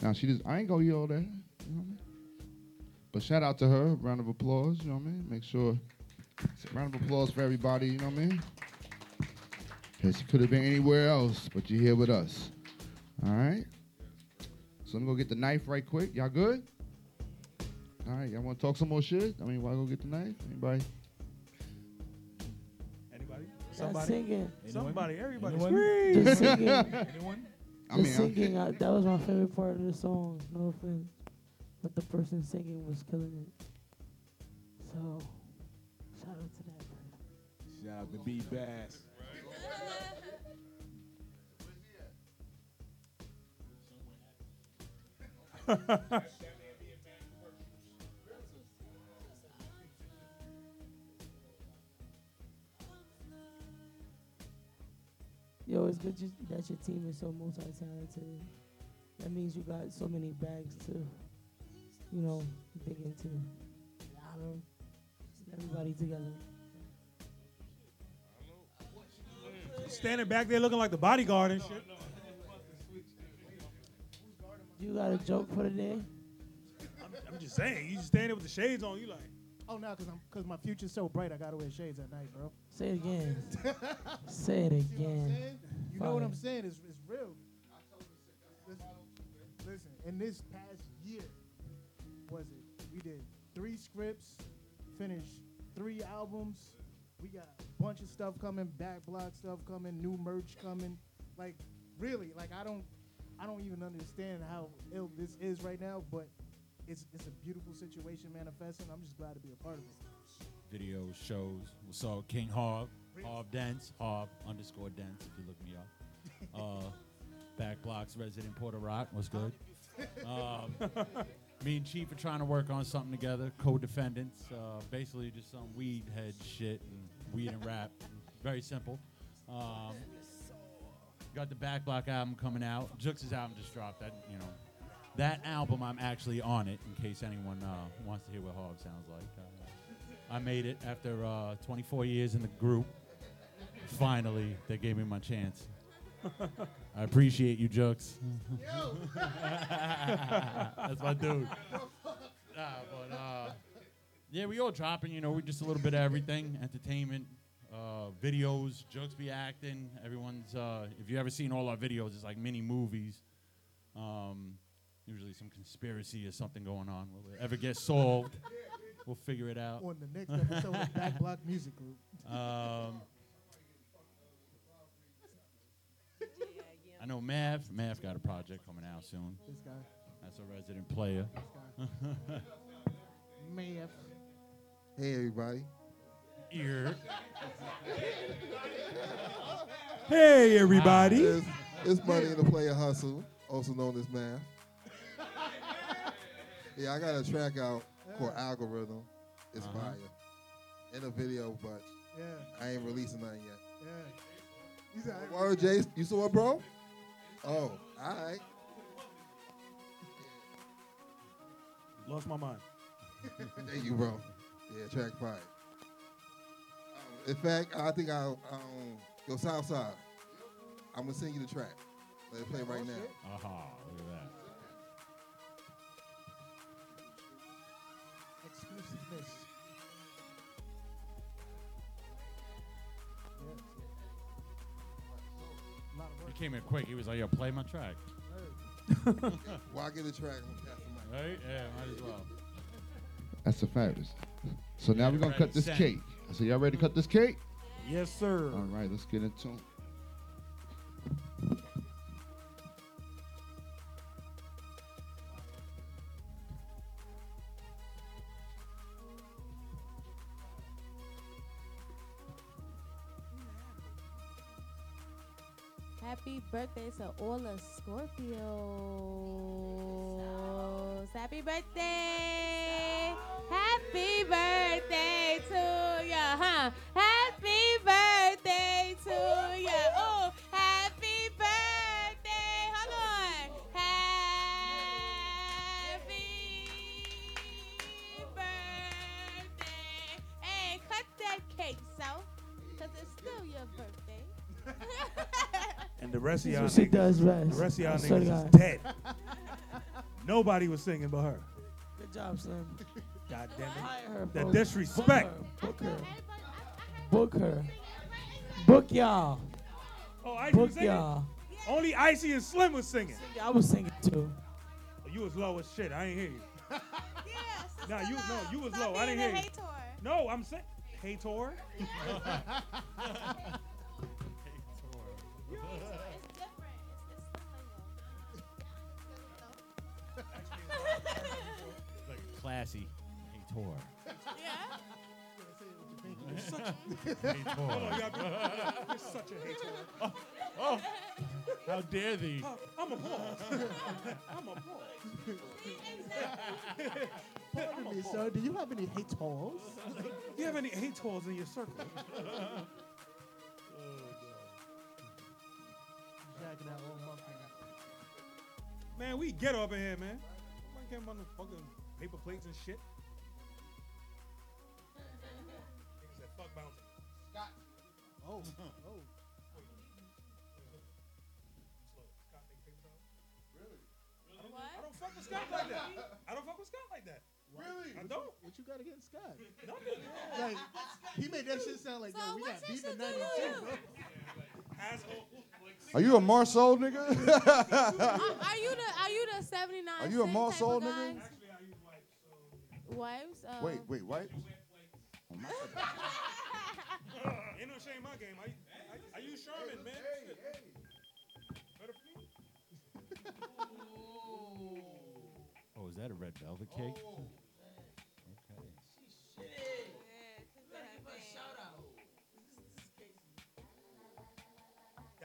Now she just I ain't gonna yell that. You know what I mean? But shout out to her. Round of applause. You know what I mean? Make sure. Round of applause for everybody. You know what I mean? Cause she could have been anywhere else, but you're here with us. All right. So let me go get the knife right quick. Y'all good? All right. Y'all want to talk some more shit? I mean, why go get the knife? Anybody? Anybody? That's Somebody? singing. Somebody? Everybody Anyone? scream. Just singing. Anyone? I mean, I- singing, uh, that was my favorite part of the song. No offense, but the person singing was killing it. So, shout out to that. person. Shout out to B Bass. Yo, it's good you, that your team is so multi-talented. That means you got so many bags to, you know, dig into. I don't. Everybody together. Standing back there looking like the bodyguard and shit. You got a joke for the day? I'm just saying, you just standing with the shades on, you like. Oh no, cause I'm cause my future's so bright. I gotta wear shades at night, bro. Say it again. Say it You see what I'm again. You know what I'm saying? It's, it's real. Listen, listen, in this past year, was it? We did three scripts, finished three albums. We got a bunch of stuff coming, back block stuff coming, new merch coming. Like really, like I don't, I don't even understand how ill this is right now, but it's it's a beautiful situation manifesting. I'm just glad to be a part of it. Videos, shows. We saw King Harv, Harv Dance, Harv underscore Dance if you look me up. Uh, Back Blocks resident Porter Rock was good. Um, me and Chief are trying to work on something together, co-defendants. Uh, basically, just some weed head shit and weed and rap. Very simple. Um, got the Back Block album coming out. Jux' album just dropped. That you know, that album I'm actually on it. In case anyone uh, wants to hear what Harv sounds like. Uh, I made it after uh, 24 years in the group. Finally, they gave me my chance. I appreciate you, Jux. That's my dude. Nah, but uh, yeah, we all dropping. You know, we just a little bit of everything: entertainment, uh, videos. Jux be acting. Everyone's. Uh, if you ever seen all our videos, it's like mini movies. Um, Usually some conspiracy or something going on. Will it ever get solved? we'll figure it out. On the next episode of Back Block Music Group. Um, I know Mav. Mav got a project coming out soon. This guy. That's a resident player. Math. Hey, everybody. Ear. Hey, everybody. It's, it's Money in the Player Hustle, also known as Math. yeah, I got a track out called Algorithm. It's Uh-huh. fire. In a video, but Yeah. I ain't releasing nothing yet. Yeah. He's a, Word, Jace, you saw it, bro? Oh, all right. Lost my mind. Thank you, bro. Yeah, track fire. Um, in fact, I think I'll, um, yo, Southside, I'm going to send you the track. Let it play right now. Aha, look at that. Came in quick. He was like, yo, play my track. Why I get the track, I'm going to pass the mic. Right? Yeah, might as well. That's the fabulous. So now we're gonna cut this set. cake. So y'all ready to cut this cake? Yes, sir. All right, let's get into it. Birthday to all the Scorpios. Happy birthday. Happy birthday to ya, huh? Happy birthday to ya. Oh, happy birthday. Hold on. Happy birthday. Hey, cut that cake, South, because it's still your birthday. And the rest of y'all she niggas, does best. the rest of y'all I swear to niggas is dead. Nobody was singing but her. Good job, Slim. God damn Hire it. her, The disrespect. Book her. Book her. Book her. Book y'all. Oh, Icy was Book singing? y'all. Only Icy and Slim was singing. I was singing too. Oh, you was low as shit. I ain't hear you. nah, you no, you was low. I didn't being hear a you. hater. No, I'm saying hater. classy. Hey, Tor. You're such, Hey, Tor. Hold you gotta be- you're such a hater. Oh, oh, how dare thee? Oh, I'm appalled. I'm appalled. Pardon me, sir. Do you have any haters? Do you have any haters in your circle? Oh, Jacking that old muffin. Man, we get up in here, man. Nobody care about no fucking paper plates and shit. Niggas said fuck bouncing. Scott. Oh, oh. What? I don't fuck with Scott like that. I don't fuck with Scott like that. Really? I don't. What you got against Scott? Nothing. Like, he made that shit sound like, yo, we got beef in 92, bro. Asshole. Are you a Marceau nigga? are you the are you the 79? Are you a cent Marceau type of nigga? guys? Wives? Uh, wait, wait, what? Oh, my- Ain't no shame in my game. I, I, I use Sherman, man. Shit. Better for me. Oh, is that a red velvet cake? Okay.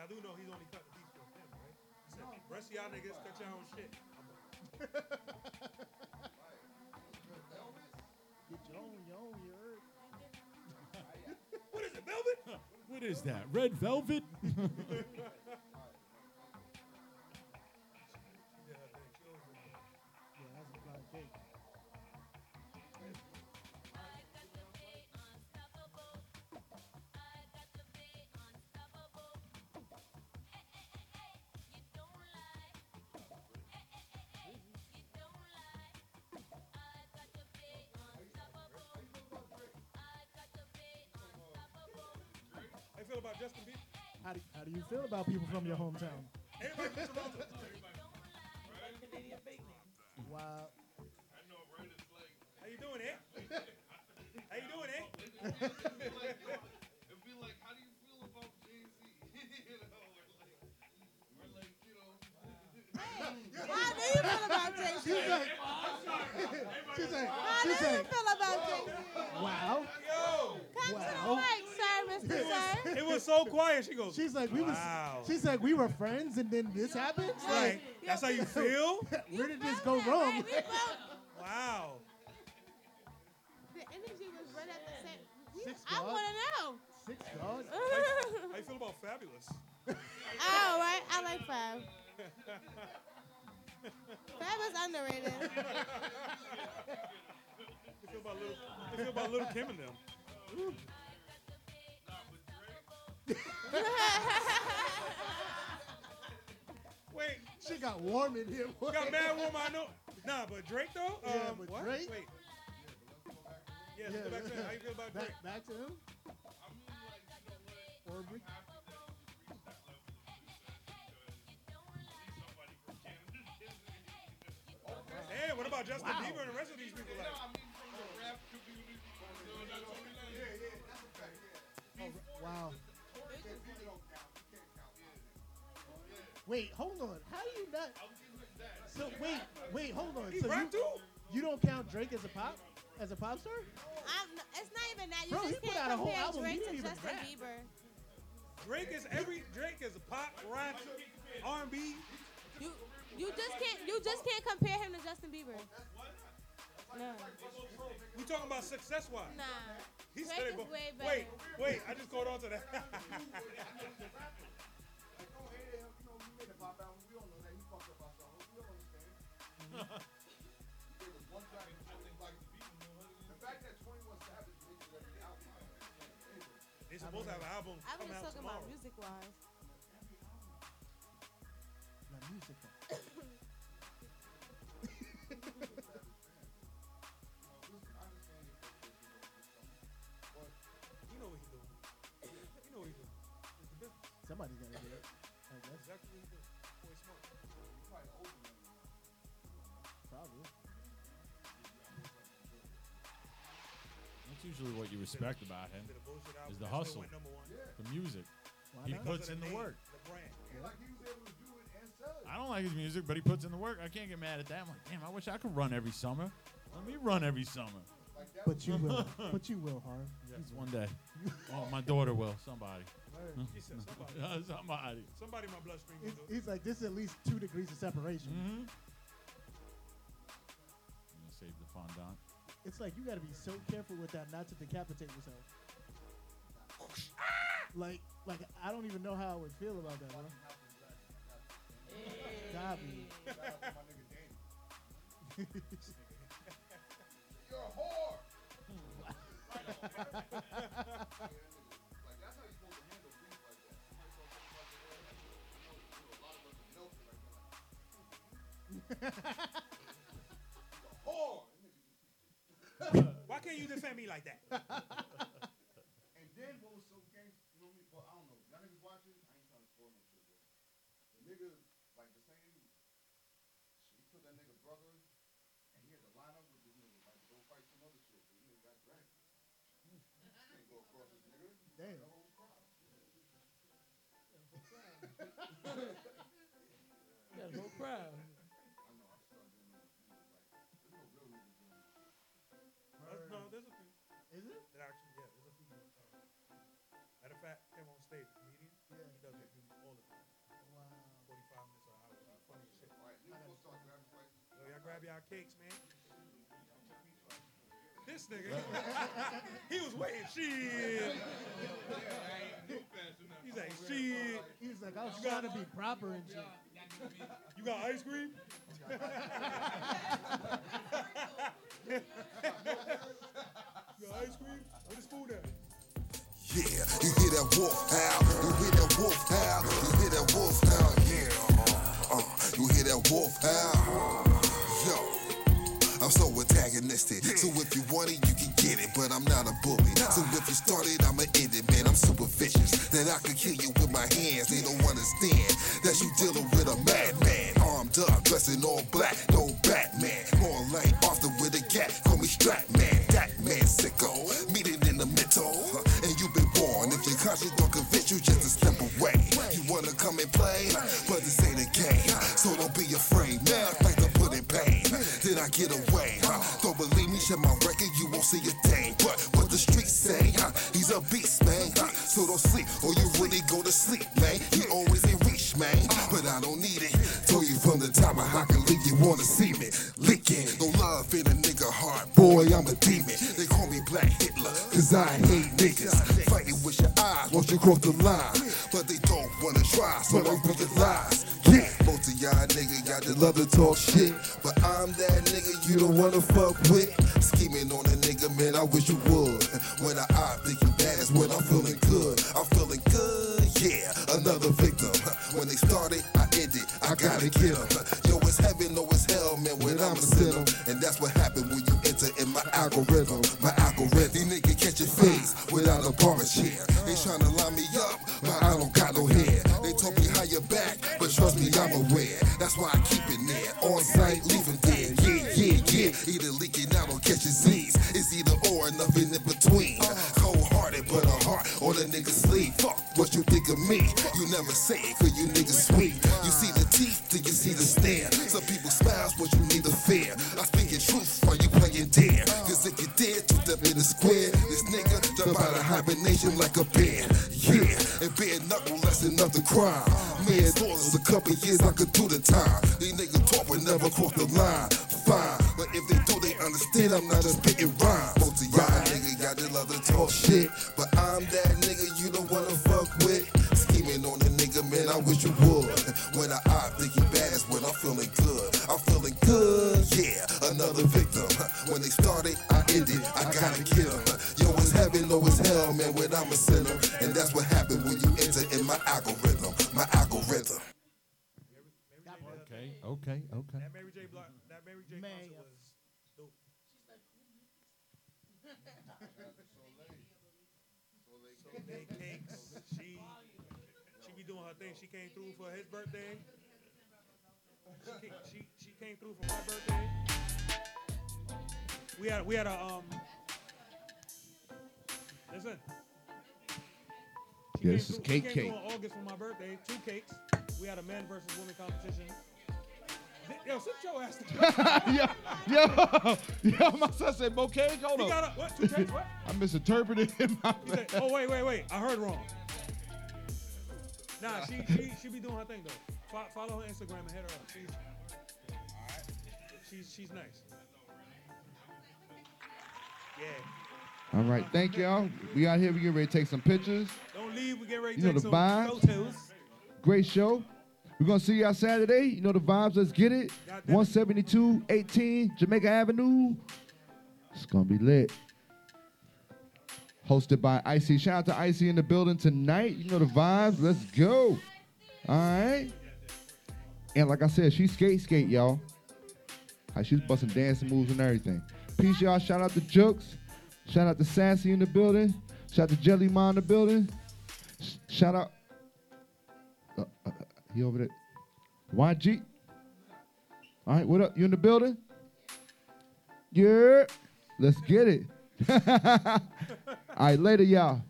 Y'all do know he's only cut the piece for him, right? He said, rest of y'all niggas cut your own shit. Get your own, your own, you heard? What is it, velvet? What is that? Red velvet? feel about Justin Bieber? How do, how do you feel about people from your hometown? Everybody from Toronto. Wow. How you doing, eh? How you doing, eh? It'd be like, how do you feel about Jay Z? you know, we're like, we're like, you know. How do you feel about Jay Z? She's like, she's like, How do she's you feel about Jay Z? wow. Come to the Wow. mic, sir, Mr. Sir. It was so quiet. She goes. She's like, we was. Wow. She's like, we were friends, and then this happened. Right. That's how you feel? Where did this go wrong? Wow. The energy was right at the same. We, Six I dog. want to know. Six dog. How you feel about Fabolous? Oh, All right, I like Fab. Fab is underrated. You feel about little, you feel about little Kim and them? Wait, She got warm in here. we got mad warm. I know. Nah, but Drake though. Yeah, um, but what? Drake? Wait. Yeah, let's go back to that. How you feel about Drake? Back, back to him. Aubrey. About Justin Wow. Bieber and the rest of these people? Like, Oh, wow. Wait, hold on. How do you not? So wait, wait, hold on. He so you, too? you don't count Drake as a pop, as a pop star? I'm, it's not even that. You Bro, just he put can't out a whole compare album. He Drake to didn't even Justin rap. Bieber. Drake is every Drake is a pop, rap, R&B. You you just can't you just can't compare him to Justin Bieber. Oh, no. We talking about success wise. Nah. He Drake said it way Wait, better. wait. I just caught on to that. They supposed to have an album I was out talking tomorrow. about music wise. That's usually what you respect about him Did a bullshit album is the hustle, went the music. Why He not? puts in the work. I don't like his music, but he puts in the work. I can't get mad at that. I'm like, damn, I wish I could run every summer. Let me run every summer. But you will. but you will, Harv. Yes, one day. Oh, my daughter will. Somebody. He said somebody. Somebody. Somebody my bloodstream. He's, will do it. he's like, this is at least two degrees of separation. Mm-hmm. gonna save the fondant. It's like you gotta be so careful with that not to decapitate yourself. like, like I don't even know how I would feel about that, bro. Dobby. You're a whore. Why can't you defend me like that? and then what was so gangster, you know what I mean? Well, I don't know. Y'all niggas watching? I ain't trying to spoil no shit, bro. The nigga, like the same, he put that nigga brother, and he had to line up with this nigga, like go fight some other shit. This nigga got dragged. Can't go across this nigga. Damn. The whole crowd. That whole crowd. Is it? That actually, yeah, there's a few. Uh, matter of fact, came on stage, comedian. Yeah. He does it all the time. Wow. 45 minutes or an hour. Funny shit. All right, niggas gonna start grabbing slices. Yo, y'all grab y'all cakes, man. This nigga, he was waiting. Shit. He's like, shit. He's like, I was You got- trying to be proper and shit. You got ice cream? Yeah, you hear that wolf howl, you hear that wolf howl, you hear that wolf howl, yeah. Uh, you hear that wolf howl. Yo, I'm so antagonistic. So if you want it, you can get it, but I'm not a bully. So if you start it, I'ma end it, man. I'm super vicious. That I can kill you with my hands, they don't understand that you dealing with a madman. Armed up, dressed in all black, no Batman. More light, often with a gat, call me Strap Man. Man, sicko, meet it in the middle. And you've been born. If your conscience don't convince you, just to step away. You wanna come and play, but this ain't a game. So don't be afraid, man. Fight the put in pain. Then I get away. Don't believe me, check my record, you won't see a thing. But what the streets say, he's a beast, man. So don't sleep, or you really go to sleep, man. He always in reach, man. But I don't need it. Told you from the time I can leave you wanna see me. Boy, I'm a demon. They call me Black Hitler, cause I hate niggas. Fighting with your eyes once you cross the line. But they don't wanna try, so I realize. Yeah, most of y'all niggas got the love to talk shit. But I'm that nigga you don't wanna fuck with. Scheming on a nigga, man, I wish you would. When I op, think you bad is when I'm feeling good. I'm feeling good, yeah. Another victim. When they started, I ended. I gotta get 'em. Yo, it's heaven, no, it's hell, man, when I'm a sinner. And that's what happened algorithm. My algorithm. These niggas catch your face without a bar chair. They tryna line me up, but I don't got no hair. They told me how you back, but trust me, I'm aware. That's why I keep it there, On site, leaving dead. Yeah, yeah, yeah. Either leaking out or catching Z's. It's either or, nothing in between. Cold hearted, but a heart on a nigga's sleeve. Fuck what you think of me. You never say it, cause you niggas sweet. You see the teeth, do you see the stare? Some people smiles, but you need to fear. I speak in truth while you playing dare. The square, this nigga jump out of hibernation like a bear. Yeah, and bare knuckle of the crime. Man, was a couple years I could do the time. These niggas talk but never cross the line. Fine, but if they do, they understand I'm not a spitting rhyme. Most of y'all niggas got the love to talk shit, but I'm that nigga you don't wanna fuck with. Scheming on a nigga, man, I wish you would. When I op, think he bad when I'm feeling good. I'm feeling good, yeah. Another victim. Hell, man, when I'm a sinner. And that's what happened when you enter in my algorithm. My algorithm. Okay, okay, okay. That Mary J. Blige, that Mary J. concert was dope. Soleil Cakes. She, she be doing her thing. She came through for his birthday. She, she, she came through for my birthday. We had we had a um. Yeah, this is She cake came cake. through in August for my birthday. Two cakes. We had a men versus women competition. Yo, sit your ass down. yo, yo, yo, my son said bouquet. Hold He up. got a- what? Two cakes? What? I misinterpreted him. He said, oh wait, wait, wait! I heard wrong. Nah, she she she be doing her thing though. Fo- follow her Instagram and hit her up. She's she's she's nice. Yeah. All right, thank y'all. We out here. We get ready to take some pictures. Leave. We get ready to You know take the some vibes. Great show. We're gonna see y'all Saturday. You know the vibes. Let's get it. 172 18 Jamaica Avenue. It's gonna be lit. Hosted by Icy. Shout out to Icy in the building tonight. You know the vibes. Let's go. All right. And like I said, she skate skate, y'all. She's busting dancing moves and everything. Peace, y'all. Shout out to Jukes. Shout out to Sassy in the building. Shout out to Jelly Ma in the building. Sh- Shout out. Uh, uh, he over there. YG. All right, what up? You in the building? Yeah. Let's get it. All right, later, y'all.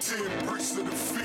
ten bricks of the fish.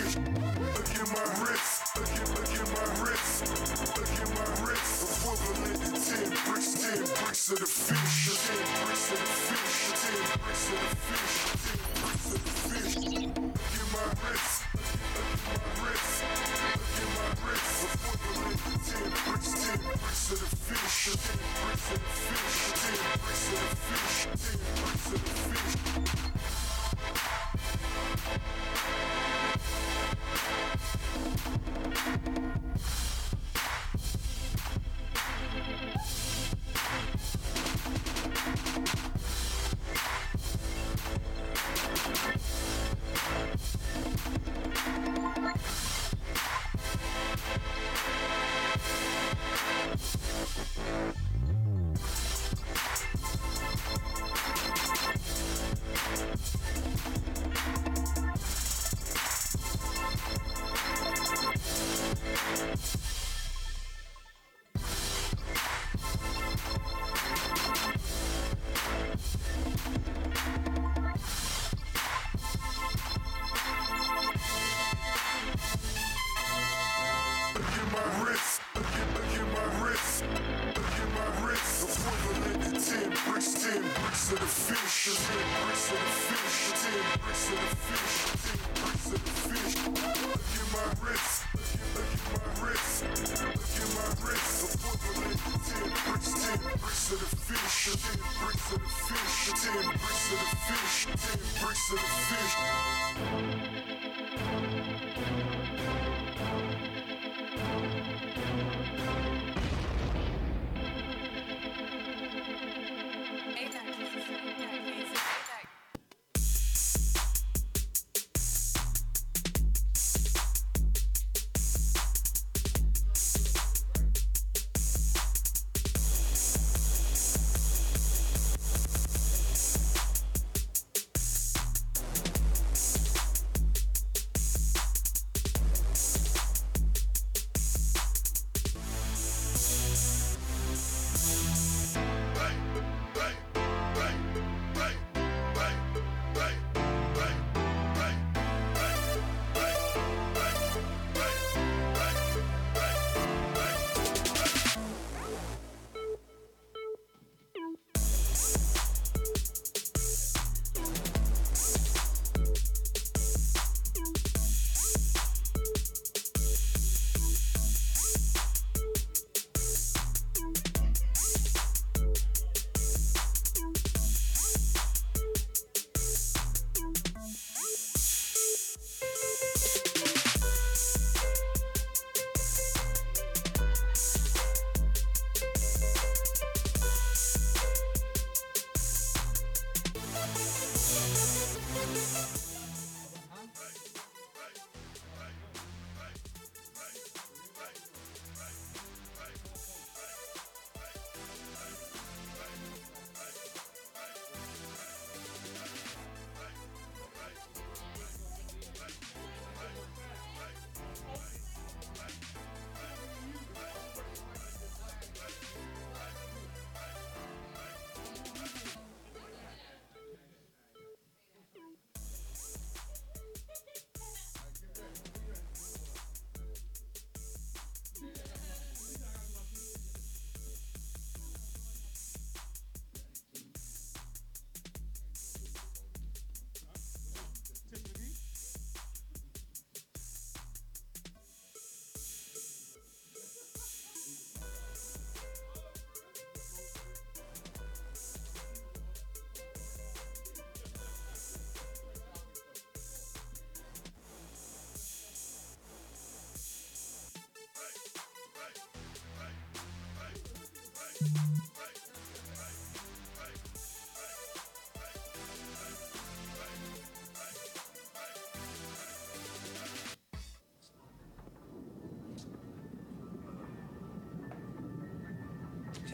Race to the finish, race to the finish. Look at my wrist, look at my wrist, look at my wrist. Equivalent to ten bricks, ten bricks to the finish, ten bricks to the finish, ten bricks to the finish, ten bricks to the finish.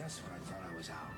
That's when I thought I was out.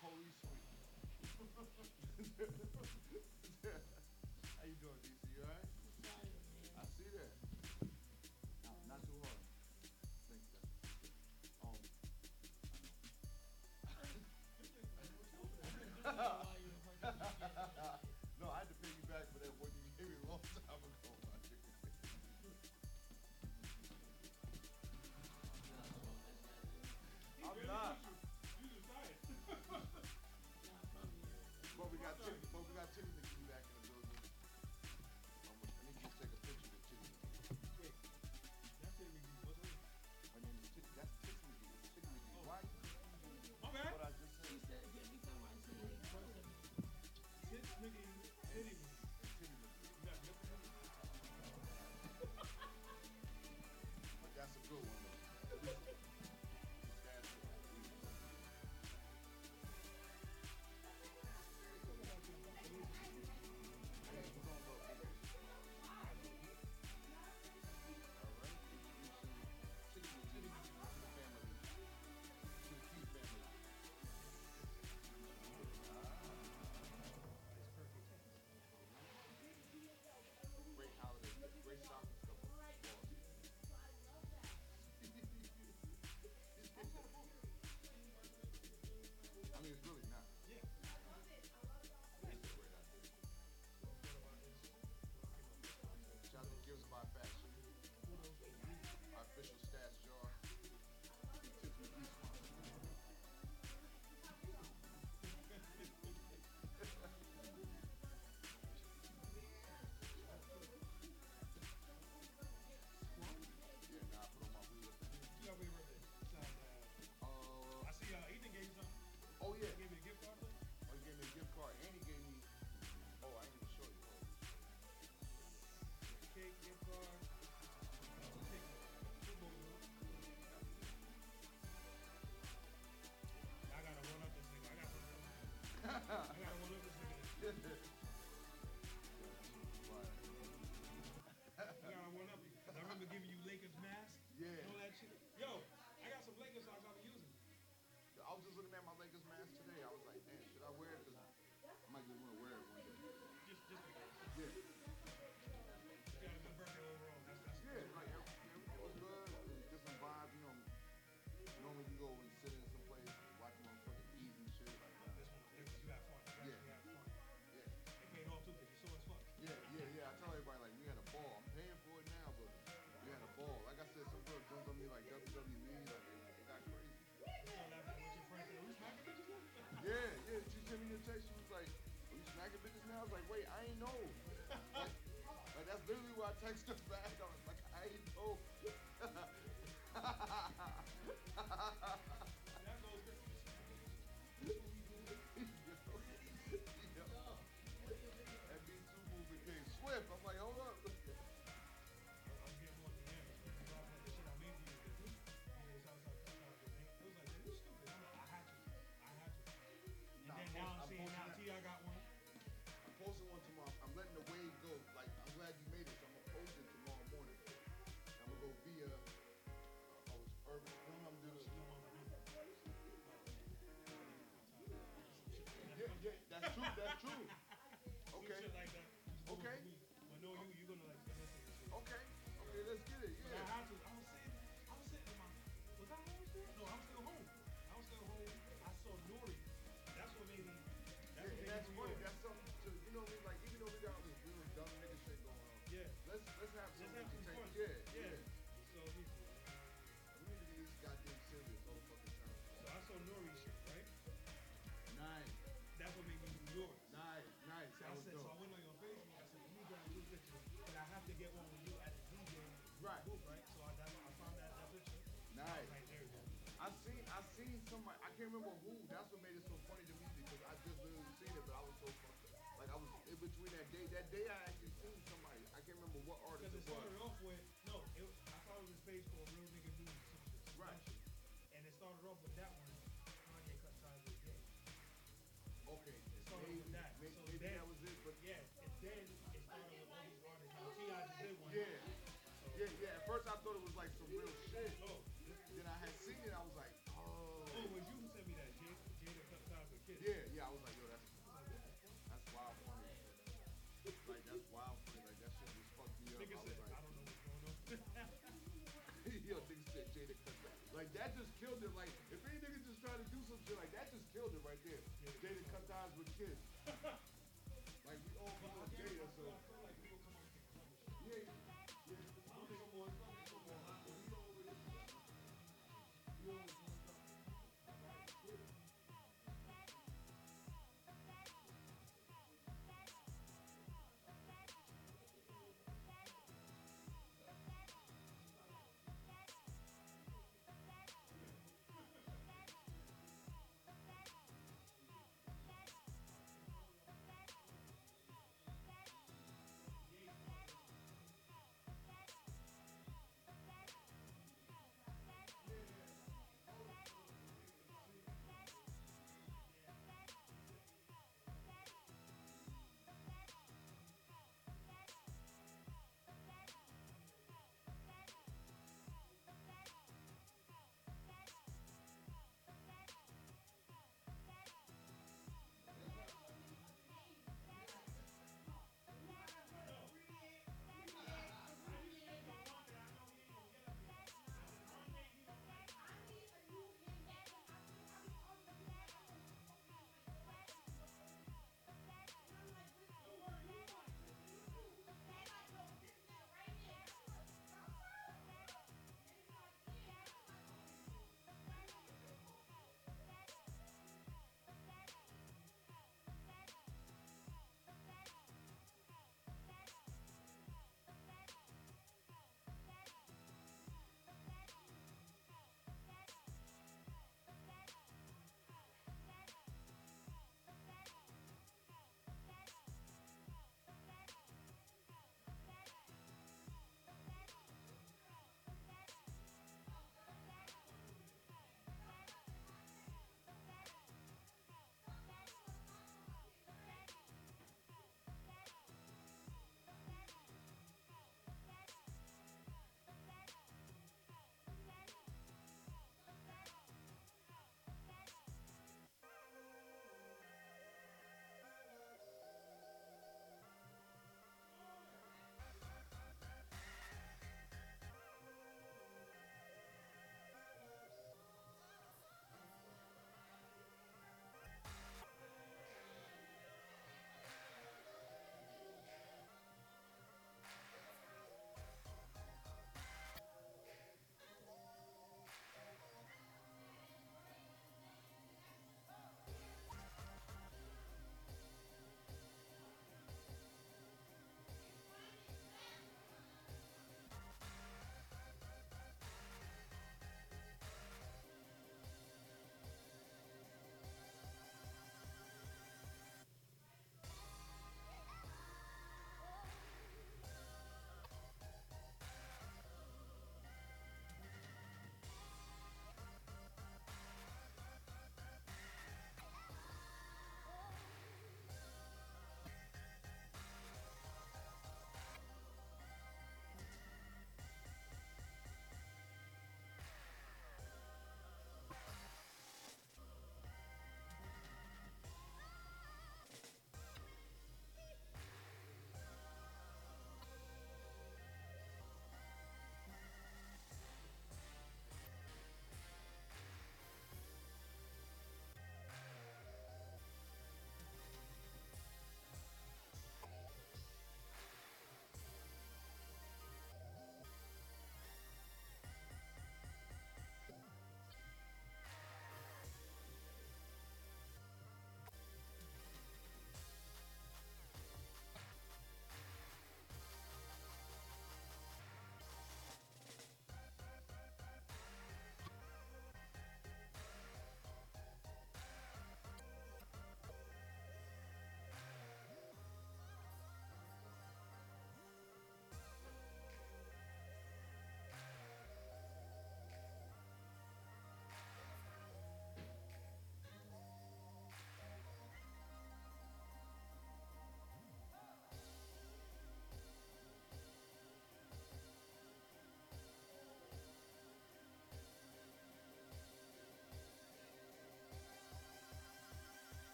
police sweep. takes the back. Let's have some let's have some. Yeah, yeah. yeah. So people. Community is goddamn serious all fucking time. So I saw Nori shit, right? Nice. That's what made me do yours. Nice, nice. That I was said, dope. so I went on your Facebook. I said, you got a new picture, but I have to get one with you at the DJ right. booth, right? So I, that, I found that, that picture. Nice. I, I seen I seen somebody I can't remember who. That's what made it so funny to me because I just literally seen it, but I was so fucked up. Like I was in between that day. That day I actually can't remember what artist it, it started off with no, it, I thought it was a page for real nigga music, some some right? And it started off with that one. Kanye cut ties with Jay. Okay, it started maybe, with that. Maybe, so maybe then, that was it, but yeah, and then it started with all these artists. T.I. did one. Yeah. So, yeah, yeah. At first I thought it was like some real shit. Like that just killed him. Like if any nigga just trying to do some shit like that, just killed him right there. Jada cut ties with kids.